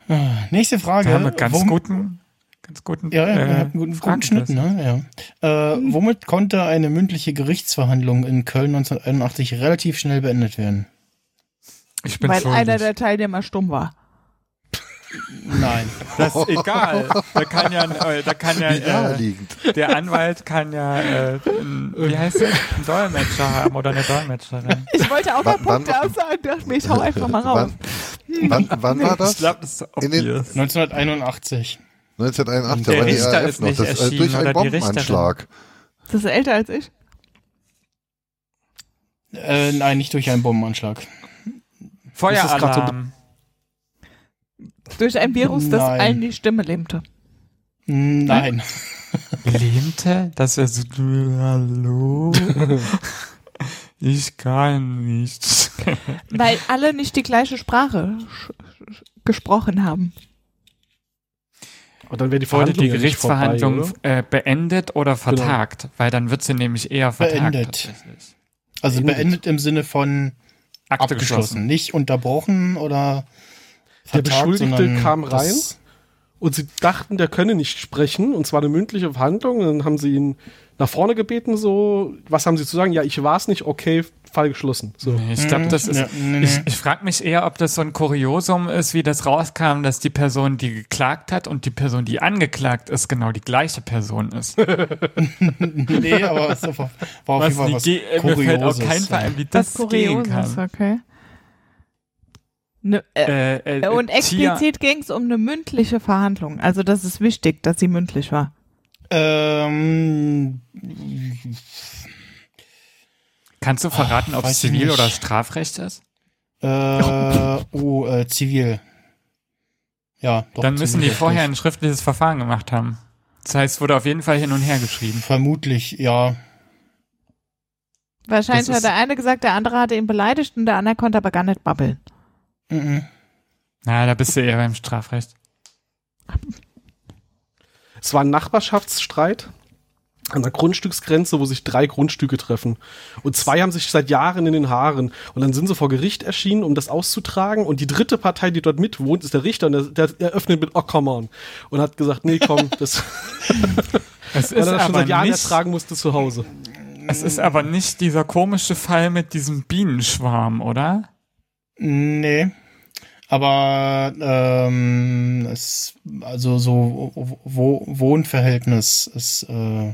Ah, Nächste Frage. Wir haben einen ganz Wom- guten, ganz guten, Ja, ja, äh, wir haben einen guten, guten Schnitt, ne? Ja. Äh, womit konnte eine mündliche Gerichtsverhandlung in Köln 1981 relativ schnell beendet werden? Ich bin Weil schuldig. einer der Teilnehmer stumm war. Nein. das ist egal. Da kann ja, äh, da kann ja, äh, der Anwalt kann ja, äh, ein, wie heißt das, einen Dolmetscher haben oder eine Dolmetscherin. Ich wollte auch mal Wann- Punkte aussagen, dachte mir, ich hau einfach mal raus. Wann, wann, wann war das? Ich glaube, das ist In den- obvious. 1981. 1981, Der da war die Richter ist noch. nicht Das, äh, erschienen durch einen oder die Bombenanschlag. Das ist älter als ich. Äh, nein, nicht durch einen Bombenanschlag. Feueralarm. Durch ein Virus, das Nein. allen die Stimme lähmte. Nein. Lähmte? Das wäre so, hallo? ich kann nicht. Weil alle nicht die gleiche Sprache gesprochen haben. Und dann wäre die Wurde Verhandlung die nicht vorbei, Gerichtsverhandlung oder? äh, beendet oder vertagt? Weil dann wird sie nämlich eher vertagt. Beendet. Also Beendet. beendet im Sinne von Akte abgeschlossen. geschlossen. Nicht unterbrochen oder Der Beschuldigte kam rein das- und sie dachten, der könne nicht sprechen und zwar eine mündliche Verhandlung. Und dann haben sie ihn nach vorne gebeten, so, was haben sie zu sagen? Ja, ich war es nicht, okay, Fall geschlossen. So. Nee, Ich glaube, das ist. Ja, nee, nee. Ich, ich frage mich eher, ob das so ein Kuriosum ist, wie das rauskam, dass die Person, die geklagt hat und die Person, die angeklagt ist, genau die gleiche Person ist. nee, aber es war, auf jeden Fall was äh, mir fällt Kurioses. keinen Fall ein, wie das Was gehen kann. okay. Ne, äh, Äh, äh, und Tier- explizit ging es um eine mündliche Verhandlung. Also das ist wichtig, dass sie mündlich war. Ähm, Kannst du verraten, ob weiß es Zivil- nicht. oder Strafrecht ist? äh, oh, äh, zivil. Ja, doch. Dann müssen die vorher ein schriftliches Verfahren gemacht haben. Das heißt, wurde auf jeden Fall hin und her geschrieben. Vermutlich, ja. Wahrscheinlich Das hat der eine gesagt, der andere hatte ihn beleidigt und der andere konnte aber gar nicht babbeln. Mhm. Na, da bist du eher beim Strafrecht. Es war ein Nachbarschaftsstreit an der Grundstücksgrenze, wo sich drei Grundstücke treffen. Und zwei haben sich seit Jahren in den Haaren. Und dann sind sie vor Gericht erschienen, um das auszutragen. Und die dritte Partei, die dort mitwohnt, ist der Richter. Und der, der eröffnet mit, oh, come on. Und hat gesagt, nee, komm, das, Es weil ist, er das schon aber seit Jahren nicht, ertragen musste zu Hause. es ist aber nicht dieser komische Fall mit diesem Bienenschwarm, oder? Nee. Aber ähm, es, also so Wo Wohnverhältnis ist äh,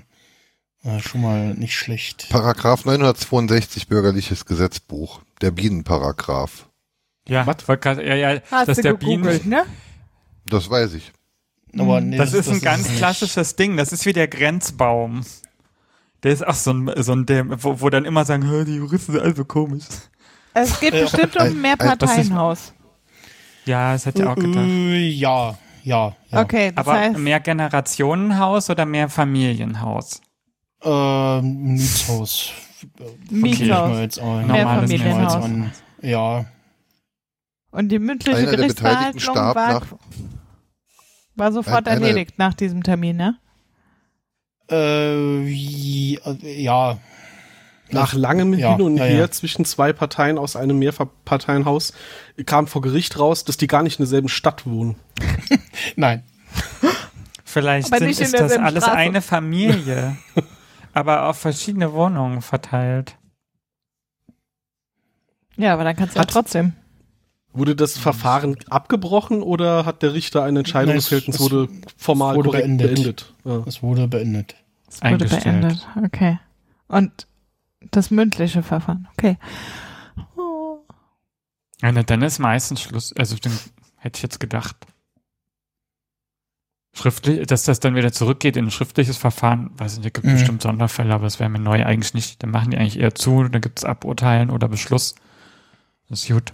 äh, schon mal nicht schlecht. Paragraph 962 Bürgerliches Gesetzbuch. Der Bienenparagraph. Ja, grad- ja, ja, Hast dass du der gegoogelt, Bienen, ne? Das weiß ich. Aber nee, das, ist ein es ganz nicht. klassisches Ding. Das ist wie der Grenzbaum. Der ist auch so ein, so ein der, wo, wo dann immer sagen, "Hä, die Juristen sind also komisch. Es geht Äh, bestimmt um ein Mehrparteienhaus. Ja, das hätte ich auch gedacht. Äh, ja, ja. ja. Okay, das Aber heißt, mehr Generationenhaus oder mehr Familienhaus? Ähm, Mietshaus. Mietshaus. Normales an. Ja. und die mündliche Einer Gerichtsverhandlung war, nach- war sofort erledigt nach diesem Termin, ne? Äh, äh, ja. Nach langem Ja, Hin und ja, Her ja. zwischen zwei Parteien aus einem Mehrparteienhaus kam vor Gericht raus, dass die gar nicht in derselben Stadt wohnen. Nein. Vielleicht sind, ist das alles Straße. eine Familie, aber auf verschiedene Wohnungen verteilt. Ja, aber dann kannst du ja trotzdem. Wurde das Verfahren abgebrochen oder hat der Richter eine Entscheidung Nein, des es- wurde formal wurde korrekt beendet. beendet? Ja. Es wurde beendet. Es wurde beendet. Okay. Und das mündliche Verfahren. Okay. Oh. Ja, dann ist meistens Schluss. Also dann hätte ich jetzt gedacht. Schriftlich, dass das dann wieder zurückgeht in ein schriftliches Verfahren, weiß nicht, da gibt Mhm. bestimmt Sonderfälle, aber es wäre mir neu eigentlich nicht. Dann machen die eigentlich eher zu, dann gibt es Aburteilen oder Beschluss. Das ist gut.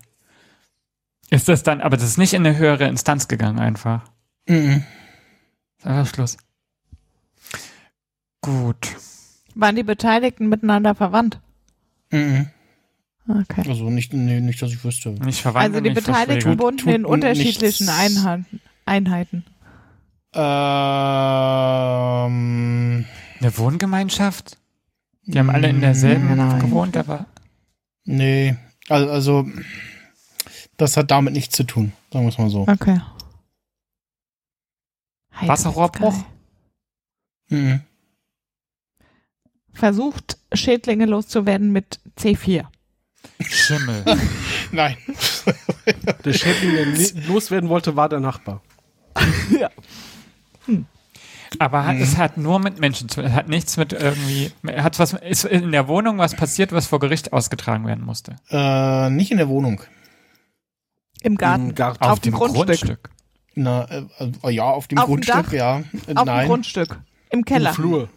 Ist das dann, aber das ist nicht in eine höhere Instanz gegangen einfach. Mhm. Da war Schluss. Gut. Waren die Beteiligten miteinander verwandt? Mhm. Okay. Also nicht, nee, nicht, dass ich wüsste. Nicht verwandt Also die nicht Beteiligten wohnten in unterschiedlichen. Einheiten. Einheiten. Ähm, Eine Wohngemeinschaft? Die haben alle in derselben Nein. gewohnt, aber nee, also, also das hat damit nichts zu tun, sagen wir es mal so. Okay. Wasserrohrbruch? Mhm. Versucht, Schädlinge loszuwerden mit C4. Schimmel. Nein. Der Schädling, der loswerden wollte, war der Nachbar. Aber hat, Mhm. es hat nur mit Menschen zu tun. Es hat nichts mit irgendwie. Hat was, ist in der Wohnung was passiert, was vor Gericht ausgetragen werden musste? Äh, nicht in der Wohnung. Im Garten. Im Garten. Auf dem Grundstück. Na, äh, äh, ja, auf dem Auf dem Grundstück, Dach? ja. Äh, Auf Nein. dem Grundstück. Im Keller. Im Flur.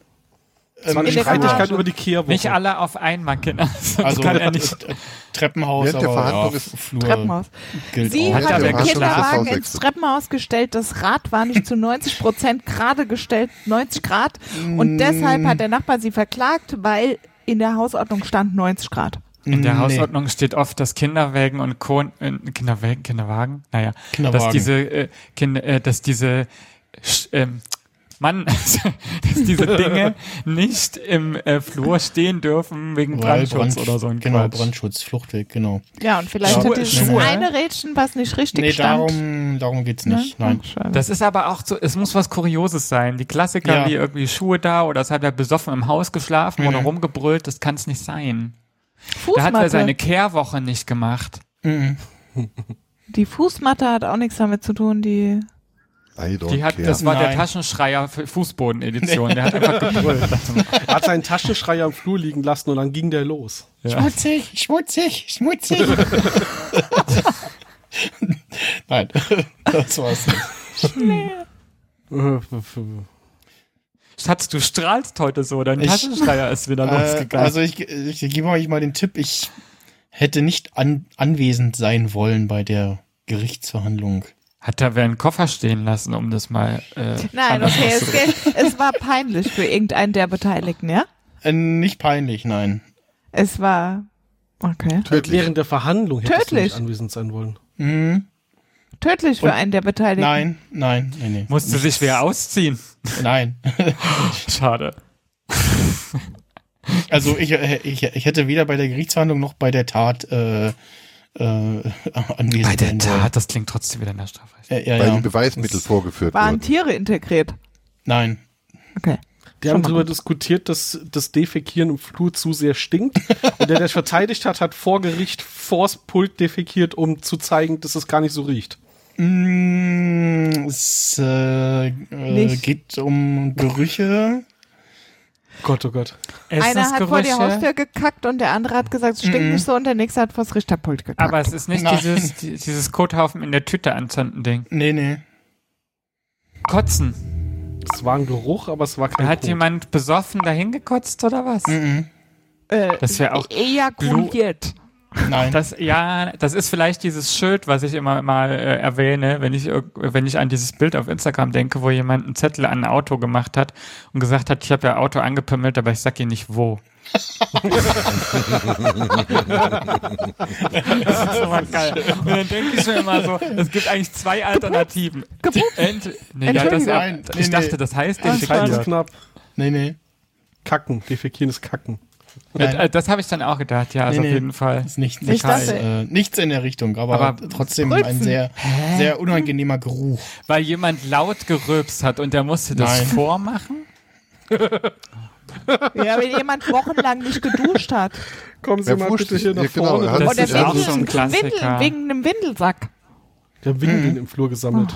Es war Ähm, eine in der Streitigkeit über die Kehrwoche. Nicht alle auf einmal, Kinder. Sonst also kann er nicht. äh, Treppenhaus, Während der Verhandlung ja, ist- Flur Treppenhaus. Sie auch. Hat den? Kinderwagen ins Haus Treppenhaus gestellt. Das Rad war nicht zu 90 Prozent gerade gestellt, 90 Grad. Und Mm. deshalb hat der Nachbar sie verklagt, weil in der Hausordnung stand 90 Grad. In der Nee, Hausordnung steht oft, dass Kinderwägen und Co äh, Kinderwägen, Kinderwagen, naja, Kinderwagen. dass diese äh, Kinder, äh, dass diese Sch- ähm, Mann, dass diese Dinge nicht im äh, Flur stehen dürfen wegen Weil Brandschutz Brand- oder so ein Genau, Quatsch. Brandschutz, Fluchtweg, genau. Ja, und vielleicht Schuhe- hat dieses Schuhe. eine Rädchen, was nicht richtig Nee, stand. darum, darum geht's Ne? nicht. Nein. Ach, schade. Das ist aber auch so, es muss was Kurioses sein. Die Klassiker Ja. wie irgendwie Schuhe da oder es hat er besoffen im Haus geschlafen Mhm. oder rumgebrüllt, das kann es nicht sein. Da Fußmatte. hat er seine Kehrwoche nicht gemacht. Mhm. die Fußmatte hat auch nichts damit zu tun, die I don't Die hat, care. das war der Nein. Taschenschreier für Fußboden-Edition. Der hat einfach gebrüllt. Er hat seinen Taschenschreier am Flur liegen lassen und dann ging der los. Ja. Schmutzig, schmutzig, schmutzig. Nein, das war's nicht. Schatz, du strahlst heute so, dein Ich- Taschenschreier ist wieder Äh, losgegangen. also ich, ich gebe euch mal den Tipp, ich hätte nicht an, anwesend sein wollen bei der Gerichtsverhandlung. Hat er wer einen Koffer stehen lassen, um das mal. Äh, Nein, okay, es, geht, es war peinlich für irgendeinen der Beteiligten, ja? Äh, nicht peinlich, nein. Es war okay. Tödlich. Während der Verhandlung hättest Tödlich. du nicht anwesend sein wollen. Mhm. Tödlich für Und- einen der Beteiligten. Nein, nein, nein, nee. Musste sich wer ausziehen. Nein. Schade. Also ich, äh, ich, ich hätte weder bei der Gerichtsverhandlung noch bei der Tat äh, äh, anwesend Bei der. Tat, das klingt trotzdem wieder in der Strafrecht. Äh, ja, Weil ja. die Beweismittel Das- vorgeführt Waren wurden. Tiere integriert? Nein. Okay. Die Schon haben darüber diskutiert, dass das Defekieren im Flur zu sehr stinkt. Und der, der es verteidigt hat, hat vor Gericht vors Pult defekiert, um zu zeigen, dass es gar nicht so riecht. Mm, es äh, äh, Nicht. geht um Gerüche. Gott, oh Gott. Einer hat vor die Haustür gekackt und der andere hat gesagt, es stinkt Mhm. nicht so und der nächste hat vors Richterpult gekackt. Aber es ist nicht Nein. dieses, die- dieses Kothaufen in der Tüte anzünden Ding. Nee, nee. Kotzen. Es war ein Geruch, aber es war kein Da hat Kot. jemand besoffen dahin gekotzt oder was? Mhm. äh, Das wäre auch ejakuliert. Nein. Das, ja, das ist vielleicht dieses Schild, was ich immer mal äh, erwähne, wenn ich, wenn ich an dieses Bild auf Instagram denke, wo jemand einen Zettel an ein Auto gemacht hat und gesagt hat, ich habe ja Auto angepimmelt, aber ich sag Ihnen nicht wo. das ist immer geil. Und dann denke ich mir immer so, es gibt eigentlich zwei Alternativen. Ent nee, ja, das, nee, ich dachte, das heißt ist defekiert. knapp. Nee, nee. Kacken. Defekieren ist Kacken. Nein. Äh, Das habe ich dann auch gedacht, ja, also Nee, auf nee. jeden Fall. Ist nicht, Ich nichts, äh, nichts in der Richtung, aber, Aber trotzdem Rülpsen. ein sehr, sehr unangenehmer Geruch. Weil jemand laut gerülpst hat und der musste das Nein. vormachen? Ja, wenn jemand wochenlang nicht geduscht hat. Kommen Sie Ja, mal bitte hier nach genau, vorne. hat- Das Oder ist auch so ein Klassiker. Windeln wegen einem Windelsack. Der Windeln im Flur gesammelt.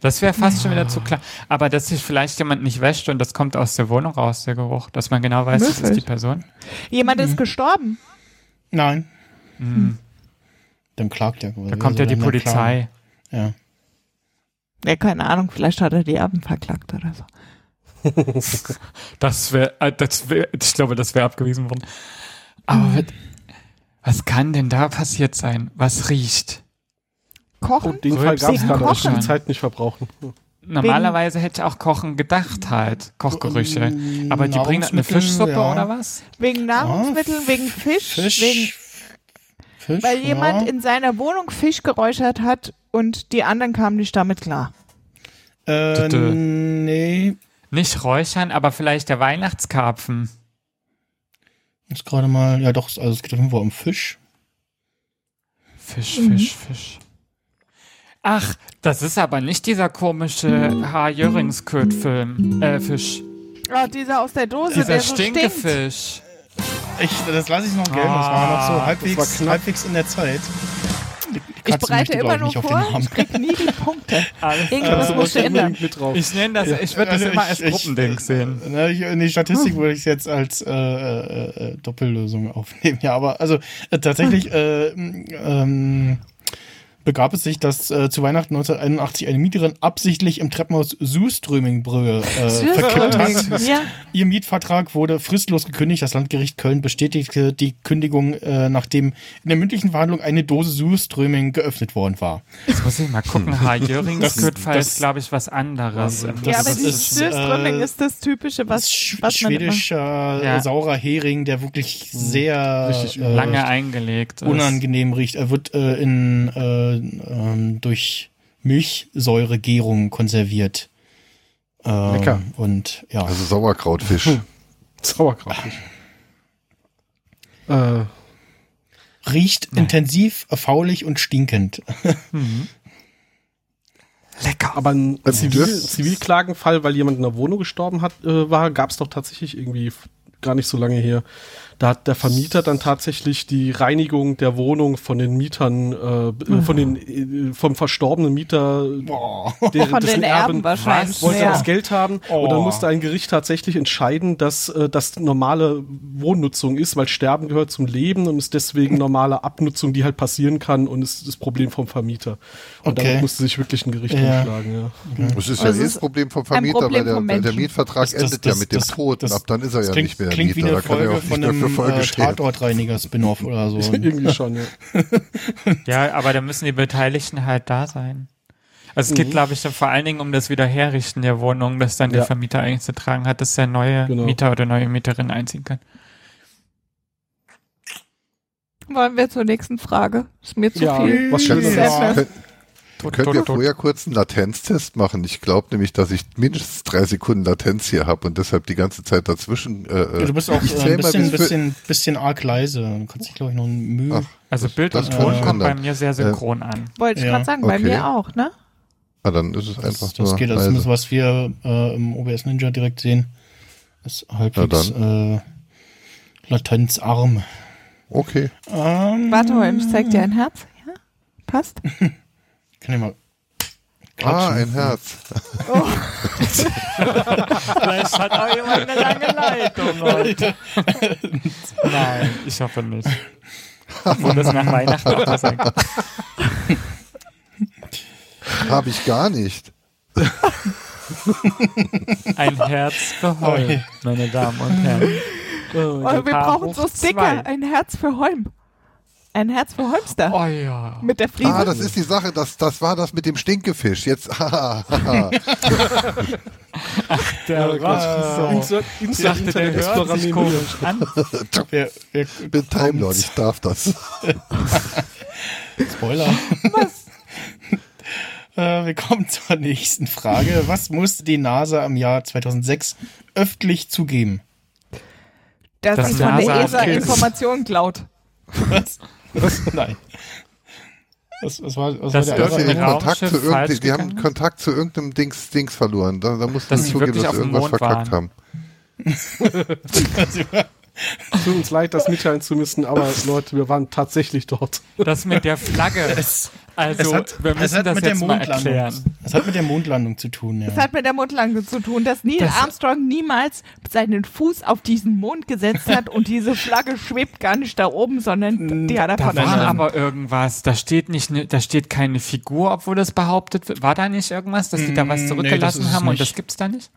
Das wäre fast schon wieder zu klar. Aber dass sich vielleicht jemand nicht wäscht und das kommt aus der Wohnung raus, der Geruch, dass man genau weiß, das ist die Möglich. Person. Jemand ist gestorben. Nein. Mhm. Dann klagt er. Da kommt ja die Polizei. Ja. Ja, keine Ahnung, vielleicht hat er die Erben verklagt oder so. Das wäre, äh, das wär, ich glaube, das wäre abgewiesen worden. Aber was, was kann denn da passiert sein? Was riecht? Kochen? Und den Fall gab es gerade, ich die kochen. Zeit nicht verbrauchen. Normalerweise hätte ich auch Kochen gedacht halt, Kochgerüche. Ähm, Aber die bringen eine Nahrungsmittel, Fischsuppe ja. oder was? Wegen Nahrungsmitteln, wegen Fisch, Fisch. wegen, Fisch, weil jemand ja. in seiner Wohnung Fisch geräuchert hat und die anderen kamen nicht damit klar. Äh, Tüte. nee. Nicht räuchern, aber vielleicht der Weihnachtskarpfen. Ist gerade mal, ja doch, also es geht auf jeden Fall um Fisch. Fisch, Mhm. Fisch, Fisch. Ach, das ist aber nicht dieser komische H. Jöringskürt-Film. Äh, Fisch. Oh, dieser aus der Dose, Dieser der so stinkt. Stinkefisch. Ich, das lasse ich noch gelten. Das war noch so Ah, halbwegs, halbwegs in der Zeit. Ich bereite immer nur vor, ich krieg nie die Punkte. Irgendwas musst du ändern. unbedingt mit drauf. Ich nenne das, ich würde das Also immer als Gruppending sehen. Na, ich, in die Statistik würde ich es jetzt als äh, äh, äh, Doppellösung aufnehmen. Ja, aber also äh, tatsächlich äh, ähm, begab es sich, dass äh, zu Weihnachten 1981 eine Mieterin absichtlich im Treppenhaus Süßströmingbrühe äh, verkippt hat. Ja, Ihr Mietvertrag wurde fristlos gekündigt. Das Landgericht Köln bestätigte die Kündigung, äh, nachdem in der mündlichen Verhandlung eine Dose Surströming geöffnet worden war. Jetzt muss ich mal gucken. H. Das- ist, glaube ich, was anderes. Das ja aber ist, dieses äh, Süßströmming ist das Typische, was, Sch was schwedischer Ja. saurer Hering, der wirklich sehr Richtig äh, Lange eingelegt ist. unangenehm riecht. Er wird äh, in äh, ähm, durch Milchsäuregärung konserviert. Ähm, Lecker. Und ja, Also Sauerkrautfisch. Sauerkrautfisch. Äh, riecht intensiv, faulig und stinkend. Lecker. aber ein Zivil, Zivilklagenfall, weil jemand in der Wohnung gestorben hat, äh, war, gab es doch tatsächlich irgendwie gar nicht so lange her. Da hat der Vermieter dann tatsächlich die Reinigung der Wohnung von den Mietern, äh, äh, von den äh, vom verstorbenen Mieter, der, Von dessen den Erben wahrscheinlich. Was? wollte ja. das Geld haben Oh. und dann musste ein Gericht tatsächlich entscheiden, dass äh, das normale Wohnnutzung ist, weil Sterben gehört zum Leben und ist deswegen normale Abnutzung, die halt passieren kann und ist das Problem vom Vermieter. Und Okay. damit musste sich wirklich ein Gericht Ja. umschlagen, ja. Das ist Also ja eh es das Problem vom Vermieter, Problem weil der, der. Mietvertrag Das- das- endet ja das- mit dem Tod das- und ab dann ist er ja klingt, nicht mehr Mieter. Da kann er auch nicht dafür einem Folge äh. Tatortreiniger-Spin-Off oder so. Irgendwie schon, ja. Ja, aber da müssen die Beteiligten halt da sein. Also es geht, Mhm. glaube ich, vor allen Dingen um das Wiederherrichten der Wohnung, dass dann der Ja. Vermieter eigentlich zu tragen hat, dass der neue Genau. Mieter oder neue Mieterin einziehen kann. Wollen wir zur nächsten Frage? Ist mir zu Ja, viel. was Schönes. Ja. Könnt, Tot, könnt tot, ihr tot. vorher kurz einen Latenztest machen? Ich glaube nämlich, dass ich mindestens drei Sekunden Latenz hier habe und deshalb die ganze Zeit dazwischen. Äh, Ja, du bist auch ich äh, ein bisschen, bisschen, bisschen arg leise. Du kannst dich, glaube ich, noch Mühe. Ach, Also Bild das und Ton ich kommt bei mir sehr synchron an. Wollte ich Ja. gerade sagen, bei Okay. mir auch, ne? Ah, dann ist es einfach das, das geht, das leise. ist was wir äh, im OBS Ninja direkt sehen. Ist halbwegs äh, latenzarm. Okay. Ähm, Warte mal, ich zeig dir ein Herz. Ja? Passt? Kann ich mal. Ah, klatschen? ein Herz. Vielleicht hat auch jemand eine lange Leitung heute. Nein, ich hoffe nicht. Wo das nach Weihnachten auch mal sein kann. Habe ich gar nicht. Ein Herz für Heu, meine Damen und Herren. Oh, wir brauchen so Sticker. zwei. Ein Herz für Holm. Ein Herz für Holmster. Oh ja. Mit der Friese. Ah, das ist die Sache, das, das war das mit dem Stinkefisch. Jetzt, haha. Der Gott. so. Insert, Ich insert dachte, der hört sich komisch an. Wer, wer Ich bin Time Lord, ich darf das. Spoiler. Was? äh, wir kommen zur nächsten Frage. Was musste die NASA im Jahr 2006 öffentlich zugeben? dass das sie von der NASA ESA Kids. Informationen klaut. Was? Was? Nein. Was, was war, was Das war der wir Kontakt zu die haben? Kontakt zu irgendeinem Dings, Dings verloren. Da, da mussten Dass sie zugeben, wirklich dass auf sie irgendwas Mond verkackt waren. haben. Tut uns leid, das mitteilen zu müssen, aber Leute, wir waren tatsächlich dort. Das mit der Flagge. Es, Also, es hat, wir es müssen hat das mit der jetzt mal Mondlandung. erklären. Es hat mit der Mondlandung zu tun, ja. Das hat mit der Mondlandung zu tun, dass Neil Das- Armstrong niemals seinen Fuß auf diesen Mond gesetzt hat und diese Flagge schwebt gar nicht da oben, sondern die hat er Da war aber irgendwas. Da steht nicht, ne, da steht keine Figur, obwohl das behauptet wird. War da nicht irgendwas, dass die da was nee, zurückgelassen es haben und nicht. das gibt's da nicht?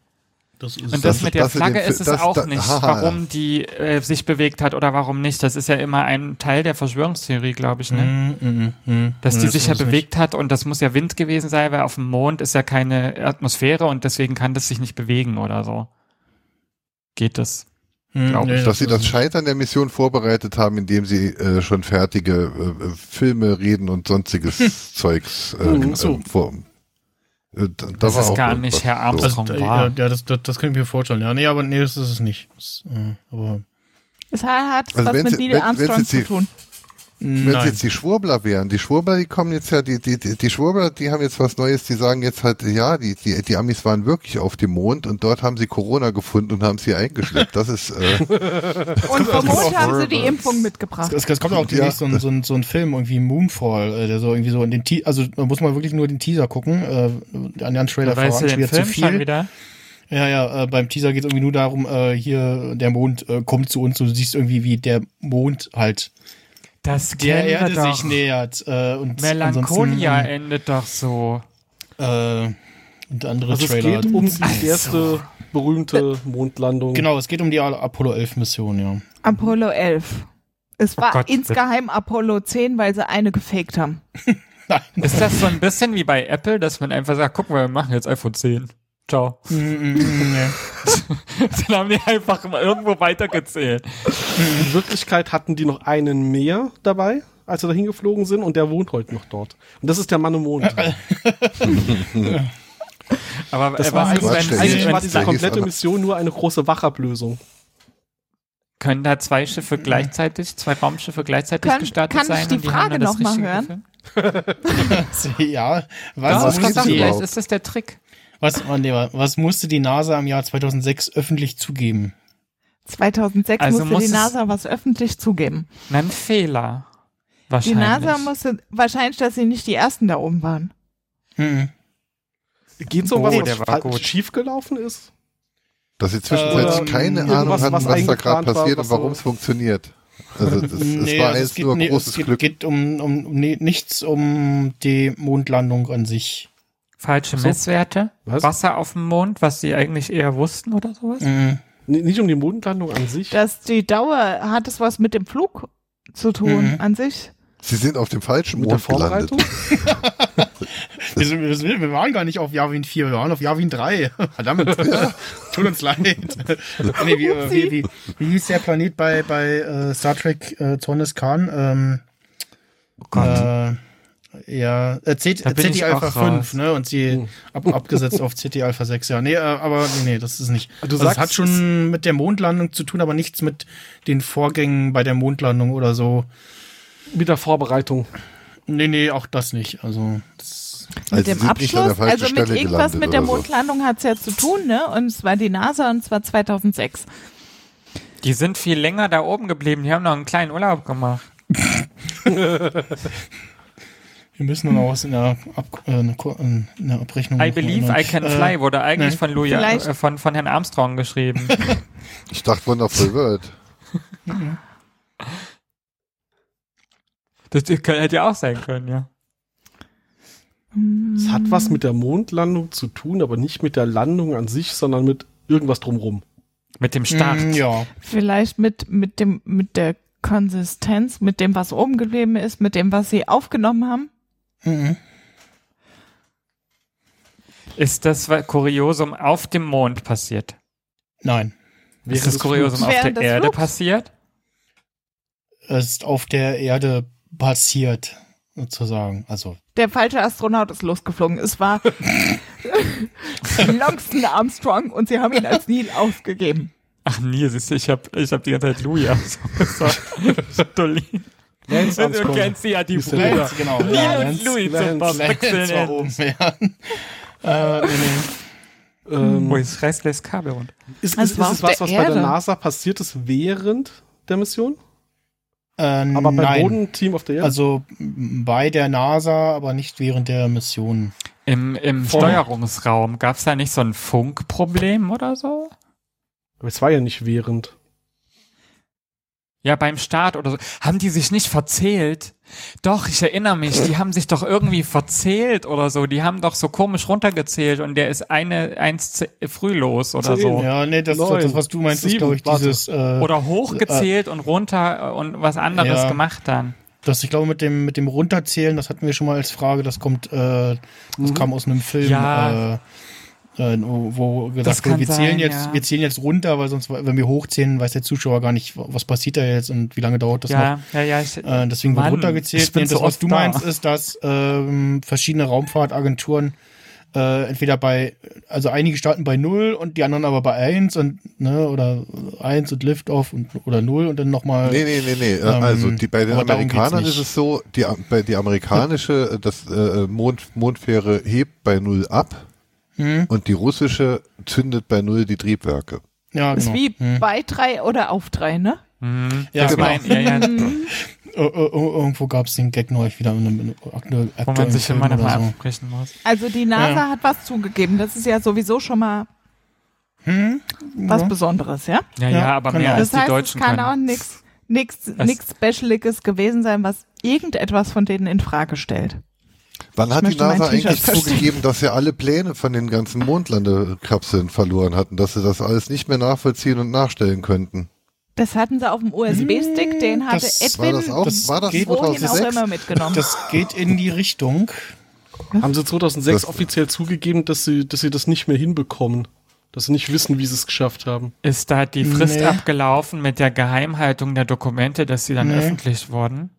Das ist Und das, Das- mit der das Flagge ist es das- auch nicht, haha. warum die äh, sich bewegt hat oder warum nicht. Das ist ja immer ein Teil der Verschwörungstheorie, glaube ich, ne? Mm, mm, mm. Dass Nee, die das sich ja es nicht. bewegt hat und das muss ja Wind gewesen sein, weil auf dem Mond ist ja keine Atmosphäre und deswegen kann das sich nicht bewegen oder so. Geht das? Mm, glaub nee, ich, Dass sie das Scheitern der Mission vorbereitet haben, indem sie äh, schon fertige äh, äh, Filme, Reden und sonstiges Zeugs äh, äh, So. vor. Äh, da, da Das ist auch gar nicht Herr so. Armstrong. Also, war. ja, das, das, das kann ich mir vorstellen. Ja, nee, aber nee, das ist es nicht. Das, äh, aber Es hat Also was mit Neil wenn- wenn Armstrong zu tun. Wenn es jetzt die Schwurbler wären, die Schwurbler, die kommen jetzt ja, die, die, die, die Schwurbler, die haben jetzt was Neues, die sagen jetzt halt, ja, die, die, die Amis waren wirklich auf dem Mond und dort haben sie Corona gefunden und haben sie eingeschleppt. Das ist, äh, Und vom Mond haben sie die Impfung mitgebracht. Es, es kommt auch demnächst so, ein, so, ein, so ein Film, irgendwie Moonfall, äh, der so irgendwie so in den Te also man muss mal wirklich nur den Teaser gucken. Äh, an den Trailer weißt du verraten den schon wieder zu viel. wieder? Ja, ja, äh, beim Teaser geht es irgendwie nur darum, äh, hier der Mond äh, kommt zu uns, du siehst irgendwie, wie der Mond halt Das der Erde doch. sich nähert. Äh, und Melancholia ansonsten, endet doch so. Äh, und andere Also es Trailer. geht um die Also. erste berühmte Mondlandung. Genau, es geht um die Apollo 11 Mission, ja. Apollo 11. Es war Oh Gott, insgeheim Apollo 10, weil sie eine gefaked haben. Nein. Ist das so ein bisschen wie bei Apple, dass man einfach sagt, guck mal, wir machen jetzt iPhone 10. Ciao. Mm, mm, mm. Dann haben die einfach mal irgendwo weitergezählt. In Wirklichkeit hatten die noch einen mehr dabei, als sie dahin geflogen sind und der wohnt heute noch dort. Und das ist der Mann im Mond. Aber Das war eigentlich, ist, wenn, eigentlich war diese komplette Mission nur eine große Wachablösung. können da zwei Schiffe gleichzeitig, zwei Raumschiffe gleichzeitig Kann- gestartet kann ich sein? die und die haben Frage dann das noch mal Richtige hören? ja, was, Ja, was das die, vielleicht ist das der Trick. Was, oh, nee, was musste die NASA im Jahr 2006 öffentlich zugeben? 2006 Also musste muss die es- NASA was öffentlich zugeben. Ein Fehler. Die Wahrscheinlich. NASA musste wahrscheinlich, dass sie nicht die ersten da oben waren. Mhm. Geht so um Oh, was, der was war gut. schiefgelaufen ist? dass sie zwischenzeitlich Ähm, keine Ahnung hatten, was was, da gerade war, passiert was und warum so- es funktioniert. Also das, Nee, es war also jetzt nur nee, großes es geht, Glück. geht um, um nee, nichts um die Mondlandung an sich. Falsche So. Messwerte. Was? Wasser auf dem Mond, was sie eigentlich eher wussten oder sowas. Mhm. Nicht um die Mondlandung an sich. Dass die Dauer, hat es was mit dem Flug zu tun Mhm. an sich? Sie sind auf dem falschen mit der Mond gelandet. Vorbereitung? Wir, sind, wir, sind, wir waren gar nicht auf Yavin 4, wir waren auf Yavin 3. Verdammt. Tut uns leid. nee, wie, äh, wie, wie, wie hieß der Planet bei, bei äh, Star Trek äh, Zorn des Khan? Ähm, Oh Gott. Äh, ja, äh, CT Alpha auch 5, raus. ne? Und sie Hm. ab, abgesetzt auf CT Alpha 6, ja. Nee, äh, aber nee, nee, das ist nicht. Du also es sagst, hat schon mit der Mondlandung zu tun, aber nichts mit den Vorgängen bei der Mondlandung oder so. Mit der Vorbereitung. Nee, nee, auch das nicht. Also, das, Also mit sie dem Abschluss, also mit Stelle irgendwas mit der so. Mondlandung hat es ja zu tun, ne? Und es war die NASA und zwar 2006. Die sind viel länger da oben geblieben. Die haben noch einen kleinen Urlaub gemacht. wir müssen noch was in der, Ab äh, in der Abrechnung. I believe. I can Äh, fly wurde eigentlich von, Louis, äh, von, von Herrn Armstrong geschrieben. Ich dachte Wonderful World. das hätte ja auch sein können, ja. Es hat was mit der Mondlandung zu tun, aber nicht mit der Landung an sich, sondern mit irgendwas drumrum. Mit dem Start. Mm, ja. Vielleicht mit, mit dem, mit der Konsistenz, mit dem, was oben geblieben ist, mit dem, was sie aufgenommen haben. Mhm. Ist das Kuriosum auf dem Mond passiert? Nein. ist das Kuriosum Flugs. auf der Während Erde Flugs? passiert? Es ist auf der Erde passiert, sozusagen. Also, Der falsche Astronaut ist losgeflogen. Es war Langston Armstrong und sie haben ihn als Neil ausgegeben. Ach nee, siehst du, ich hab, ich hab die ganze Zeit Louis ausgesagt. Lance Du Armstrong. kennst sie ja die Ist der Brüder. Lance, genau. Neil Ja, und Lance- Louis zum Lance- Verwechseln. Lance war oben, ja. äh, nee, nee. Ähm, Wo ist reißles Kabel und ist, Also ist, war ist es was, was bei der Erde. NASA passiert ist während der Mission? Äh, Aber beim nein. Bodenteam auf der Erde? Also bei der NASA, aber nicht während der Mission. Im, im Vor- Steuerungsraum gab es da nicht so ein Funkproblem oder so? aber es war ja nicht während. Ja, beim Start oder so. Haben die sich nicht verzählt? Doch, ich erinnere mich, die haben sich doch irgendwie verzählt oder so. Die haben doch so komisch runtergezählt und der ist eine, eins früh los oder so. Ja, nee, das, Neun, das was du meinst, ist, sieben, glaube ich, warte. dieses, äh, Oder hochgezählt und runter äh, und was anderes Ja. gemacht dann. das, ich glaube, mit dem, mit dem Runterzählen, das hatten wir schon mal als Frage, das kommt, äh, das kam aus einem Film, Ja. äh, äh, wo Das gesagt wurde, wir zählen sein, jetzt, ja. wir zählen jetzt runter, weil sonst, wenn wir hochzählen, weiß der Zuschauer gar nicht, was passiert da jetzt und wie lange dauert das noch. Ja, ja, ja. Ich, Äh, deswegen wird Mann, runtergezählt. ich bin Nee, das, so was oft du da. meinst, ist, dass ähm, verschiedene Raumfahrtagenturen äh, entweder bei, also einige starten bei null und die anderen aber bei eins und ne, oder eins und Liftoff und oder null und dann nochmal. Nee, nee, nee, nee. Ähm, also die, bei den Amerikanern ist es so, die, bei die amerikanische, das äh, Mond, Mondfähre hebt bei null ab Hm? und die russische zündet bei null die Triebwerke. Ja, Ist genau. wie Hm. bei drei oder auf drei, ne? Mhm. Ja, genau. mein, ja, ja, äh, irgendwo gab es den Gag neulich wieder in einem, in aktuellen wo man sich noch oder mal so. muss. Also die NASA Ja. hat was zugegeben. Das ist ja sowieso schon mal Hm? was Ja. Besonderes, ja? Ja, ja, aber genau. mehr als Das die heißt, es Deutschen kann können. auch nichts nichts Specialiges gewesen sein, was irgendetwas von denen in Frage stellt. Wann Ich hat die NASA eigentlich zugegeben, dass sie alle Pläne von den ganzen Mondlandekapseln verloren hatten, dass sie das alles nicht mehr nachvollziehen und nachstellen könnten? Das hatten sie auf dem USB-Stick, den hatte das- War Edwin das auch, das war das geht auch 2006? immer mitgenommen. Das geht in die Richtung. Haben sie 2006 Das- offiziell zugegeben, dass sie, dass sie das nicht mehr hinbekommen. Dass sie nicht wissen, wie sie es geschafft haben. Ist da die Frist Nee. abgelaufen mit der Geheimhaltung der Dokumente, dass sie dann Nee. öffentlich wurden?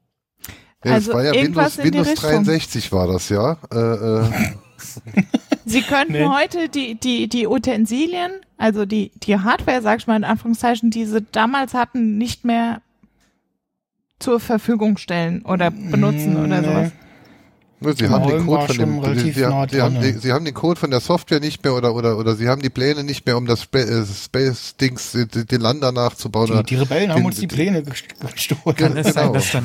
Ja, Also das war ja Windows, Windows Richtung. 63 war das, ja. Äh, äh, Sie könnten Nee. heute die, die, die Utensilien, also die, die Hardware, sag ich mal in Anführungszeichen, die sie damals hatten, nicht mehr zur Verfügung stellen oder benutzen oder Nee. sowas. Ne, sie haben den Code von dem, sie, sie, haben, sie, haben, sie haben den Code von der Software nicht mehr oder oder oder sie haben die Pläne nicht mehr, um das Spa äh, Space Dings äh, den Lander nachzubauen. Die, die Rebellen haben den- uns die Pläne gest- gestohlen. Kann es sein, Genau. dass dann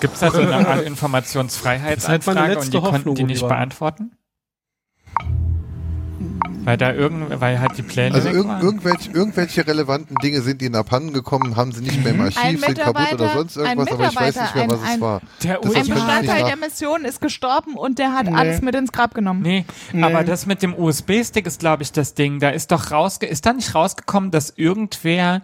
Gibt es da so eine Art halt Informationsfreiheitsanfrage und die konnten die nicht beantworten? Weil da irgend, weil halt die Pläne Also irg irgendwelche, irgendwelche relevanten Dinge sind ihnen abhanden gekommen, haben sie nicht mehr im Mhm. Archiv, Ein sind kaputt oder sonst ein irgendwas, aber ich weiß nicht mehr, was Mitarbeiter, ein- es war. Der Das Ein Bestandteil der Mission ist gestorben und der hat Nee. alles mit ins Grab genommen. Nee, Nee. aber das mit dem USB-Stick ist, glaube ich, das Ding. Da ist doch rausge ist da nicht rausgekommen, dass irgendwer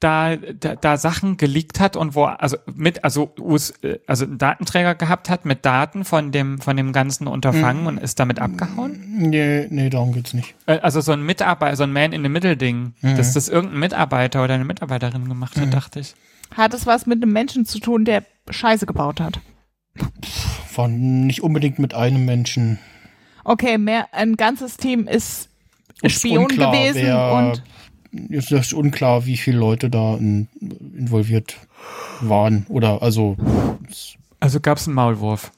da, da, da Sachen geleakt hat und wo, also mit, also US, äh, also einen Datenträger gehabt hat mit Daten von dem, von dem ganzen Unterfangen und ist damit abgehauen? Nee, nee, darum geht's nicht. Äh, Also so ein Mitarbeiter, so ein Man-in-the-Middle-Ding, dass das irgendein Mitarbeiter oder eine Mitarbeiterin gemacht hat, dachte ich. Hat es was mit einem Menschen zu tun, der Scheiße gebaut hat? War nicht unbedingt mit einem Menschen. Okay, mehr, ein ganzes Team ist Ist Spion unklar, gewesen wer- und Es ist unklar, wie viele Leute da in, involviert waren. Oder also. Also gab es einen Maulwurf.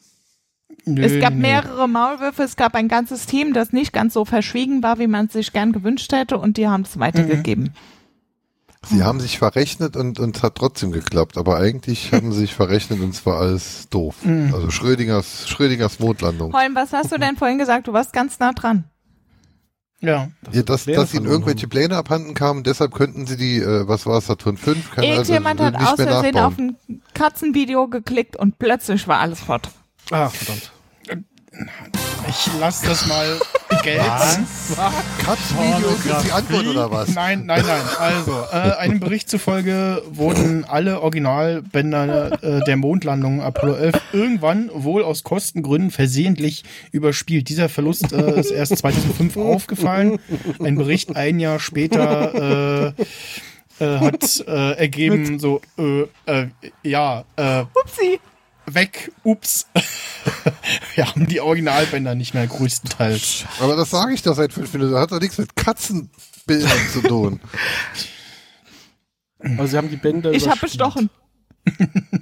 Nö, es gab nee. mehrere Maulwürfe, es gab ein ganzes Team, das nicht ganz so verschwiegen war, wie man es sich gern gewünscht hätte und die haben es weitergegeben. Sie haben sich verrechnet und und es hat trotzdem geklappt, aber eigentlich haben sie sich verrechnet und es war alles doof. Mhm. Also Schrödingers Schrödingers Mondlandung. Holm, was hast du denn vorhin gesagt? Du warst ganz nah dran. Ja. Ja, dass, dass ihnen irgendwelche Pläne abhanden kamen, deshalb könnten sie die, äh, was war es, Saturn 5? Kann Irgendjemand also, hat nicht aus Versehen auf ein Katzenvideo geklickt und plötzlich war alles fort. Ah, verdammt. Ich lass das mal gelten. Katzenvideo ist die Antwort oder was? Nein, nein, nein. Also, äh, einem Bericht zufolge wurden alle Originalbänder äh, der Mondlandung Apollo 11 irgendwann wohl aus Kostengründen versehentlich überspielt. Dieser Verlust äh, ist erst 2005 aufgefallen. Ein Bericht ein Jahr später äh, äh, hat äh, ergeben, so, äh, äh, ja, äh, Upsi. Weg, ups. Wir haben die Originalbänder nicht mehr größtenteils. Aber das sage ich doch seit fünf Minuten. Das hat doch nichts mit Katzenbildern zu tun. Aber sie haben die Bänder Ich habe bestochen.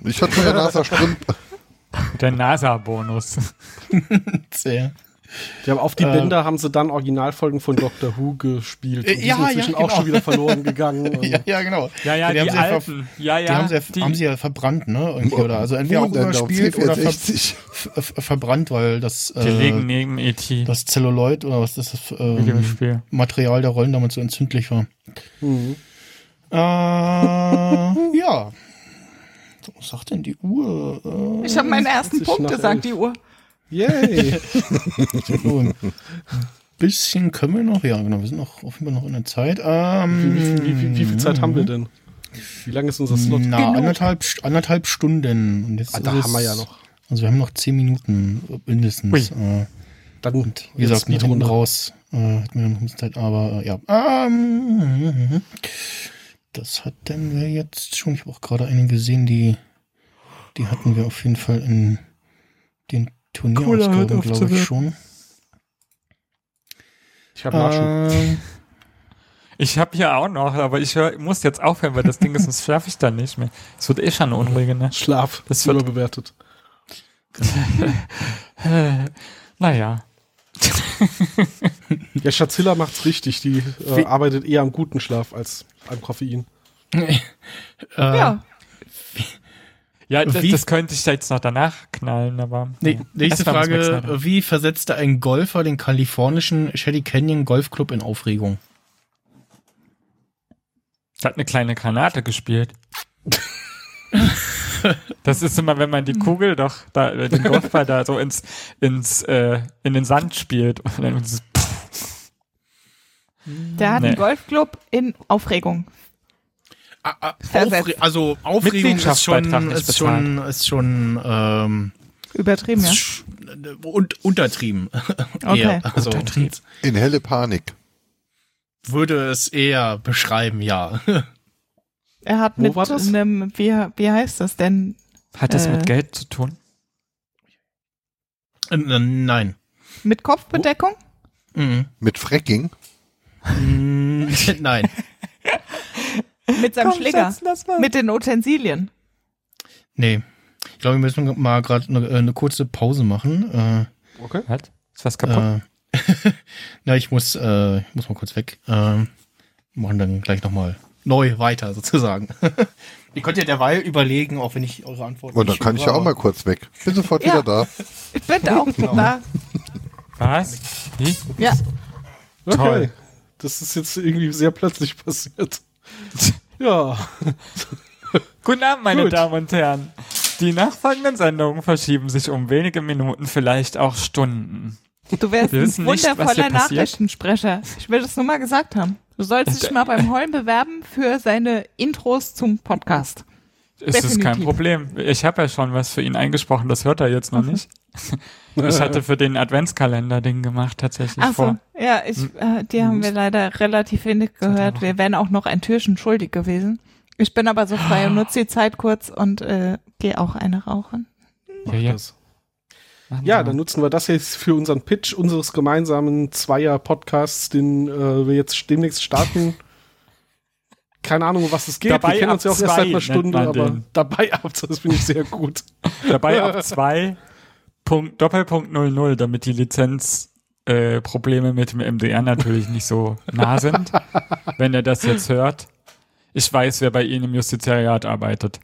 Ich hatte von der NASA Strümp. Der NASA-Bonus. Sehr. Die haben auf die Äh, Bänder haben sie dann Originalfolgen von Doctor Who gespielt. Äh, Und die ja, sind ja, inzwischen auch genau. schon wieder verloren gegangen. Ja, ja, genau. Ja, ja, Die die, haben sie ja alten. Ja, ja. Die haben sie ja, die- haben sie ja verbrannt, ne? Irgendwie, oder also entweder auch überspielt oder ver C64. f- f- verbrannt, weil das, die liegen äh, neben E E.T. das Zelluloid oder was das ist, ähm. Material der Rollen damals so entzündlich war. Mhm. Äh, ja. ja. Was sagt denn die Uhr? Äh, Ich habe meinen ersten 20 Punkt elf. die Uhr. Yay! so, ein bisschen können wir noch. Ja, genau. Wir sind noch auf jeden Fall noch in der Zeit. Ähm, wie, wie, wie, wie viel Zeit haben wir denn? Wie lange ist unser Slot? Na, Genug. anderthalb, anderthalb Stunden. Und jetzt Ah, da haben wir ja noch. Also wir haben noch zehn Minuten mindestens. Äh, Dann, und wie gesagt, nach hinten raus äh, hat mir noch ein bisschen Zeit, aber äh, ja. Ähm, das hatten wir jetzt schon. Ich habe auch gerade eine gesehen, die, die hatten wir auf jeden Fall in Turnierausgaben, glaube ich schon. Ich habe Nachschub. Ähm, Ich habe hier auch noch, aber ich hör, muss jetzt aufhören, weil das Ding ist, sonst schlafe ich dann nicht mehr. Es wird eh schon eine unruhige Nacht. Schlaf. Das wird- überbewertet. Naja. Ja, Schatzilla macht's richtig. Die äh, arbeitet eher am guten Schlaf als am Koffein. äh, Ja, Ja, das, Wie- das könnte ich jetzt noch danach knallen, aber. Nee, ja. nächste Frage. Wie versetzte ein Golfer den kalifornischen Shady Canyon Golfclub in Aufregung? Hat eine kleine Granate gespielt. Das ist immer, wenn man die Kugel doch da, äh, den Golfball da so ins, ins, äh, in den Sand spielt. Und dann dieses der hat Nee. einen Golfclub in Aufregung. Aufre also Aufregung ist schon, ist schon, ist schon ähm, Übertrieben, ja. und, untertrieben. Okay. Eher. Also Untertrieben. In helle Panik. würde es eher beschreiben, ja. Er hat Wo mit war das? einem, wie, wie heißt das denn? Hat das Äh. mit Geld zu tun? Nein. Mit Kopfbedeckung? Mhm. Mit Fracking. Nein. Mit seinem Komm, Schläger? Schatz. Mit den Utensilien? Nee. Ich glaube, wir müssen mal gerade eine, eine kurze Pause machen. Äh, Okay. Was? Ist was kaputt? Äh, na, ich muss, äh, ich muss mal kurz weg. Äh, machen dann gleich nochmal neu weiter sozusagen. Ihr könnt ja derweil überlegen, auch wenn ich eure Antworten Und dann kann ich ja auch mal kurz weg. Bin sofort Ja. wieder da. Ich bin da auch Genau. da. was? Wie? Ja. Okay. Toll. Das ist jetzt irgendwie sehr plötzlich passiert. Ja. Guten Abend, meine Gut. Damen und Herren. Die nachfolgenden Sendungen verschieben sich um wenige Minuten, vielleicht auch Stunden. Du wärst Wir ein wissen nicht, was hier wundervoller passiert. Nachrichtensprecher. Ich will das nur mal gesagt haben. Du sollst dich mal beim Holm bewerben für seine Intros zum Podcast. Es ist kein Definitiv. Problem. Ich habe ja schon was für ihn eingesprochen, das hört er jetzt noch nicht. Ich hatte für den Adventskalender Ding gemacht, tatsächlich Ach so, vor. ja, ich, äh, die haben wir leider relativ wenig gehört. Wir wären auch noch ein Türchen schuldig gewesen. Ich bin aber so frei und nutze die Zeit kurz und äh, gehe auch eine rauchen. Mach Ja, ja. das. Dann nutzen wir das jetzt für unseren Pitch unseres gemeinsamen Zweier-Podcasts, den äh, wir jetzt demnächst starten. Keine Ahnung, um was es geht. Dabei wir kennen ab uns ja auch erst zwei seit einer nennt Stunde, aber den. dabei ab, das finde ich sehr gut. Dabei ab zwei Punkt, Doppelpunkt 00, damit die Lizenz äh, mit dem MDR natürlich nicht so nah sind. wenn er das jetzt hört. Ich weiß, wer bei Ihnen im Justiziariat arbeitet.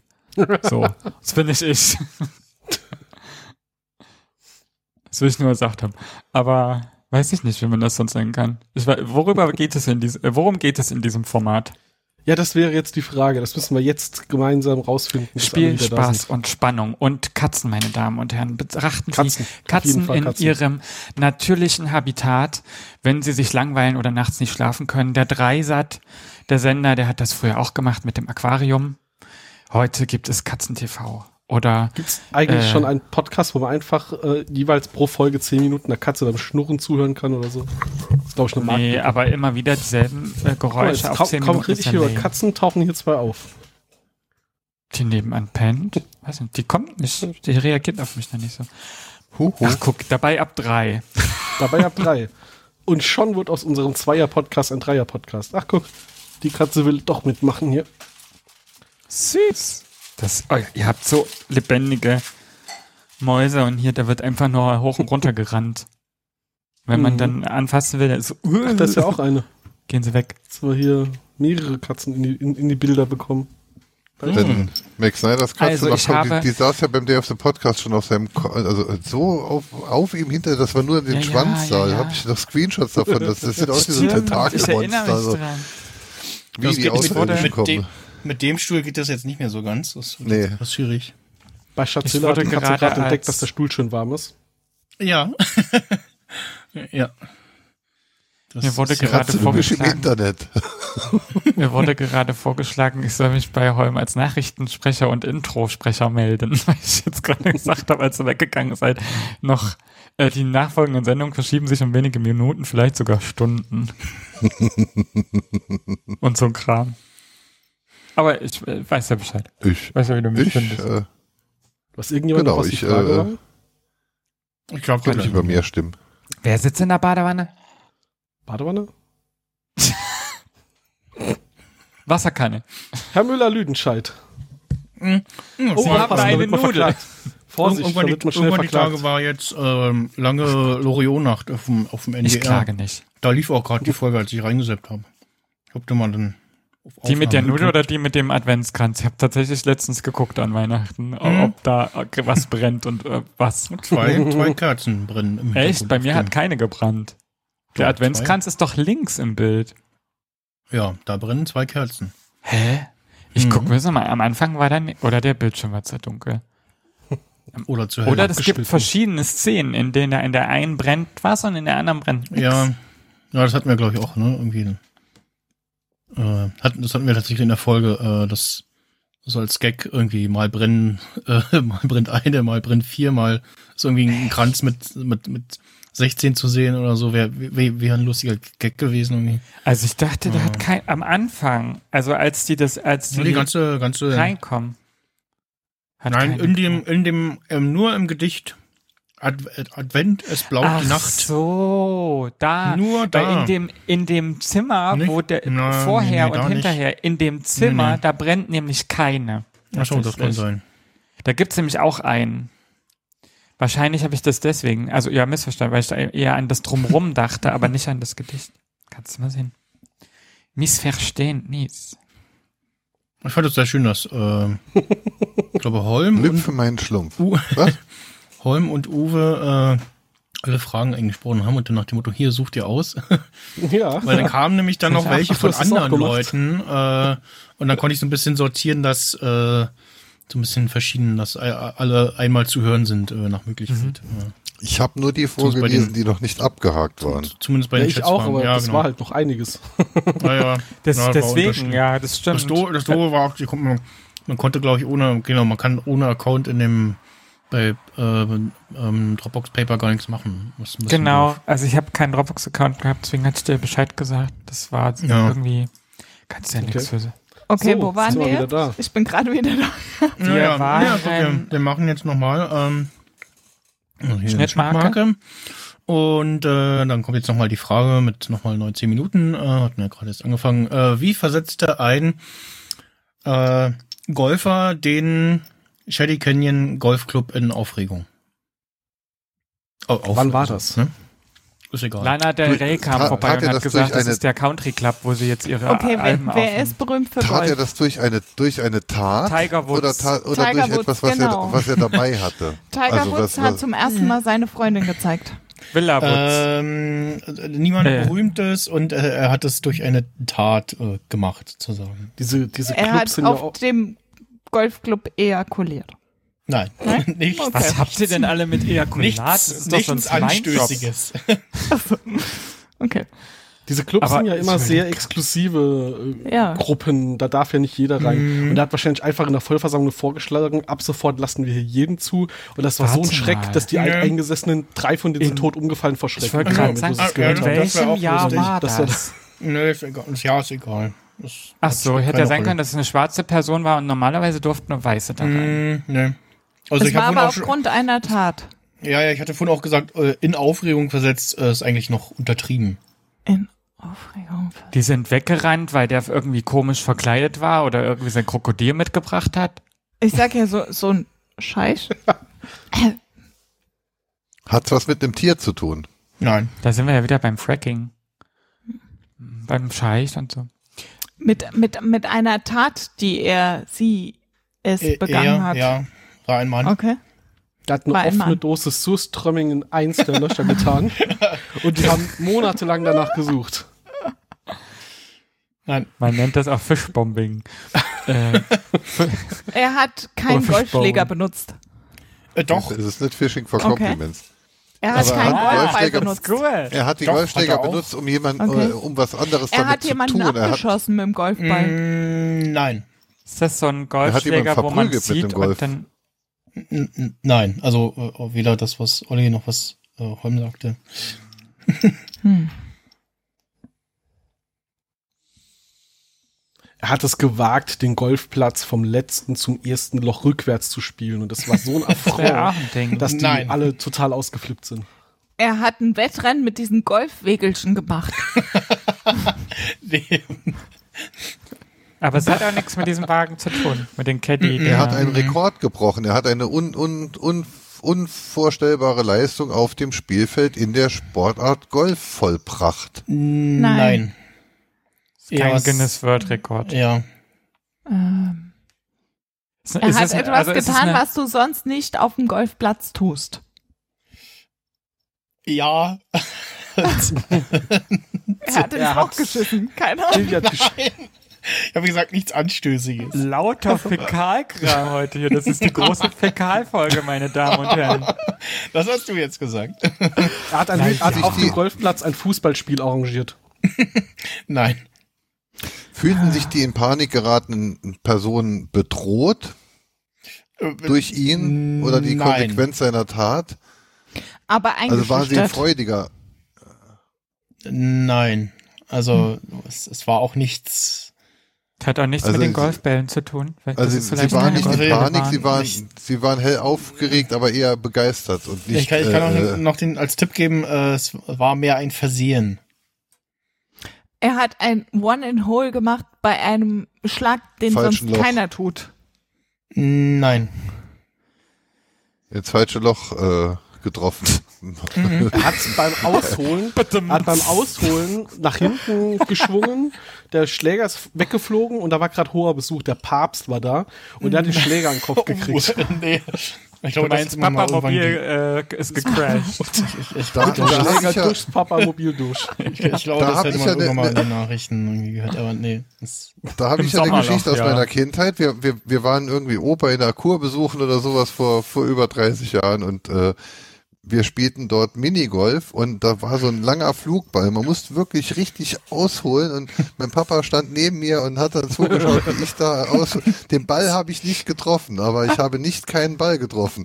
So, das bin ich ich. Das will ich nur gesagt haben. Aber weiß ich nicht, wie man das sonst nennen kann. Ich, worüber geht es in diesem, worum geht es in diesem Format? Ja, das wäre jetzt die Frage. Das müssen wir jetzt gemeinsam rausfinden. Spiel, Spaß und Spannung und Katzen, meine Damen und Herren. Betrachten Katzen. Sie Katzen in Katzen. ihrem natürlichen Habitat, wenn sie sich langweilen oder nachts nicht schlafen können. Der Dreisat, der Sender, der hat das früher auch gemacht mit dem Aquarium. Heute gibt es Katzen-TV. Oder Gibt's eigentlich Äh. schon einen Podcast, wo man einfach äh, jeweils pro Folge zehn Minuten einer Katze beim Schnurren zuhören kann oder so? Das glaube ich, eine Marke. nee, aber immer wieder dieselben äh, Geräusche auf kaum, 10 kaum Minuten. rede ich über. Katzen, tauchen hier zwei auf. Die nebenan pennt. Weiß nicht, die kommt nicht, die reagiert auf mich dann nicht so. Huhu. Ach guck, dabei ab drei. Dabei ab drei. Und schon wird aus unserem Zweier-Podcast ein Dreier-Podcast. Ach guck, die Katze will doch mitmachen hier. Süß. Das, oh, ihr habt so lebendige Mäuse und hier, da wird einfach nur hoch und runter gerannt. Wenn man Mhm. dann anfassen will, dann ist so, Ach, das ist ja auch eine. gehen sie weg. Jetzt haben wir hier mehrere Katzen in die, in, in die Bilder bekommen. Denn Max Snyders Katze Also die, die saß ja beim Day of the Podcast schon auf seinem, Ko also so auf, auf ihm hinter, dass man nur den Ja, Schwanz ja, sah. ja, Da habe ich noch Screenshots davon. Das, das sieht aus wie so ein Stimmt, ich erinnere Tentakelmonster. mich Also, dran. wie Das die mit kommen. Mit dem Stuhl geht das jetzt nicht mehr so ganz. Das wird Nee. schwierig. Bei Ich Schatzilla wurde hat gerade gerade entdeckt, dass der Stuhl schön warm ist. Ja. ja. Das Mir wurde ist gerade vorgeschlagen. Internet. Mir wurde gerade vorgeschlagen, ich soll mich bei Holm als Nachrichtensprecher und Introsprecher melden, weil ich jetzt gerade gesagt habe, als du weggegangen seid, noch äh, die nachfolgenden Sendungen verschieben sich um wenige Minuten, vielleicht sogar Stunden. und so ein Kram. Aber ich äh, weiß ja Bescheid. Ich, weiß ja, wie du mich ich, findest. äh, Was irgendjemand Genau, noch was die ich, Frage äh? Ich glaube, kann ich über mir stimmen. Wer sitzt in der Badewanne? Badewanne? Wasserkanne. Herr Müller-Lüdenscheid. Oh, Oh, hab aufpassen, eine Nudel. Vorsicht, irgendwann da die, man schnell irgendwann die Tage war jetzt ähm, lange Loriot-Nacht auf dem, auf dem NDR. Ich klage nicht. Da lief auch gerade die Folge, als ich reingesetzt habe. Ich hab da mal dann Die mit der Nudel oder die mit dem Adventskranz? Ich habe tatsächlich letztens geguckt an Weihnachten, Mhm. ob da äh, was brennt und äh, was. Zwei, zwei Kerzen brennen im Echt? Bei mir hat keine gebrannt. Der Doch, Adventskranz ist doch links im Bild. Ja, da brennen zwei Kerzen. Hä? Ich Mhm. guck mir das mal. Am Anfang war dann, oder der Bildschirm war zu dunkel. Oder zu hell. Oder es gibt verschiedene Szenen, in denen da in der einen brennt was und in der anderen brennt nix. Ja, ja, das hatten wir, glaube ich, auch, ne? Irgendwie. Äh, hatten, das hatten wir tatsächlich in der Folge, äh, das so als Gag irgendwie mal brennen, äh, mal brennt eine, mal brennt vier, mal ist irgendwie ein Kranz mit, mit, mit 16 zu sehen oder so, wäre wär, wär ein lustiger Gag gewesen irgendwie. Also ich dachte, der Ja. hat kein, am Anfang, also als die das, als die, die ganze, ganze, reinkommen. Hat nein, in dem, in dem, ähm, nur im Gedicht Ad Advent, es blaut Ach die Nacht. so, da. Nur Weil da. in dem, in dem Zimmer, Nicht? wo der Nein, vorher nee, nee, und hinterher, in dem Zimmer, Nee, nee. da brennt nämlich keine. Achso, das kann sein. Da gibt's nämlich auch einen. Wahrscheinlich habe ich das deswegen, also ja, missverstanden, weil ich da eher an das Drumrum dachte, aber nicht an das Gedicht. Kannst du mal sehen. Missverstehen, mies. Ich fand es sehr schön, dass, äh, ich glaube, Holm Lüpfe meinen Schlumpf. U Was? Holm und Uwe äh, alle Fragen eingesprochen haben und dann nach dem Motto, hier sucht ihr aus. Ja. Weil dann kamen nämlich dann noch Ach, welche von anderen. Leuten äh, und dann konnte ich so ein bisschen sortieren, dass äh, so ein bisschen verschieden, dass alle einmal zu hören sind äh, nach Möglichkeit. Ja. Ich habe nur die vorgelesen, den- die noch nicht abgehakt waren. Zumindest bei Ja, den ich auch, aber ja, das genau. war halt noch einiges. ja, ja. Das, Ja, deswegen, ja, das stimmt. Das, Do das Doofe war auch, man, man konnte, glaube ich, ohne, genau, man kann ohne Account in dem bei äh, ähm, Dropbox Paper gar nichts machen. Genau, also ich habe keinen Dropbox-Account gehabt, deswegen hatte ich dir Bescheid gesagt. Das war Ja. irgendwie, kannst ja Okay. nichts für sie. Okay, So, wo waren wir da. Ich bin gerade wieder da. Wir Ja, ja, waren- ja, guck, wir, wir machen jetzt nochmal ähm, eine Schnittmarke. Und äh, dann kommt jetzt nochmal die Frage mit nochmal 19 Minuten. Äh, hatten wir gerade jetzt angefangen. Äh, wie versetzte ein äh, Golfer den Shady Canyon Golfclub in Aufregung? Oh, auf, Wann war das? Ne? Ist egal. Lana Del Rey kam tat- vorbei er und hat das gesagt, das ist der Country Club, wo sie jetzt ihre Okay, wer, Alben wer aufnehmen. ist berühmt für Tat er Golf? das durch eine, durch eine Tat? Tiger Woods. Oder, ta oder Tiger durch Woods, etwas, was, genau. er, was er dabei hatte? Tiger Also Woods was- hat was- zum ersten Mal seine Freundin gezeigt. Villa Woods. Ähm, niemand Äh. berühmtes und äh, er hat es durch eine Tat äh, gemacht, sozusagen. Diese, diese Er Clubs hat sind ja auf auch. dem Golfclub ejakuliert. Nein, nichts. Okay. Was habt ihr denn alle mit Ejakulat? Das Nichts, ist doch nichts. Anstößiges. Okay. Diese Clubs Aber sind ja immer sehr exklusive äh, Ja. Gruppen, da darf ja nicht jeder rein. Mhm. Und er hat wahrscheinlich einfach in der Vollversammlung vorgeschlagen, ab sofort lassen wir hier jeden zu. Und das war so ein Warte Schreck, mal. dass die Ja. Eingesessenen, drei von denen sind In- tot umgefallen vor Schreck. Ich wollte gerade wenn sagen, in welchem Jahr war das? Nö, ist egal. Das Jahr ist egal. Das Ach so, hätte ja sein Rolle. können, dass es eine schwarze Person war und normalerweise durften nur Weiße da rein. Mm, nee. Also Es ich war aber aufgrund einer Tat. ja, ja, ich hatte vorhin auch gesagt, äh, in Aufregung versetzt äh, ist eigentlich noch untertrieben. In Aufregung. Die sind weggerannt, weil der irgendwie komisch verkleidet war oder irgendwie sein Krokodil mitgebracht hat. Ich sag ja so, so ein Scheich. Hat's was mit einem Tier zu tun? Nein. Da sind wir ja wieder beim Fracking. Beim Scheich und so. Mit, mit, mit einer Tat, die er, sie, es Äh, begangen er, hat. Ja, war ein Mann. Okay. Der hat eine War offene. Dose Surströmming in eins der Löcher getan. und die haben monatelang danach gesucht. Nein. Man nennt das auch Fischbombing. Äh, Er hat keinen Golfschläger benutzt. Äh, doch, Es ist nicht Fishing for Okay. Er hat keinen Golfball Golfschläger- benutzt. cool. Er hat die Doch, Golfschläger hat er benutzt, um jemanden, Okay. äh, um was anderes Er damit hat zu jemanden tun. Er hat, abgeschossen mit dem Golfball. mm, nein. Ist das so ein hat jemand Golfschläger, wo man verprügelt mit dem zieht Golf. und dann Nein, also äh, weder das, was Olli noch was äh, Holm sagte. Hm. Er hat es gewagt, den Golfplatz vom letzten zum ersten Loch rückwärts zu spielen. Und das war so ein Affront, dass die Nein. alle total ausgeflippt sind. Er hat ein Wettrennen mit diesen Golfwegelchen gemacht. Nee. Aber es hat auch nichts mit diesem Wagen zu tun, mit dem Caddy. er hat einen Rekord gebrochen. Er hat eine un, un, un, unvorstellbare Leistung auf dem Spielfeld in der Sportart Golf vollbracht. Nein. Kein Ja, Guinness World Rekord. Ja. Ähm, er ist hat es- etwas also getan, eine- was du sonst nicht auf dem Golfplatz tust. Ja. Er hat ins Er Loch geschissen. Keine Ahnung. Ich habe gesagt, nichts Anstößiges. Lauter Fäkalkram heute hier. Das ist die große Fäkalfolge, meine Damen und Herren. Das hast du jetzt gesagt. er hat, ein, Nein, hat auf dem Golfplatz ein Fußballspiel arrangiert. Nein. Fühlten sich die in Panik geratenen Personen bedroht Äh, durch ihn oder die Nein. Konsequenz seiner Tat? Aber Also waren sie freudiger? Nein. Also es, es war auch nichts. Das hat auch nichts Also mit den sie- Golfbällen zu tun. Vielleicht Also sie waren nicht in Panik, sie waren, nicht- sie waren hell aufgeregt, aber eher begeistert und nicht. ich kann, ich kann äh, auch noch den als Tipp geben, äh, es war mehr ein Versehen. Er hat ein One-in-Hole gemacht bei einem Schlag, den Falschen sonst Loch. keiner tut. Nein. ins falsche Loch äh, getroffen. Er hat beim Ausholen, hat beim Ausholen nach hinten geschwungen, der Schläger ist weggeflogen und da war gerade hoher Besuch. Der Papst war da und der hat den Schläger an den Kopf gekriegt. Oh, nee. Ich glaube, das mal Papamobil äh, ist gecrashed. ge- Ich, Da- ich, da glaube, Schläger ich ja- durchs Papamobil durch. ich, ich glaube, da das hätte ich man ja ne- irgendwann mal ne- in den Nachrichten irgendwie gehört, aber nee. Da habe ich ja eine Geschichte aus ja. meiner Kindheit. Wir, wir, wir waren irgendwie Opa in der Kur besuchen oder sowas vor, vor über 30 Jahren und äh, wir spielten dort Minigolf und da war so ein langer Flugball. Man musste wirklich richtig ausholen und mein Papa stand neben mir und hat dann zugeschaut, wie ich da aus. Den Ball habe ich nicht getroffen, aber ich habe nicht keinen Ball getroffen.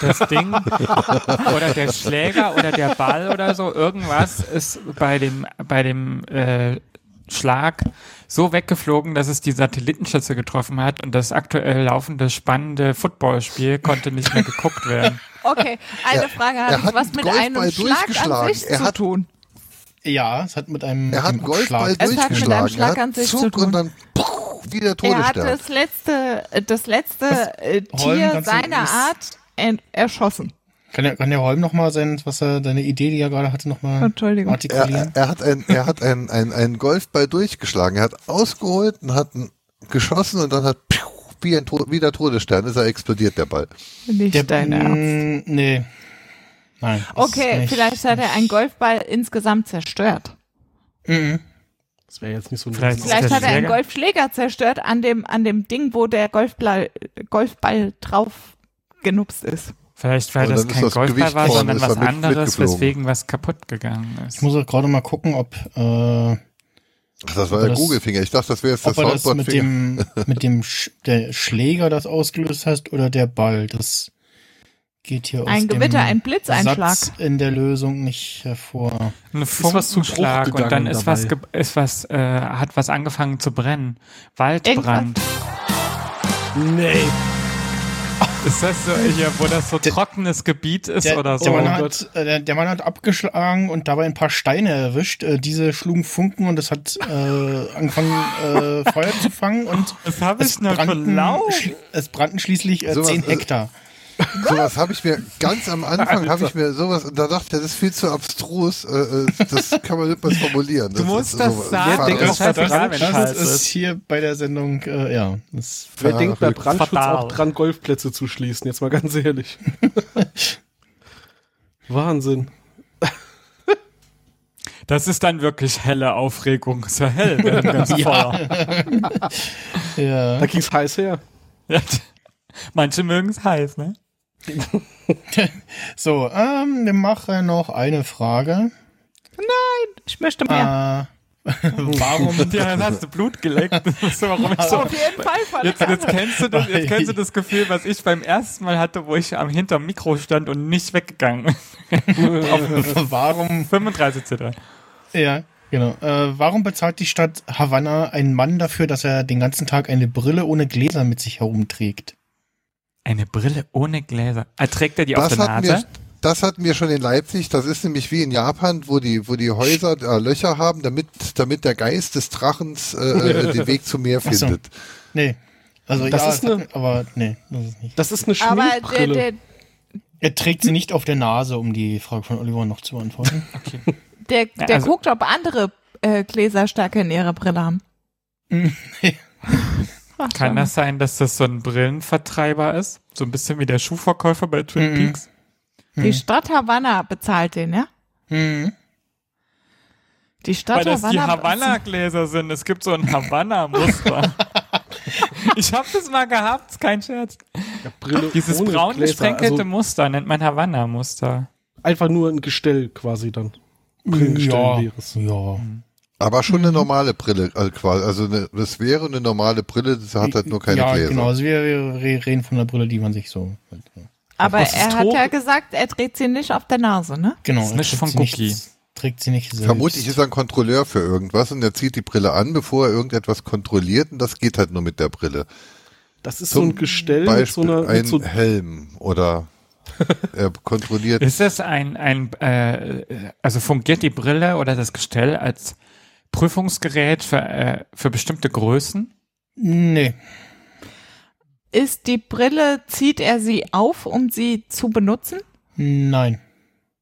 das Ding oder der Schläger oder der Ball oder so, irgendwas ist bei dem, bei dem äh, Schlag so weggeflogen, dass es die Satellitenschütze getroffen hat und das aktuell laufende spannende Footballspiel konnte nicht mehr geguckt werden. Okay, eine Er- Frage habe ich. hat Was mit einem Schlag an durchgeschlagen. sich Er zu hat- tun? ja, es hat mit einem, Er hat einen Golfball Schlag- Es hat mit einem durchgeschlagen. Schlag er an hat sich zu tun. und dann puh, wieder Er hat Todesstern. das letzte, das letzte äh, Holm, Tier seiner das- Art en- erschossen. Kann der, kann der Holm noch mal sein, was er, deine Idee, die er gerade hatte, noch mal Entschuldigung. Er, artikulieren? er hat ein, er hat einen, einen, einen Golfball durchgeschlagen. Er hat ausgeholt und hat geschossen und dann hat wie ein wie der Todesstern ist er explodiert, der Ball. Nicht Der, dein Ernst. Mm, Nee. Nein. Okay, vielleicht hat er einen Golfball insgesamt zerstört. Mhm. Das wäre jetzt nicht so ein Vielleicht- Vielleicht hat er einen Schläger? Golfschläger zerstört an dem, an dem Ding, wo der Golfball, Golfball drauf genupst ist. Vielleicht, weil das kein das Golfball Gewicht war, vorne, sondern er was mit- anderes, weswegen was kaputt gegangen ist. Ich muss auch gerade mal gucken, ob, äh, Ach, das war der Google-Finger. Ich dachte, das wäre jetzt der ob das mit Soundboard-Finger. dem, mit dem Sch der Schläger das ausgelöst hast oder der Ball. Das geht hier aus Ein Gewitter, dem ein Blitzeinschlag. Satz in der Lösung nicht hervor. Ein Funkenschlag und dann ist was, dabei. ist was, äh, hat was angefangen zu brennen. Waldbrand. Nee. Ist das so, hier, wo das so trockenes Gebiet ist Der, oder so? der, Mann Oh hat, äh, der, der Mann hat abgeschlagen und dabei ein paar Steine erwischt. Äh, diese schlugen Funken und es hat äh, angefangen äh, Feuer zu fangen und Das habe es ich nur brannten, es brannten schließlich äh, Sowas, 10 äh, Hektar. Sowas habe ich mir ganz am Anfang habe ich mir sowas und da dachte ich, das ist viel zu abstrus. Äh, äh, das kann man nicht mal formulieren. Du musst ist das sowas- sagen, denkt das wenn Das falsch ist, hier bei der Sendung, äh, ja. Das, Wer denkt bei. Brandschutz Fatal. auch dran, Golfplätze zu schließen? Jetzt mal ganz ehrlich. Wahnsinn. Das ist dann wirklich helle Aufregung. Ist ja hell, wenn ganz Feuer. Ja. Da ging's heiß her. Ja, manche mögen es heiß, ne? So, ähm, wir machen noch eine Frage. Ich möchte mehr. Äh, warum? Ja, dann hast du Blut geleckt. Das ist so, warum ich so Auf jeden Fall Jetzt, jetzt, kennst du das, jetzt kennst du das Gefühl, was ich beim ersten Mal hatte, wo ich am hinterm Mikro stand und nicht weggegangen bin. warum? 35 C3. Ja, genau. Äh, warum bezahlt die Stadt Havanna einen Mann dafür, dass er den ganzen Tag eine Brille ohne Gläser mit sich herumträgt? Eine Brille ohne Gläser. Er trägt er die auf Das der hatten, Nase? wir, das hatten wir schon in Leipzig. Das ist nämlich wie in Japan, wo die, wo die Häuser äh, Löcher haben, damit, damit der Geist des Drachens äh, äh, den Weg zum Meer Ach so. findet. Nee. Also Das ja, ist eine- aber nee, das ist nicht. Das ist eine Aber der, der, Er trägt sie nicht auf der Nase, um die Frage von Oliver noch zu beantworten. der, Ja, der also- guckt, ob andere äh, Gläserstärke in ihrer Brille haben. Ach, Kann das sein, dass das so ein Brillenvertreiber ist? So ein bisschen wie der Schuhverkäufer bei Twin Mhm. Peaks? mal. Die Stadt Havanna bezahlt den, ja? Hm. Die Stadt Weil das die Havanna. Havanna-Gläser sind. Es gibt so ein Havanna-Muster. ich hab das mal gehabt, ist kein Scherz. Brille Dieses braun Gläser, gesprenkelte also Muster nennt man Havanna-Muster. Einfach nur ein Gestell quasi dann. Brillengestell Ja, leeres. ja. Aber schon Mhm. eine normale Brille, äh, quasi. Also eine, das wäre eine normale Brille, das hat halt nur keine ja, Gläser. genau. Also wir, wir reden von der Brille, die man sich so. Aber Was ist er hat hoch? ja gesagt, er dreht sie nicht auf der Nase, ne? Genau. Das ist nicht von Cookie. Trägt sie nicht selbst. Vermutlich ist er ein Kontrolleur für irgendwas und er zieht die Brille an, bevor er irgendetwas kontrolliert und das geht halt nur mit der Brille. Das ist so Zum ein Gestell mit so Beispiel einer. ein Mit so, Helm oder er kontrolliert. Ist das ein, ein äh, also fungiert die Brille oder das Gestell als Prüfungsgerät für, äh, für bestimmte Größen? Nee. Ist die Brille, zieht er sie auf, um sie zu benutzen? Nein.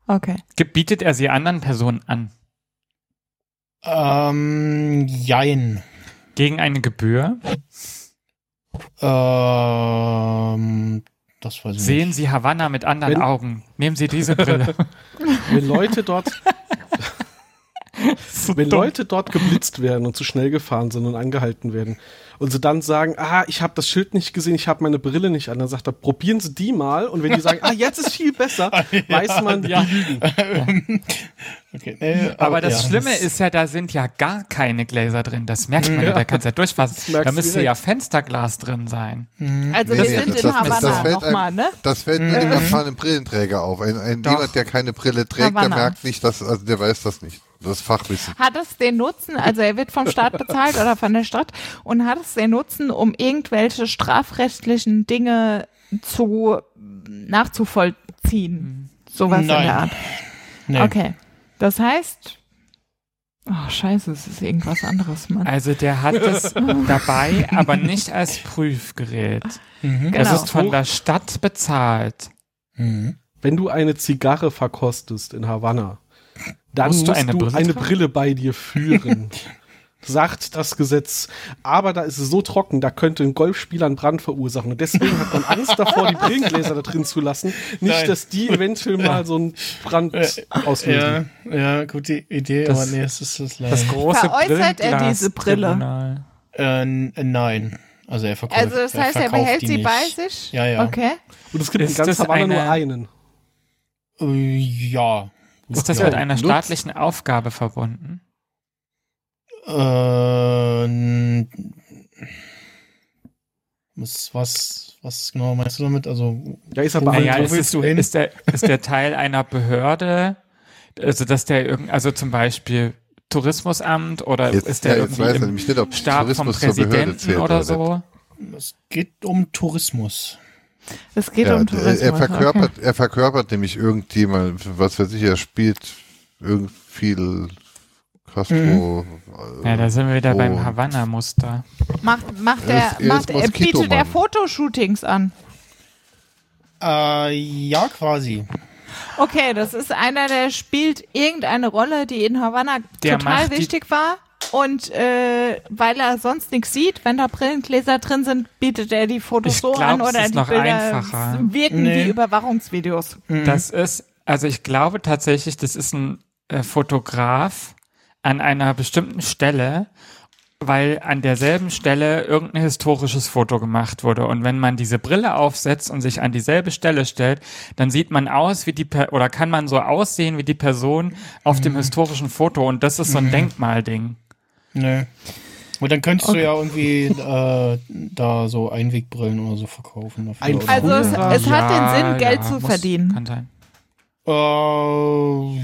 Okay. Gebietet er sie anderen Personen an? Ähm, jein. Gegen eine Gebühr? Ähm, das weiß ich Sehen nicht. Sie Havanna mit anderen Wenn- Augen. Nehmen Sie diese Brille. wenn Leute dort, wenn dumm. Leute dort geblitzt werden und zu schnell gefahren sind und angehalten werden und sie dann sagen, ah, ich habe das Schild nicht gesehen, ich habe meine Brille nicht an, dann sagt er, probieren Sie die mal und wenn die sagen, ah, jetzt ist viel besser, weiß man, ja. die lügen. Okay, nee, Aber das ja, Schlimme das- ist ja, da sind ja gar keine Gläser drin. Das merkt man ja, da kannst du ja durchfassen. Da müsste direkt. ja Fensterglas drin sein. Also Nee, wir sind das- in das- das Havanna fällt nochmal, ne? Das fällt nur dem erfahrenen Brillenträger auf. Ein, ein jemand, der keine Brille trägt, der Havanna. merkt nicht, dass, also der weiß das nicht. Das Fachwissen. Hat es den Nutzen, also er wird vom Staat bezahlt oder von der Stadt und hat es den Nutzen, um irgendwelche strafrechtlichen Dinge zu nachzuvollziehen? Sowas in Nein. der Art. Nee. Okay. Das heißt, oh scheiße, es ist irgendwas anderes, Mann. Also der hat es dabei, aber nicht als Prüfgerät. Mhm. Genau. Das ist von der Stadt bezahlt. Mhm. Wenn du eine Zigarre verkostest in Havanna, dann Musst musst, du eine du Brille eine? Brille bei dir führen. Sagt das Gesetz. Aber da ist es so trocken, da könnte ein Golfspieler einen Brand verursachen. Und deswegen hat man Angst davor, die Brillengläser da drin zu lassen. Nicht, Nein. dass die eventuell mal so einen Brand auslösen. Ja, ja, gute Idee, Das- aber nee, es ist das leider. Das große Veräußert er diese Brille? Brillenglas-Tribunal. Äh, nein. Also er verkauft Also das heißt, er verkauft behält sie nicht. bei sich? Ja, ja. Okay. Und es gibt Ist in ganz Havanna nur eine- einen. Äh, ja. Ist das Ja. mit einer staatlichen Aufgabe verbunden? Äh, was, was, was genau meinst du damit? Also, Ja, ist aber Naja, ist, willst du hin? ist, der, ist der Teil einer Behörde, also dass der irgend, also zum Beispiel Tourismusamt oder Jetzt, ist der ja, weiß irgendwie er im nicht, ob Stab vom Tourismus Behörde Präsidenten oder so? es geht um Tourismus. Es geht Ja, um er, Tourismus. er verkörpert, okay. er verkörpert nämlich irgendjemand, was weiß ich, er spielt irgend viel Castro. äh, Ja, da sind wir wieder Oh. beim Havanna-Muster. Macht, macht Er er, ist- er macht, er bietet er. Fotoshootings an? Äh, ja, quasi. Okay, das ist einer, der spielt irgendeine Rolle, die in Havanna Der total macht die- wichtig war. Und äh, weil er sonst nichts sieht, wenn da Brillengläser drin sind, bietet er die Fotos Ich so glaub, an es oder ist die noch Bilder einfacher. wirken Nee. wie Überwachungsvideos. Das ist, also ich glaube tatsächlich, das ist ein äh, Fotograf an einer bestimmten Stelle weil an derselben Stelle irgendein historisches Foto gemacht wurde. Und wenn man diese Brille aufsetzt und sich an dieselbe Stelle stellt, dann sieht man aus wie die per oder kann man so aussehen wie die Person auf dem historischen Foto. Und das ist so ein Denkmalding. Nö. Und dann könntest Okay. du ja irgendwie äh, da so Einwegbrillen oder so verkaufen. Dafür, Ein oder? Also es, es hat den Sinn, Geld zu muss- verdienen. Kann sein. Äh,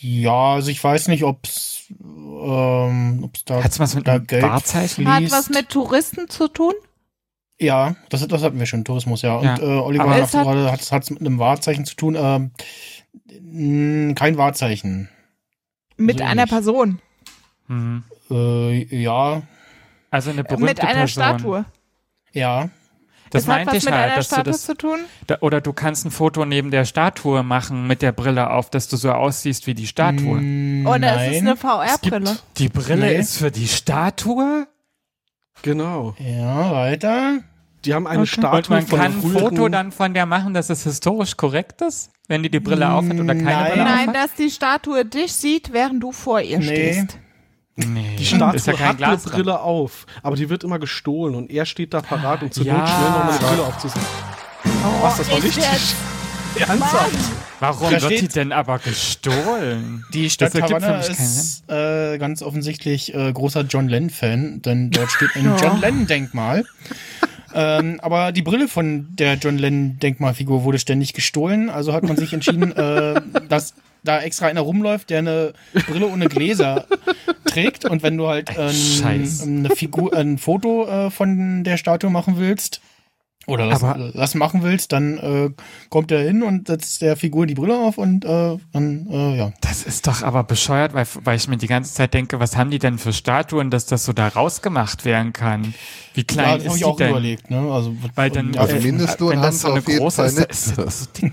ja, also ich weiß nicht, ob's, ähm, ob's da, Hat's was mit da Geld Wahrzeichen? Hat was mit Touristen zu tun? Ja, das, das hatten wir schon, Tourismus, ja. Ja. Und äh, Oliver Aber hat es hat- gerade, hat es mit einem Wahrzeichen zu tun. Ähm, kein Wahrzeichen. Mit So einer nicht. Person? Mhm. Äh, ja, Also eine berühmte Mit einer Person. Statue? ja. Das es hat meinte was ich mit halt, einer dass du Statue das zu tun? Da, oder du kannst ein Foto neben der Statue machen mit der Brille auf, dass du so aussiehst wie die Statue. Mm, Oder nein. ist es eine VR-Brille? Die Brille Nee. ist für die Statue? Genau. Ja, weiter. Die haben eine Okay. Statue Und man von kann ein Foto dann von der machen, dass es historisch korrekt ist, wenn die die Brille aufhat oder keine Nein. Brille Nein, aufhat? dass die Statue dich sieht, während du vor ihr Nee. stehst. Nee, Die Statue ist ja hat eine Glas dran. Brille auf, aber die wird immer gestohlen und er steht da parat, um zu Ja. Not schnell nochmal eine Brille aufzusetzen. Was, das war ich richtig ernsthaft? Warum Da wird steht- die denn aber gestohlen? Die Stadt für Havanna ist äh, ganz offensichtlich äh, großer John Lennon-Fan, denn dort steht ein Ja. John Lennon-Denkmal. ähm, aber die Brille von der John Lennon-Denkmalfigur wurde ständig gestohlen, also hat man sich entschieden, äh, dass da extra einer rumläuft, der eine Brille ohne Gläser trägt und wenn du halt äh, Scheiß. eine Figur, ein Foto äh, von der Statue machen willst oder das, Aber- das machen willst, dann äh, kommt er hin und setzt der Figur die Brille auf und äh, dann äh, ja. Das ist doch aber bescheuert, weil, weil ich mir die ganze Zeit denke, was haben die denn für Statuen, dass das so da rausgemacht werden kann? Wie Ja, klein das ist habe ich die auch denn? überlegt, ne? Also, Weil dann, ja, Also äh, Mindestlohn wenn das so eine große ist, ist das so dick.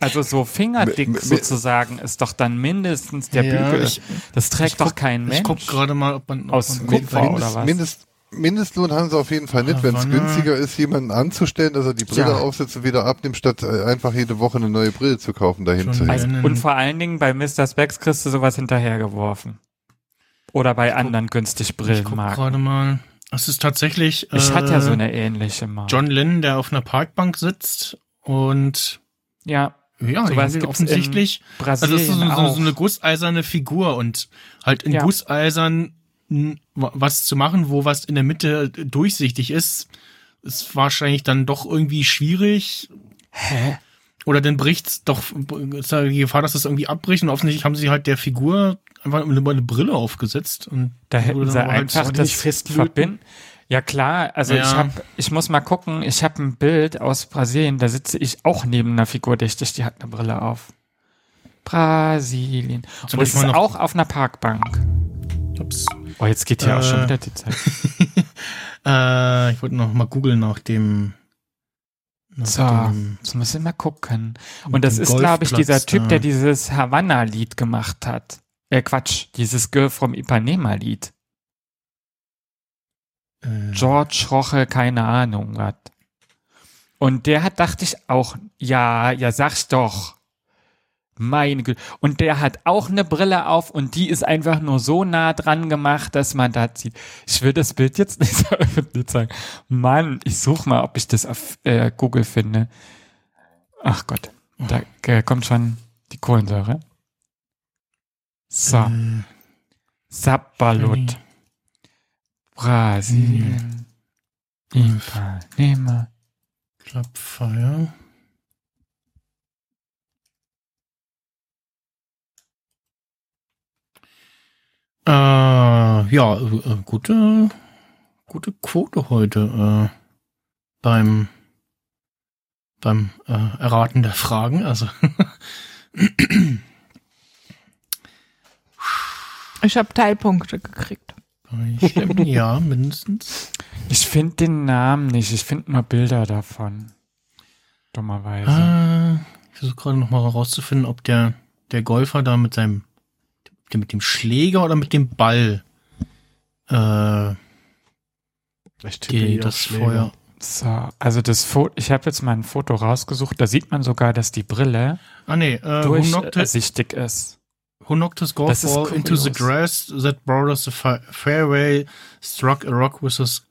Also so fingerdick sozusagen ist doch dann mindestens der Ja, Bügel. ich- das trägt doch guck- kein Mensch. Ich guck gerade mal, ob man ob Aus man Kupfer Mindest- oder was? Mindest, Mindestlohn haben sie auf jeden Fall nicht, wenn es günstiger ist, jemanden anzustellen, dass er die Brille Ja. aufsetzt und wieder abnimmt, statt äh, einfach jede Woche eine neue Brille zu kaufen, dahin Schon zu. Also, und vor allen Dingen bei Mr. Specs kriegst du sowas hinterhergeworfen. Oder bei anderen günstig Ich guck Brillenmarken. gerade mal. Es ist tatsächlich Ich äh, hatte ja so eine ähnliche mal. John Lennon, der auf einer Parkbank sitzt und ja, ja, Sowas gibt's offensichtlich. in Also das ist so, Brasilien so, so eine gusseiserne Figur und halt in Ja. Gusseisern was zu machen, wo was in der Mitte durchsichtig ist, ist wahrscheinlich dann doch irgendwie schwierig. Hä? Oder dann bricht's doch, ist da die Gefahr, dass das irgendwie abbricht und offensichtlich haben sie halt der Figur einfach eine, eine Brille aufgesetzt und Da hätten sie halt einfach so das festlöten. verbinden. Ja klar, also Ja. ich hab, ich muss mal gucken, ich habe ein Bild aus Brasilien, da sitze ich auch neben einer Figur dichtig, die hat eine Brille auf. Brasilien. Und es mal ist auch auf einer Parkbank. Ups. Oh, jetzt geht hier auch schon Äh. wieder die Zeit. Äh, ich wollte noch mal googeln nach dem. Nach So, dem jetzt müssen wir mal gucken. Und das ist, glaube ich, dieser Typ, da. der dieses Havanna-Lied gemacht hat. Äh, Quatsch, dieses Girl from Ipanema-Lied. Äh, George Roche, keine Ahnung was. Und der hat, dachte ich auch, ja, ja, sag's doch. Meine Güte. Und der hat auch eine Brille auf und die ist einfach nur so nah dran gemacht, dass man da sieht. Ich will das Bild jetzt nicht so öffentlich zeigen. Mann, ich suche mal, ob ich das auf äh, Google finde. Ach Gott, da äh, kommt schon die Kohlensäure. So, äh, Sappalut. Brasilien. Hm. Ipanema. Clubfire. Äh, ja, äh, gute, gute Quote heute äh, beim beim äh, Erraten der Fragen. Also Ich habe Teilpunkte gekriegt. bei Stimmen, ja, mindestens. Ich finde den Namen nicht, ich finde nur Bilder davon. Dummerweise. Äh, ich versuche gerade noch mal herauszufinden, ob der der Golfer da mit seinem mit dem Schläger oder mit dem Ball äh, Ich tippe die, hier auf das Schläger. Feuer. So, also das Foto, ich habe jetzt mal ein Foto rausgesucht, da sieht man sogar, dass die Brille Ah nee, äh, durchsichtig ist. Who knocked his golf Das ist ball into the grass that borders the fa- fairway, struck a rock with his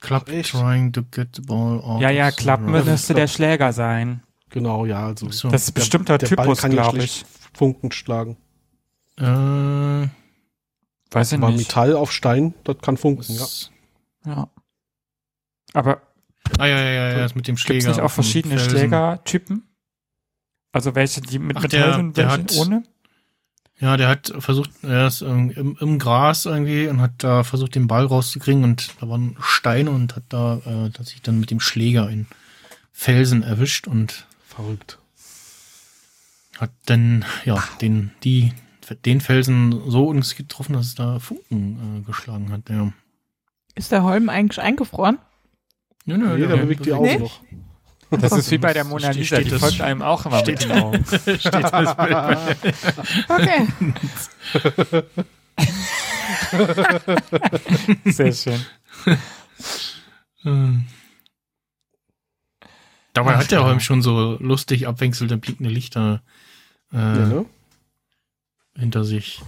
club Echt? trying to get the ball off. Ja, ja, rock. müsste der Schläger sein. Genau, ja, also. So. Das ist bestimmter der Ball Typus, glaube ich. Funken schlagen. Äh, Weiß ich Aber nicht. Metall auf Stein, das kann funken, ja. was- Ja. Aber Ah, ja, ja, ja, ja, das mit dem gibt Schläger. es nicht auch verschiedene. Schlägertypen? Also welche, die mit Ach, Metall der- sind, welche hat- ohne? Ja, der hat versucht, er ist im, im Gras irgendwie und hat da versucht, den Ball rauszukriegen und da waren Steine und hat da äh, hat sich dann mit dem Schläger in Felsen erwischt und Verrückt. hat dann ja den die den Felsen so uns getroffen, dass es da Funken äh, geschlagen hat. Ja. Ist der Holm eigentlich eingefroren? Nö, nö, Jeder bewegt die Augen Nee? noch. Das ist wie bei der Mona steht- Lisa, steht die folgt einem auch immer mit den Augen. steht das Bild. Okay. Sehr schön. Hm. Dabei Ach, hat der. Holm schon so lustig abwechselnde blinkende Lichter äh, Ja, ne? Hinter sich.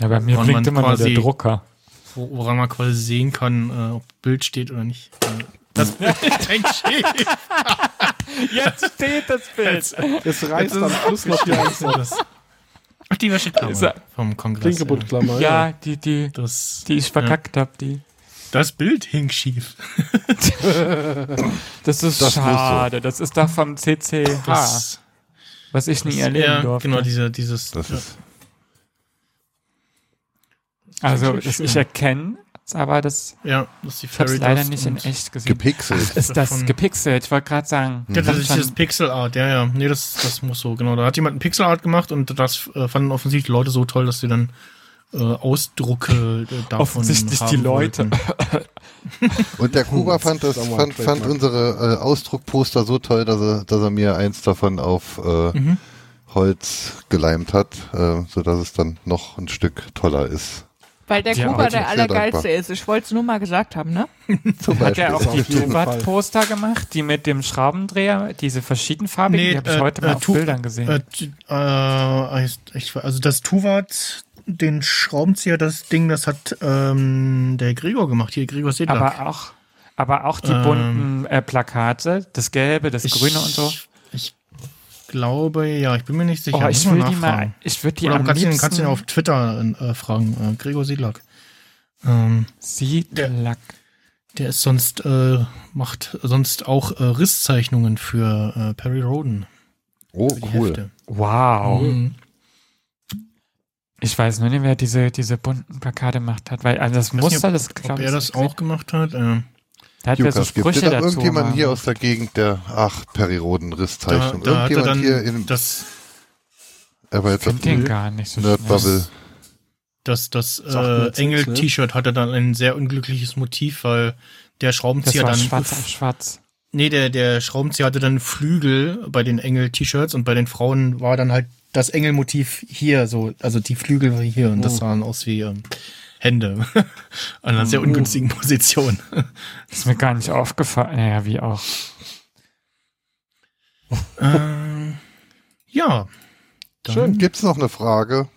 Ja, bei mir Woran blinkt man immer nur der quasi- Drucker. wo, woran man quasi sehen kann, äh, ob Bild steht oder nicht. Das Bild hängt schief. Jetzt steht das Bild. Es reißt am Schluss noch die Einzel. Das, ach, die Wäscheklammer Ist er- vom Kongress. Klinkebuntsklammer. Ja, die, die, Das, die ich verkackt hab, die. das Bild hing schief. Das ist Das schade. Das ist doch vom CCH, Das, was ich nie erleben ja, durfte. genau, diese, dieses. Das ja. ist, also, schön. ich erkenne aber das Ja, das ist die ich leider nicht in echt gesehen. gepixelt. Ist das Davon- gepixelt? Ich wollte gerade sagen. Ja, das ist dieses Pixel Art, ja, ja. Nee, das, das muss so, genau. Da hat jemand ein Pixel Art gemacht und das äh, fanden offensichtlich die Leute so toll, dass sie dann äh, Ausdrucke äh, davon Offensichtlich haben die Leute. Und der Kuba fand das, fand, fand unsere äh, Ausdruckposter so toll, dass er, dass er mir eins davon auf äh, Mhm. Holz geleimt hat, äh, so dass es dann noch ein Stück toller ist. Weil der Ja, Kuba der Allergeilste ist. Ich wollte es nur mal gesagt haben, ne? Zum Hat er auch die. Tuvat-Poster gemacht, die mit dem Schraubendreher, diese verschiedenfarbigen, die habe ich heute mal auf Tu- Bildern gesehen. Äh, äh, also das Tuvat, den Schraubenzieher, das Ding, das hat ähm, der Gregor gemacht, hier Gregor Sedlak. aber auch, aber auch die Ähm, bunten äh, Plakate, das Gelbe, das Ich- Grüne und so. Ich glaube, ja, ich bin mir nicht sicher. Oh, ich will die mal, ich würde die Oder am du kannst ihn, liebsten kannst ihn auf Twitter äh, fragen, äh, Gregor Sedlak. Ähm, Siedlack. der ist sonst, äh, macht sonst auch äh, Risszeichnungen für äh, Perry Roden. Oh, cool. Hefte. Wow. Mhm. Ich weiß nur nicht, wer diese, diese bunten Plakate gemacht hat, weil also das Muster, nicht, das Ob glaube er ich. das auch gemacht hat? Äh, Da hat ja so Lukas, gibt es Sprüche da dazu. irgendjemanden aber- hier aus der Gegend, der, ach, Periroden da, Risszeichnung. da hat er Irgendjemand dann hier in, das, er war jetzt auf den dem gar nicht so Nerdbubble. das, das äh, nichts, ne? Engel-T-Shirt hatte dann ein sehr unglückliches Motiv, weil der Das Schraubenzieher war dann schwarz auf schwarz. Nee, der, der Schraubenzieher hatte dann Flügel bei den Engel-T-Shirts und bei den Frauen war dann halt das Engelmotiv hier, so, also die Flügel hier und das sahen aus wie ähm, Hände. An einer sehr ungünstigen Position. Ist mir gar nicht aufgefallen. Naja, wie auch. ähm, ja. Dann, Schön. Gibt's noch eine Frage?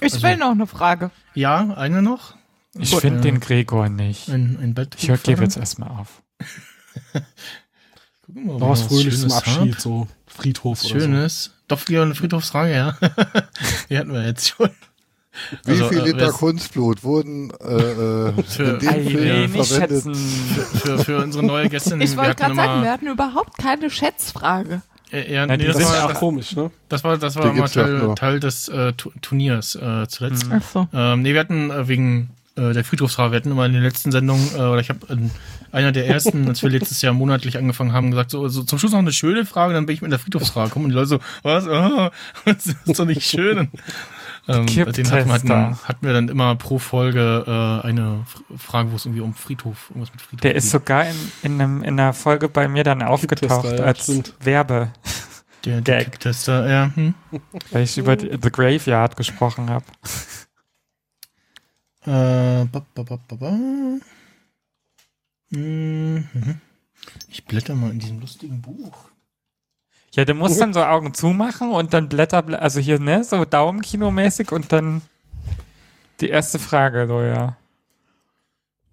Ich Also- will noch eine Frage. Ja, eine noch. Ich finde äh, den Gregor nicht. Ein, ein Bett. Ich gebe jetzt erstmal auf. Gucken wir mal, was Fröhliches zum Abschied, hab. so Friedhof Was oder Schönes. Doch wieder eine Friedhofsfrage, ja. Die hatten wir jetzt schon. Wie Also, viel äh, Liter Kunstblut wurden äh, äh, Für- in dem Film nicht verwendet? schätzen. Für, für unsere neue Gästin. Ich wollte gerade sagen, wir hatten überhaupt keine Schätzfrage. Äh, ja, nee, die das, Das war, auch das, komisch, ne? das war, das war Die ja Teil. Teil des äh, Tu- Turniers äh, zuletzt. Mhm. Ach so. Ähm, nee, wir hatten äh, wegen äh, der Friedhofsfrage, wir hatten immer in den letzten Sendungen, äh, oder ich habe in einer der ersten, als wir letztes Jahr monatlich angefangen haben, gesagt, so, so zum Schluss noch eine schöne Frage, dann bin ich mit der Friedhofsfrage gekommen und die Leute so, was? Oh, das ist doch nicht schön. Ähm, den hatten wir, hatten, hatten wir dann immer pro Folge äh, eine Frage, wo es irgendwie um Friedhof, irgendwas mit Friedhof Der ist geht. sogar in, in, einem, in einer Folge bei mir dann aufgetaucht ja, als stimmt. Werbe, der, der Kicktester, ja. Hm. weil ich über die, The Graveyard gesprochen habe. Äh, ba, ba, ba, ba, ba. Mhm. Ich blätter mal in diesem lustigen Buch. Ja, du musst dann so Augen zumachen und dann Blätter, also hier, ne, so Daumenkinomäßig und dann die erste Frage, so, ja.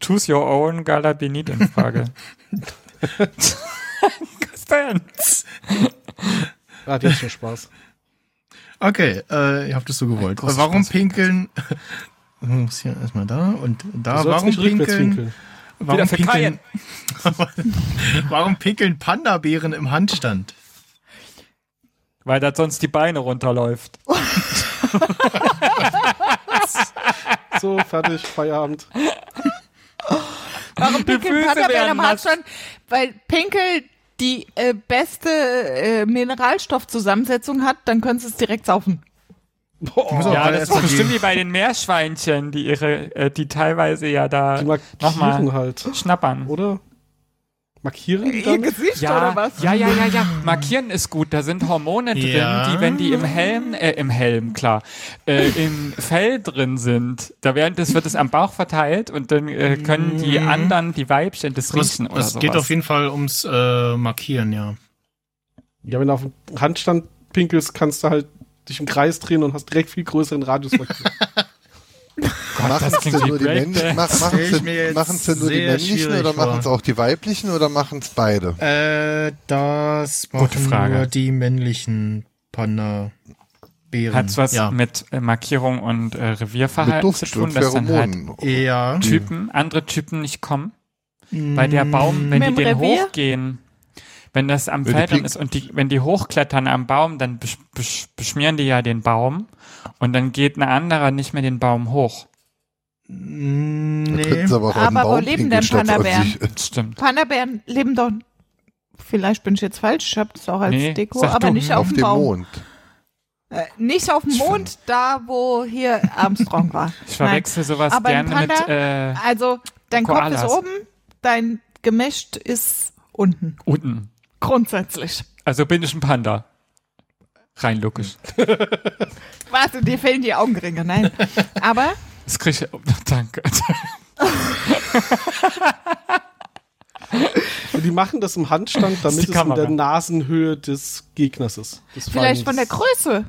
Choose your own Gala Beniten Frage. Konstanz. Ah, die hat schon Spaß. Okay, äh, ihr habt es so gewollt. großer Warum Spaß. pinkeln? Ich muss hier erstmal da und da. Warum pinkeln? Warum pinkeln, warum pinkeln Panda-Bären im Handstand? Weil das sonst die Beine runterläuft. So, fertig, Feierabend. Warum am nass. Handstand? Weil Pinkel die äh, beste äh, Mineralstoffzusammensetzung hat, dann können sie es direkt saufen. Auch Ja, das ist bestimmt wie bei den Meerschweinchen, die ihre, äh, die teilweise ja da nochmal halt, schnappern. oder? Markieren die Ihr damit? Gesicht Ja, oder was? ja, ja, ja, ja. Markieren ist gut. Da sind Hormone drin, Ja. die, wenn die im Helm, äh, im Helm, klar, äh, im Fell drin sind, da werden das, wird es am Bauch verteilt und dann äh, können die anderen, die Weibchen, das Das, riechen oder das sowas. geht auf jeden Fall ums äh, Markieren, ja. Ja, wenn du auf dem Handstand pinkelst, kannst du halt dich im Kreis drehen und hast direkt viel größeren Radius markiert. Machen das es denn nur die männlichen, machen machen's denn nur die männlichen oder machen es auch die weiblichen oder machen es beide? Äh, das Gute machen Frage. nur die männlichen Panda-Bären. Hat's was ja. mit äh, Markierung und äh, Revierverhalten zu tun, dass dann halt. Ja. Typen, andere Typen nicht kommen? Weil der Baum, wenn Mit die den Revier? hochgehen, wenn das am Feld ist und die, wenn die hochklettern am Baum, dann besch besch beschmieren die ja den Baum und dann geht ein anderer nicht mehr den Baum hoch. Da Nee. sie aber auch Aber wo leben denn Panda-Bären? stimmt. Panda-Bären leben doch. Vielleicht bin ich jetzt falsch, ich habe das auch als Nee, Deko, aber du. nicht auf, Auf dem Baum. Mond. Äh, nicht auf dem Mond, da wo hier Armstrong war. Ich verwechsel sowas Aber gerne mit Panda- äh, Also, dein Koalas. Kopf ist oben, dein Gemächt ist unten. unten. Grundsätzlich. Also bin ich ein Panda. Rein logisch. Warte, dir fehlen die Augenringe. Nein. Aber Das krieg ich. Oh, danke. Die machen das im Handstand, damit die es in der Nasenhöhe des Gegners ist. Des vielleicht von der Feindes. Größe.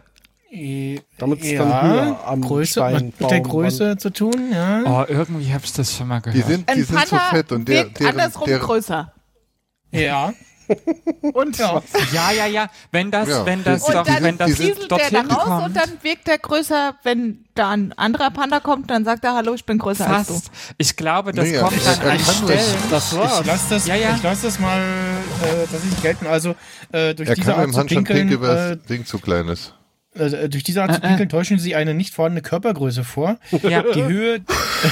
Damit's ja, dann höher am Größe, Stein, mit der Größe zu tun, ja. Oh, irgendwie hab ich das schon mal Die gehört. sind, die sind so fett und der, deren, andersrum deren, größer. Ja. Und, ja. Ja, ja, ja. Wenn das, Ja, wenn das die- doch, und dann wenn das der da raus kommt. und dann wirkt der größer, wenn da ein anderer Panda kommt, dann sagt er, hallo, ich bin größer als du. Fast. Ich glaube, das Nee, kommt er- dann er an kann Stellen. Das Ich war's. lasse das, Ja, ja. ich lass das mal, äh, dass ich gelten. Also äh, durch er diese kann Art im zu Handstand pinkeln, pinkeln, weil äh, das Ding zu klein ist. Äh, durch diese Art zu Äh, äh. pinkeln täuschen sie eine nicht vorhandene Körpergröße vor. Ja. Die Höhe,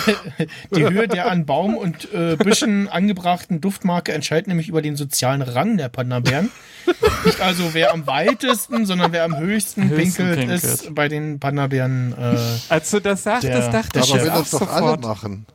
die Höhe der an Baum und äh, Büschen angebrachten Duftmarke entscheidet nämlich über den sozialen Rang der Panda-Bären. Nicht also wer am weitesten, sondern wer am höchsten, Höchsten pinkelt, pinkelt. ist bei den Panda-Bären. Äh, Als du das sagtest, dachte ich wenn auch das doch alle sofort. machen.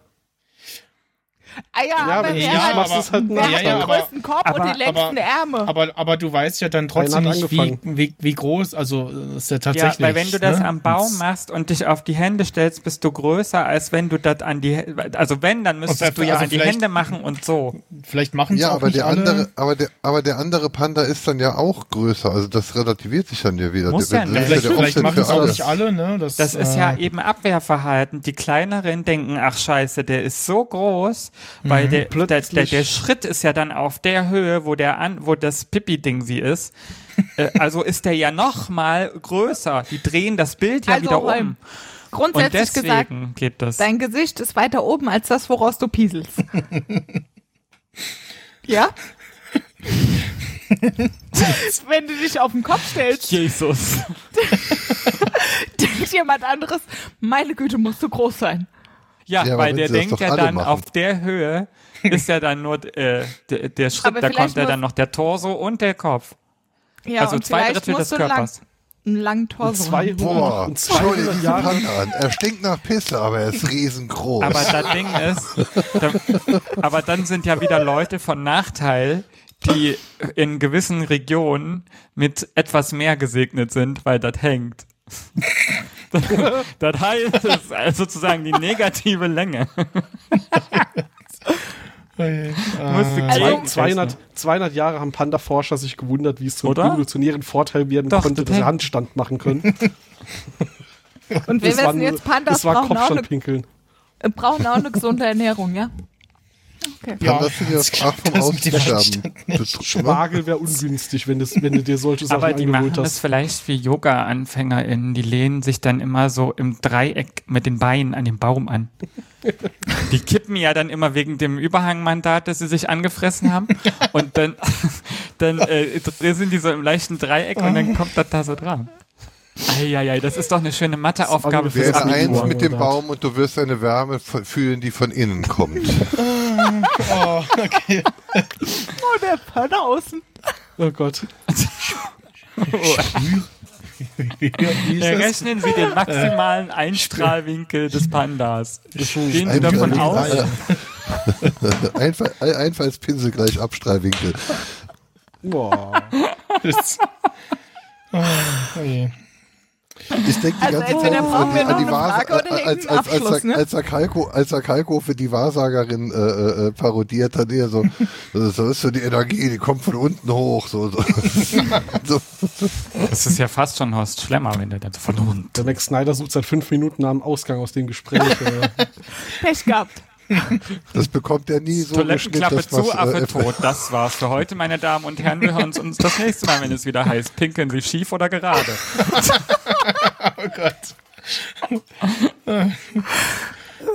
Ah ja, Ja, aber wenn wer du ja, hat, aber- halt wer hat ja, den ja, aber- größten Kopf aber- und die längsten aber- Ärme? aber, aber du weißt ja dann trotzdem nicht, wie, wie, wie groß, also äh, ist ja Ja, tatsächlich. weil wenn du das ne? am Baum machst und dich auf die Hände stellst, bist du größer, als wenn du das an die, also wenn, dann müsstest Und du ja also an die Hände machen und so. Vielleicht machen Ja, auch aber nicht der alle. andere, aber der, aber der andere Panda ist dann ja auch größer. Also das relativiert sich dann ja wieder. Muss Der- ja das nicht. ist vielleicht vielleicht machen es auch nicht alle, ne? Das, Das ist äh, ja eben Abwehrverhalten. Die kleineren denken, ach scheiße, der ist so groß, Mhm. weil der, der, der, Plötzlich- der Schritt ist ja dann auf der Höhe, wo der an, wo das Pipi-Ding sie ist. äh, also ist der ja noch mal größer. Die drehen das Bild ja Also, wieder um. Und Grundsätzlich gesagt, deswegen geht das. dein Gesicht ist weiter oben als das, woraus du pieselst. ja? Wenn du dich auf den Kopf stellst, Jesus. denkt jemand anderes, meine Güte, musst du groß sein. Ja, Ja, weil der denkt ja dann machen. auf der Höhe ist ja dann nur äh, der, der Schritt, Aber da kommt ja dann noch der Torso und der Kopf. Ja, also und zwei vielleicht Drittel des Körpers. Lang, einen langen Torso haben. 200, Boah, schau dir 200 diesen Jahre. An. Er stinkt nach Pisse, aber er ist riesengroß. Aber das Ding ist, da, aber dann sind ja wieder Leute von Nachteil, die in gewissen Regionen mit etwas mehr gesegnet sind, weil das hängt. das heißt, es ist sozusagen die negative Länge. Okay. Musste Äh, Also- Zwei- 200, 200 Jahre haben Panda-Forscher sich gewundert, wie es zum Oder? evolutionären Vorteil werden Doch, konnte, dass sie Handstand machen können. Und wir Das war wissen jetzt, Pandas das war brauchen auch, eine, brauchen auch eine gesunde Ernährung, ja? Okay. Ja, das das jetzt auch vom Aussterben? Spargel wäre ungünstig, wenn, das, wenn du dir solche Sachen Aber die machen angewöhnt das hast. vielleicht wie Yoga-AnfängerInnen. Die lehnen sich dann immer so im Dreieck mit den Beinen an den Baum an. Die kippen ja dann immer wegen dem Überhangmandat, das sie sich angefressen haben. Und dann, dann äh, sind die so im leichten Dreieck und dann kommt das da so dran. Eieiei, das ist doch eine schöne Matheaufgabe Das fürs Werde Abitur. eins mit dem. Baum und du wirst eine Wärme fühlen, die von innen kommt. Oh, okay. Oh, der Pfanne außen. Oh Gott. Wie ist Ja, das? Rechnen Sie den maximalen Einstrahlwinkel des Pandas. Gehen Sie davon aus? Einfall, ein- Einfallspinsel gleich Abstrahlwinkel. Boah. Das- Oh, okay. Ich denke die Also ganze Zeit an die, an die eine Wahrs- Frage oder als, als, als, ne? als, er Kalko, als er Kalko für die Wahrsagerin äh, äh, parodiert hat, eher so, so ist so die Energie, die kommt von unten hoch. So, so. so. Das ist ja fast schon Horst Schlemmer, wenn der dann so von unten. Der Max Snyder sucht seit fünf Minuten nach dem Ausgang aus dem Gespräch. äh. Pech gehabt. Das bekommt er nie so Toilettenklappe zu, was, Affe äh, tot. Das war's für heute, meine Damen und Herren. Wir hören uns das nächste Mal, wenn es wieder heißt. Pinkeln Sie schief oder gerade? Oh Gott.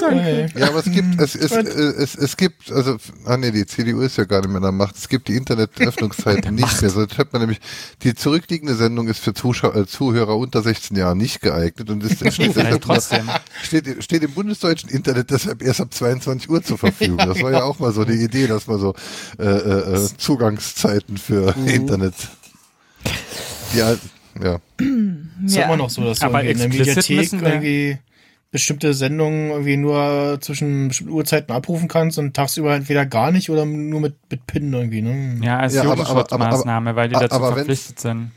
Okay. Ja, aber es gibt, es, es, äh, es, es gibt, also, ah nee, die CDU ist ja gar nicht mehr in der Macht. Es gibt die Internetöffnungszeiten nicht mehr. So hört man nämlich, die zurückliegende Sendung ist für Zuschauer, äh, Zuhörer unter 16 Jahren nicht geeignet und ist, steht, deshalb trotzdem. steht, steht im bundesdeutschen Internet deshalb erst ab 22 Uhr zur Verfügung. Das war ja auch mal so die Idee, dass man so äh, äh, äh, Zugangszeiten für Internet. Ja, ja. Ist ja. Immer noch so, dass du Aber in der Mediathek irgendwie bestimmte Sendungen irgendwie nur zwischen bestimmten Uhrzeiten abrufen kannst und tagsüber entweder gar nicht oder nur mit, mit PIN irgendwie, ne? Ja, als Ja, Jugendschutzmaßnahme, weil die dazu aber verpflichtet sind.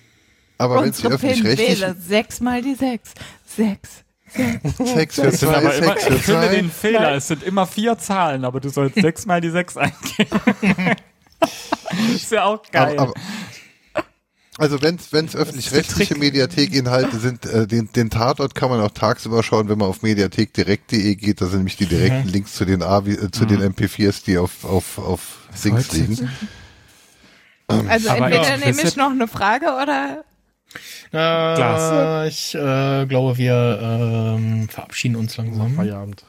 Aber wenn Pin öffentlich-rechtlich wähle. Sechs mal die sechs. Sechs. Sex für Es sind zwei, aber immer, Sex für ich finde zwei. den Fehler, es sind immer vier Zahlen, aber du sollst sechsmal die sechs eingeben. ist ja auch geil. Aber, aber, also wenn es öffentlich-rechtliche Mediathek-Inhalte sind, äh, den, den Tatort kann man auch tagsüber schauen, wenn man auf mediathek.direkt.de geht. Da sind nämlich die direkten Mhm. Links zu den, AV, äh, zu den MP4s, die auf, auf, auf Dings liegen. Also Aber entweder ja, nehme ich noch eine Frage oder Äh, Glas. Ich äh, glaube, wir ähm, verabschieden uns langsam. Feierabend.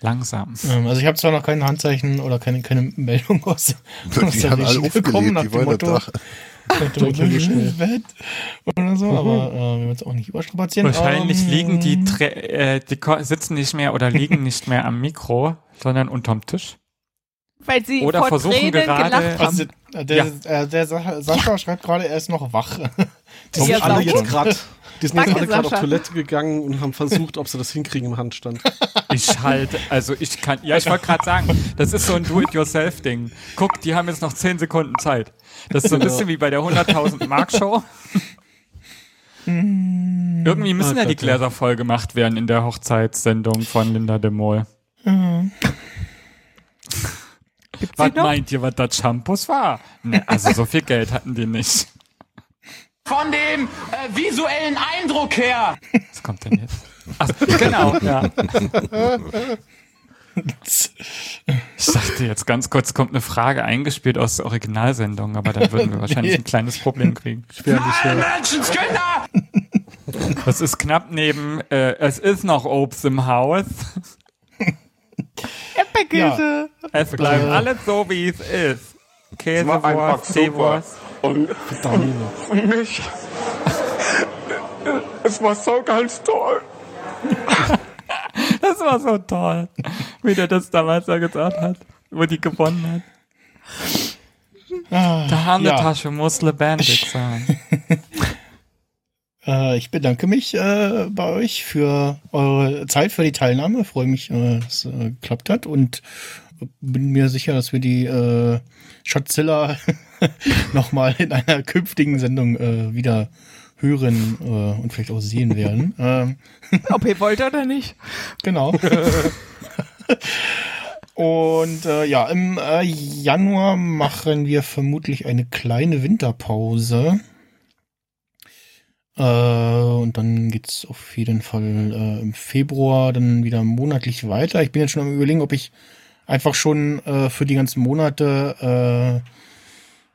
Langsam. Ähm, also ich habe zwar noch kein Handzeichen oder keine, keine Meldung aus, aus Die der haben alle Regie bekommen, aufgelebt, nach die dem wollen Motto, das Nach dem Motto, schnell. Bett oder so, aber äh, wir werden es auch nicht überstrapazieren. Wahrscheinlich Ähm, liegen die, Tre äh, die sitzen nicht mehr oder liegen nicht mehr am Mikro, sondern unterm Tisch. weil sie Oder vor versuchen Tränen gerade- gelacht haben. Also, äh, der, äh, der Sa- Sascha schreibt gerade, er ist noch wach. Die sind Ja, alle jetzt gerade die sind jetzt alle gerade auf. Toilette gegangen und haben versucht, ob sie das hinkriegen im Handstand. Ich halte, also ich kann, ja, ich wollte gerade sagen, das ist so ein Do-it-yourself-Ding. Guck, die haben jetzt noch 10 Sekunden Zeit. Das ist so ein bisschen wie bei der 100.000 Mark Show. Irgendwie müssen Ah, ja die. Gläser voll gemacht werden in der Hochzeitssendung von Linda de Mol. Was noch? meint ihr, was das Shampoos war? Ne, also so viel Geld hatten die nicht. Von dem äh, visuellen Eindruck her. Was kommt denn jetzt? Ach, genau, ja. Ich dachte jetzt ganz kurz, kommt eine Frage eingespielt aus der Originalsendung, aber dann würden wir wahrscheinlich ein kleines Problem kriegen. Menschenskinder! Das ist knapp neben, äh, es ist noch Obst im Haus. Erdbeerkäse. Es bleibt alles so, wie es ist. Käsewurst, Teewurst. Und, und mich. Es war so ganz toll. Das war so toll, wie der das damals da gesagt hat, wo die gewonnen hat. Da haben ja. eine Tasche muss lebendig sein. Äh, ich bedanke mich äh, bei euch für eure Zeit, für die Teilnahme. Freue mich, äh, dass es äh, geklappt hat und bin mir sicher, dass wir die äh, Shotzilla nochmal in einer künftigen Sendung äh, wieder hören äh, und vielleicht auch sehen werden. ähm, Ob ihr wollt oder nicht. genau. Und äh, ja, im äh, Januar machen wir vermutlich eine kleine Winterpause. Äh, und dann geht's auf jeden Fall äh, im Februar dann wieder monatlich weiter. Ich bin jetzt schon am überlegen, ob ich einfach schon äh, für die ganzen Monate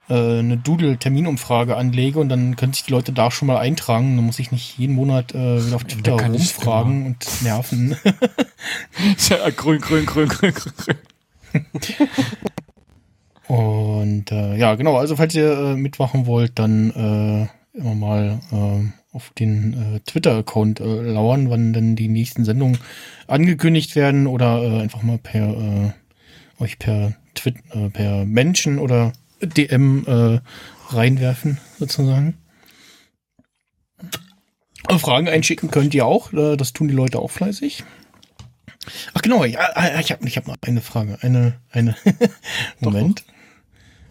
äh, eine Doodle-Terminumfrage anlege und dann können sich die Leute da schon mal eintragen. Dann muss ich nicht jeden Monat äh, wieder auf Twitter rumfragen und nerven. Ja, grün, grün, grün, grün, grün, grün. Und äh, ja, genau, also falls ihr äh, mitmachen wollt, dann äh, immer mal äh, auf den äh, Twitter-Account äh, lauern, wann denn die nächsten Sendungen angekündigt werden oder äh, einfach mal per äh, euch per Twit äh, per Menschen oder DM äh, reinwerfen, sozusagen. Und Fragen einschicken könnt ihr auch, äh, das tun die Leute auch fleißig. Ach genau, ja, ah, ich habe ich hab noch eine Frage, eine eine Moment.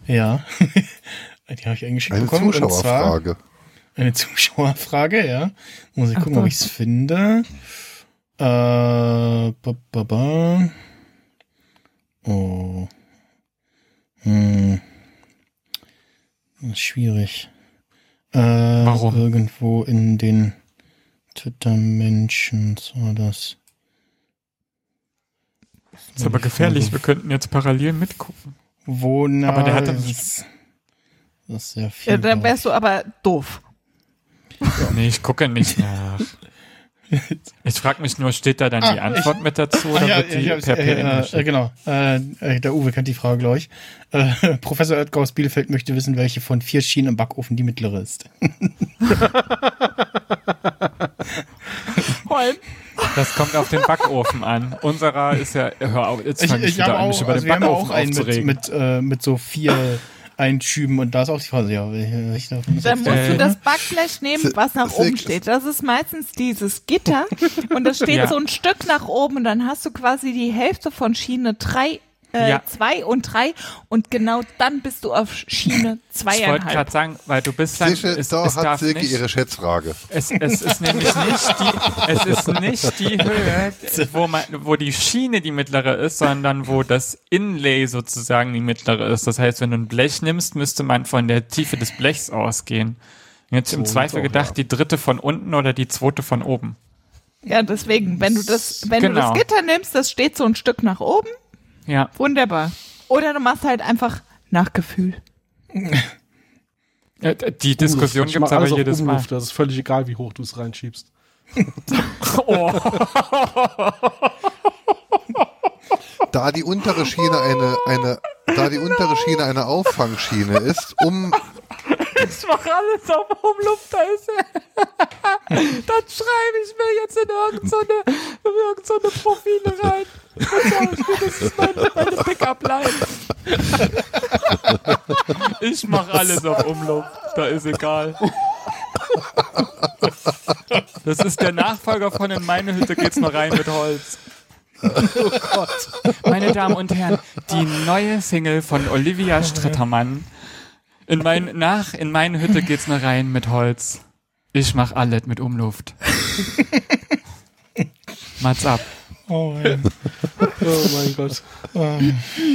Ja. Die habe ich eingeschickt Eine bekommen. zwar- Zuschauerfrage. eine Zuschauerfrage, ja. Muss ich gucken, ob ich es finde. Äh, ba, ba, ba. Oh. Hm. Das ist schwierig. Äh, Warum? Irgendwo in den Twitter-Menschen war das. Ist aber gefährlich, wir könnten jetzt parallel mitgucken. Wo, na, Aber der hat das dann- ist, das ist sehr viel. Ja, dann wärst du aber doof. Nee, ich gucke nicht nach. Ich frage mich nur, steht da dann die Ah, Antwort mit dazu oder Ah, ja, wird die ich hab's, per äh, äh, geschickt? genau. Äh, äh, der Uwe kennt die Frage, glaube ich. Äh, Professor Oetker aus Bielefeld möchte wissen, welche von vier Schienen im Backofen die mittlere ist. Das kommt auf den Backofen an. Unserer ist ja, hör auf, jetzt Ich, fange ich, ich wieder habe an, mich auch, über also den wir haben ja Backofen auch einen mit, aufzuregen. mit, äh, mit so vier Einschüben und da ist auch die Frage, ja, welche, welche davon ist dann musst Äh, du das Backblech nehmen, was nach oben steht. Das ist meistens dieses Gitter und das steht Ja. so ein Stück nach oben und dann hast du quasi die Hälfte von Schiene 3, äh, Ja. 2 und 3 und genau dann bist du auf Schiene ich wollte 2,5. gerade sagen, weil du bist dann, Sicher, es, da es hat Silke nicht, ihre Schätzfrage. es, es ist nämlich nicht die, es ist nicht die Höhe, wo man, wo die Schiene die mittlere ist, sondern wo das Inlay sozusagen die mittlere ist. Das heißt, wenn du ein Blech nimmst, müsste man von der Tiefe des Blechs ausgehen. Jetzt im So Zweifel auch, gedacht, ja. die dritte von unten oder die zweite von oben. Ja, deswegen, wenn du das, wenn Genau. du das Gitter nimmst, das steht so ein Stück nach oben, Ja. wunderbar. Oder du machst halt einfach nach Gefühl. Äh, Die Diskussion Umluft. Gibt's mach aber jedes Mal. Umluft. Das ist völlig egal, wie hoch du es reinschiebst. Oh. Da die untere Schiene eine, eine, da die untere Schiene eine Auffangschiene ist, um, Ich mach alles auf Umlufteise. Dann schreibe ich mir jetzt in irgendeine, in irgendeine Profile rein. Das ist meine, meine Pickup-Line. Ich mach alles auf Umluft. Da ist egal. Das ist der Nachfolger von In meine Hütte geht's noch rein mit Holz. Oh Gott. Meine Damen und Herren, die neue Single von Olivia Strittermann. In mein, nach In meine Hütte geht's noch rein mit Holz. Ich mach alles mit Umluft. Mats ab. Oh, mein. Oh mein Gott.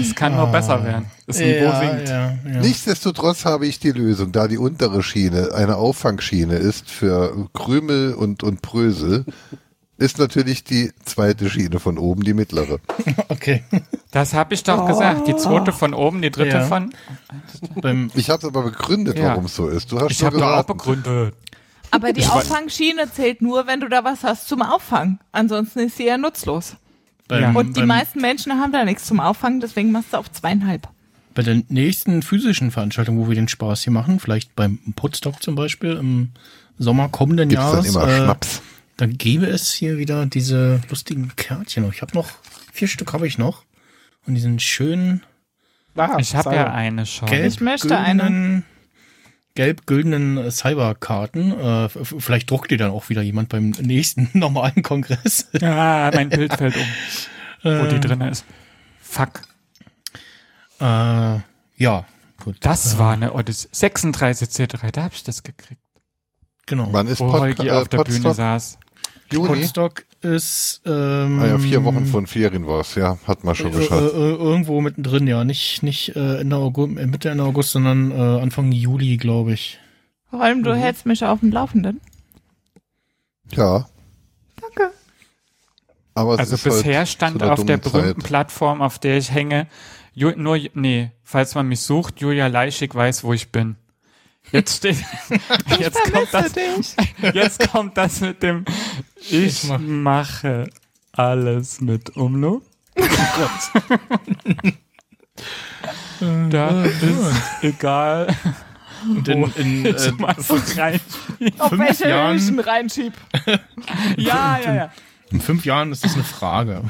Es kann nur besser werden. Das Niveau ja, sinkt. ja, ja. nichtsdestotrotz habe ich die Lösung, da die untere Schiene eine Auffangschiene ist für Krümel und, und Brösel, ist natürlich die zweite Schiene von oben die mittlere. Okay. Das habe ich doch gesagt. Die zweite von oben, die dritte Ja. von. Ich habe es aber begründet, Ja. warum es so ist. Du hast Ich habe doch auch begründet. Aber die Auffangschiene zählt nur, wenn du da was hast zum Auffangen. Ansonsten ist sie ja nutzlos. beim. Und die beim, meisten Menschen haben da nichts zum Auffangen, deswegen machst du auf zweieinhalb. bei der nächsten physischen Veranstaltung, wo wir den Spaß hier machen, vielleicht beim Podstock zum Beispiel im Sommer kommenden Gibt's dann Jahres, immer äh, Schnaps. dann gäbe es hier wieder diese lustigen Kärtchen. Ich habe noch vier Stück habe ich noch und die sind schön Ah, Ich habe ja eine schon. gelb Ich möchte eine. Gelb-güldenen Cyberkarten. Äh, vielleicht druckt die dann auch wieder jemand beim nächsten normalen Kongress. Ja, mein Bild fällt um, wo die Äh, drin ist. Fuck. Äh, ja, gut. Das war eine Odyssee. 36 C3, da habe ich das gekriegt. Genau. Wann ist Wo Pod Holgi äh, auf der Bühne Podstock? saß. Juni? Podstock ist ähm, Ah ja, vier Wochen von Ferien war's, ja, hat man schon äh, geschafft. äh, irgendwo mittendrin, ja. Nicht, nicht äh, Ende August, äh, Mitte Ende August, sondern äh, Anfang Juli, glaube ich. Vor allem, Mhm. du hältst mich auf dem Laufenden. Ja, Danke. aber es Also ist halt bisher zu stand auf der berühmten Zeit. Plattform, auf der ich hänge, Ju nur, nee, falls man mich sucht, Julia Leischig weiß, wo ich bin. Jetzt steht, jetzt kommt das, dich. jetzt kommt das mit dem, ich mach- mache alles mit Umlauf. da ist egal, Und in, in äh, ich so rein. Auf welche Jahren- Höhen reinschieb. Ja, ja, ja. in fünf Jahren ist das eine Frage.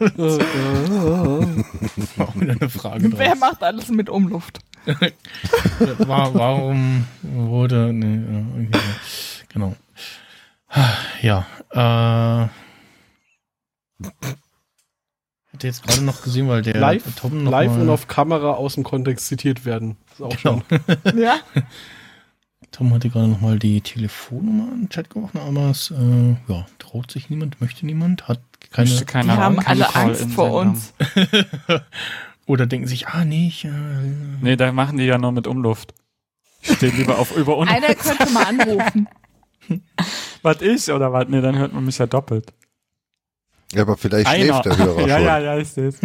Auch wieder eine Frage Wer draus. macht alles mit Umluft? War, warum wurde. Nee, so. Genau. Ja. Äh, hätte jetzt gerade noch gesehen, weil der live Tom noch live mal, und auf Kamera aus dem Kontext zitiert werden. Ist auch Genau. schon. Ja? Tom hatte gerade noch mal die Telefonnummer in den Chat geworfen, aber es äh, ja, traut sich niemand, möchte niemand, hat keine. Möchte Die keiner haben keine alle Angst vor uns. Oder denken sich, ah nee, ich, äh, Nee, da machen die ja nur mit Umluft. Ich stehe lieber auf über und Einer könnte mal anrufen. was ich oder was? Nee, dann hört man mich ja doppelt. Ja, aber vielleicht Einer. schläft der Hörer ja, schon. ja, ja, ich sehe es.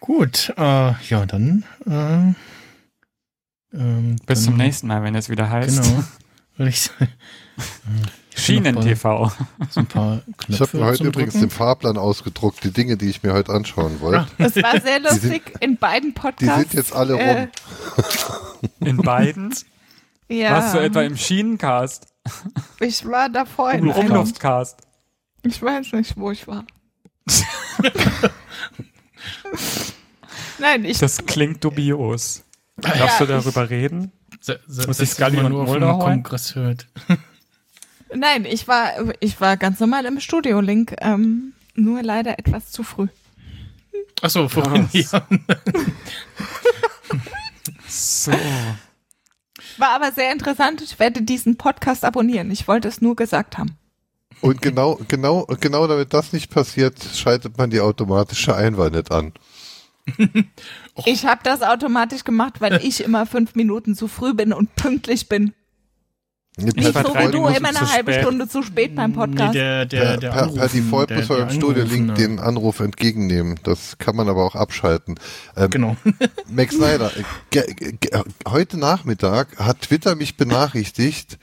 Gut, äh, ja, dann. Äh, ähm, Bis zum nächsten Mal, wenn es wieder heißt. Genau. Sagen. Schienen-TV. So Ich habe mir heute übrigens Drücken. den Fahrplan ausgedruckt, die Dinge, die ich mir heute anschauen wollte. Es war sehr Die sind- lustig in beiden Die Podcasts. sind jetzt alle rum. Äh, In beiden. ja, Warst du etwa im Schienencast? ich war davor in Im. Umluftcast? Ich weiß nicht, wo ich war. Nein, ich Das klingt dubios. Darfst du darüber reden? Se- se- Muss ich Scully man und Mulder? Kongress hört. Nein, ich war, ich war ganz normal im Studio Link, ähm, nur leider etwas zu früh. Achso, vorhin. Ja. So. War aber sehr interessant. Ich werde diesen Podcast abonnieren. Ich wollte es nur gesagt haben. Und genau, genau, genau damit das nicht passiert, schaltet man die automatische Einwahl nicht an. Ich habe das automatisch gemacht, weil ich immer fünf Minuten zu früh bin und pünktlich bin. Nee, Nicht so wie du, Minuten immer eine halbe spät. Stunde zu spät beim Nee, Podcast. der, der, Per, der per, per Default der, muss man der im Studio-Link Anrufende. den Anruf entgegennehmen. Das kann man aber auch abschalten. Ähm, Genau. Max Snyder, ge, heute Nachmittag hat Twitter mich benachrichtigt,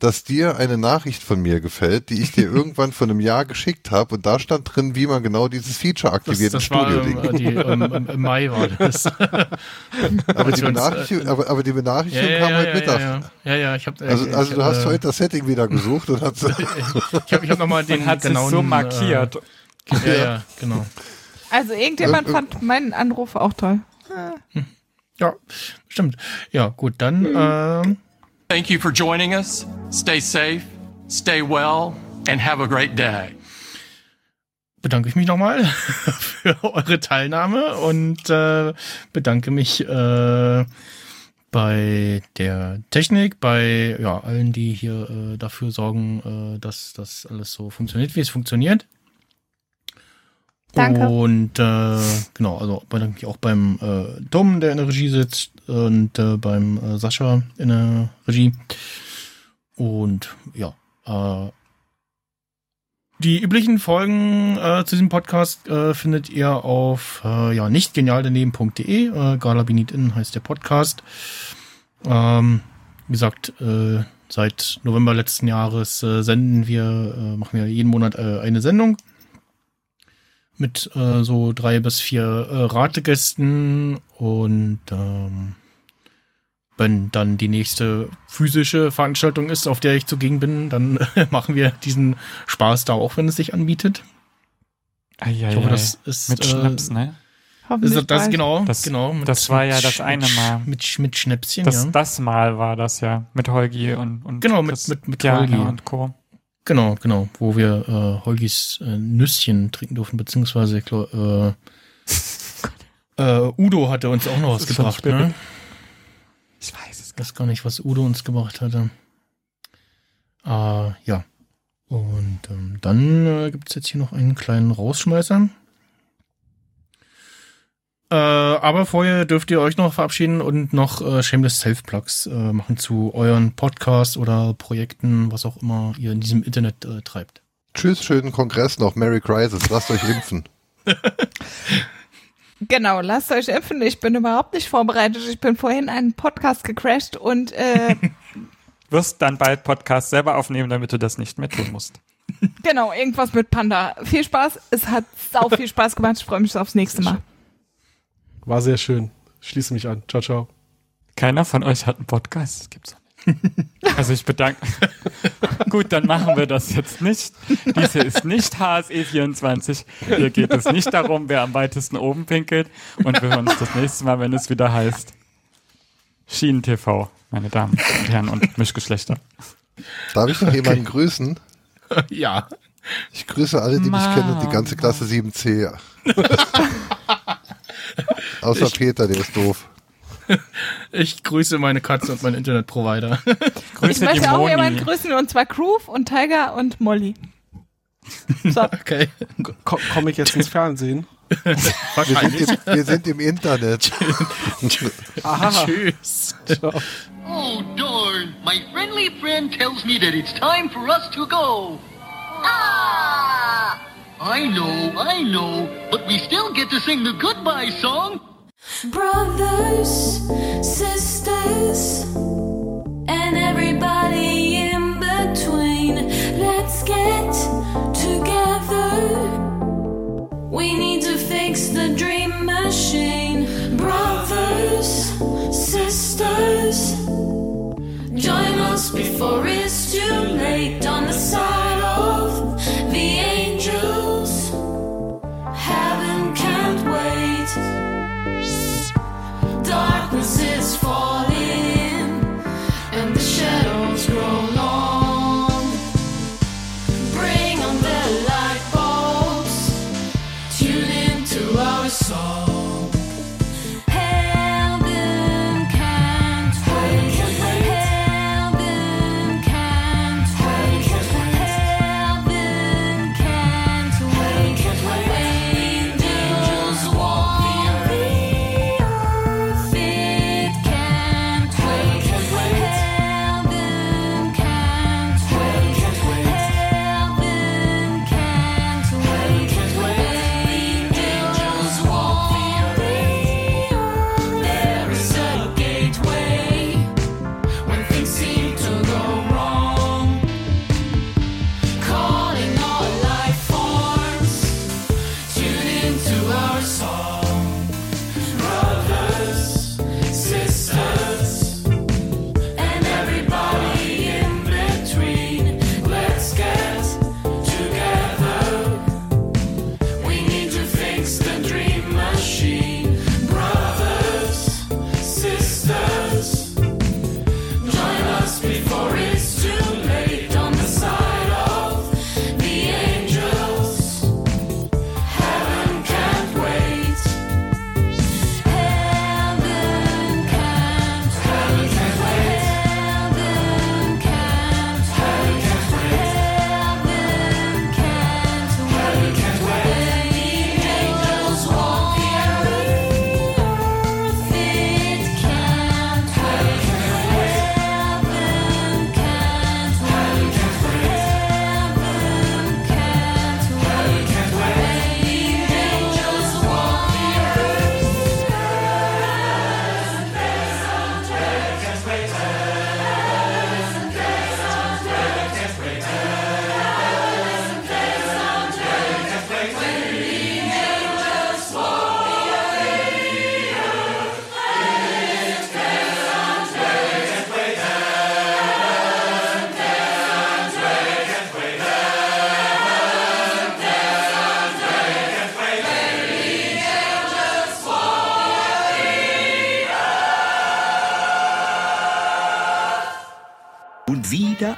dass dir eine Nachricht von mir gefällt, die ich dir irgendwann vor einem Jahr geschickt habe und da stand drin, wie man genau dieses Feature Das, aktiviert das im war Studio ähm, Link. die, ähm, im- im Mai war das. aber, die Benachrichtigung, aber, aber die Benachrichtigung ja, kam ja, heute ja, Mittag. ja, ja, ja, ich habe Also, also du hast äh, heute das Setting wieder gesucht und hast ich habe ich hab nochmal den hat genauen so markiert. Äh, ja, ja, genau. Also irgendjemand Ähm, fand meinen Anruf auch toll. Ja, stimmt. Ja, gut, dann ähm, Thank you for joining us. Stay safe, stay well, and have a great day. bedanke ich mich nochmal für eure Teilnahme und äh, bedanke mich äh, bei der Technik, bei ja, allen, die hier äh, dafür sorgen, äh, dass das alles so funktioniert, wie es funktioniert. Danke. Und äh, genau, also bedanke mich auch beim äh, Tom, der in der Regie sitzt, und äh, beim äh, Sascha in der Regie. Und ja, äh, die üblichen Folgen äh, zu diesem Podcast äh, findet ihr auf äh, ja, nichtgenialdaneben.de. Äh, Gala Benit In heißt der Podcast. Ähm, wie gesagt, äh, seit November letzten Jahres äh, senden wir, äh, machen wir jeden Monat äh, eine Sendung mit äh, so drei bis vier äh, Rategästen und ähm, wenn dann die nächste physische Veranstaltung ist, auf der ich zugegen bin, dann machen wir diesen Spaß da auch, wenn es sich anbietet. Eieiei. Ich hoffe, das ist Mit äh, Schnaps, ne? Ist das genau, Das- genau. mit- das war ja mit das eine Mal. Mit, mit Schnäpschen, Das, ja. das Mal war das ja. Mit Holgi und, und Genau, mit- mit- mit Holgi. und Co. Genau, genau, wo wir äh, Holgis äh, Nüsschen trinken durften, beziehungsweise äh, äh, Udo hatte uns auch noch was gebracht, ne? Ich weiß es Ich weiß gar nicht, was Udo uns gebracht hatte. Äh, ja. Und ähm, dann äh, gibt es jetzt hier noch einen kleinen Rausschmeißer. Äh, aber vorher dürft ihr euch noch verabschieden und noch äh, Shameless Self-Plugs äh, machen zu euren Podcasts oder Projekten, was auch immer ihr in diesem Internet äh, treibt. Tschüss, schönen Kongress noch. Merry Crisis. Lasst euch impfen. Genau, lasst euch impfen. Ich bin überhaupt nicht vorbereitet. Ich bin vorhin einen Podcast gecrashed und äh, Wirst dann bald Podcast selber aufnehmen, damit du das nicht mehr tun musst. genau, irgendwas mit Panda. Viel Spaß. Es hat sau viel Spaß gemacht. Ich freue mich aufs nächste Mal. War sehr schön. Schließe mich an. Ciao, ciao. Keiner von euch hat einen Podcast. Das gibt's. Also ich bedanke. Gut, dann machen wir das jetzt nicht. Dies hier ist nicht HSE24. Hier geht es nicht darum, wer am weitesten oben pinkelt. Und wir hören uns das nächste Mal, wenn es wieder heißt Schienen TV, meine Damen und Herren und Mischgeschlechter. Darf ich noch jemanden grüßen? ja. Ich grüße alle, die mich kennen und die ganze Klasse 7c. Außer Peter, der ist doof. Ich grüße meine Katze und meinen Internetprovider. Ich Grüße die möchte auch Moni. jemanden grüßen und zwar Groove und Tiger und Molly. So. okay. Ko Komme ich jetzt ins Fernsehen? Wir sind, im, wir sind im Internet. Aha. Tschüss. Oh, darn. My friendly friend tells me that it's time for us to go. Ah! I know, I know, but we still get to sing the goodbye song. Brothers, sisters, and everybody in between. Let's get together. We need to fix the dream machine. Brothers, sisters, join us before it's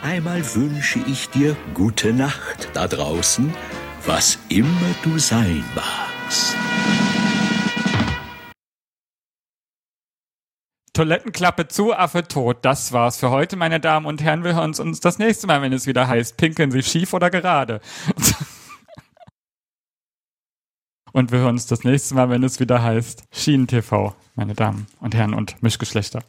einmal wünsche ich dir gute Nacht da draußen, was immer du sein magst. Toilettenklappe zu, Affe tot. Das war's für heute, meine Damen und Herren. Wir hören uns das nächste Mal, wenn es wieder heißt, pinkeln Sie schief oder gerade. Und wir hören uns das nächste Mal, wenn es wieder heißt Schienen TV, meine Damen und Herren und Mischgeschlechter.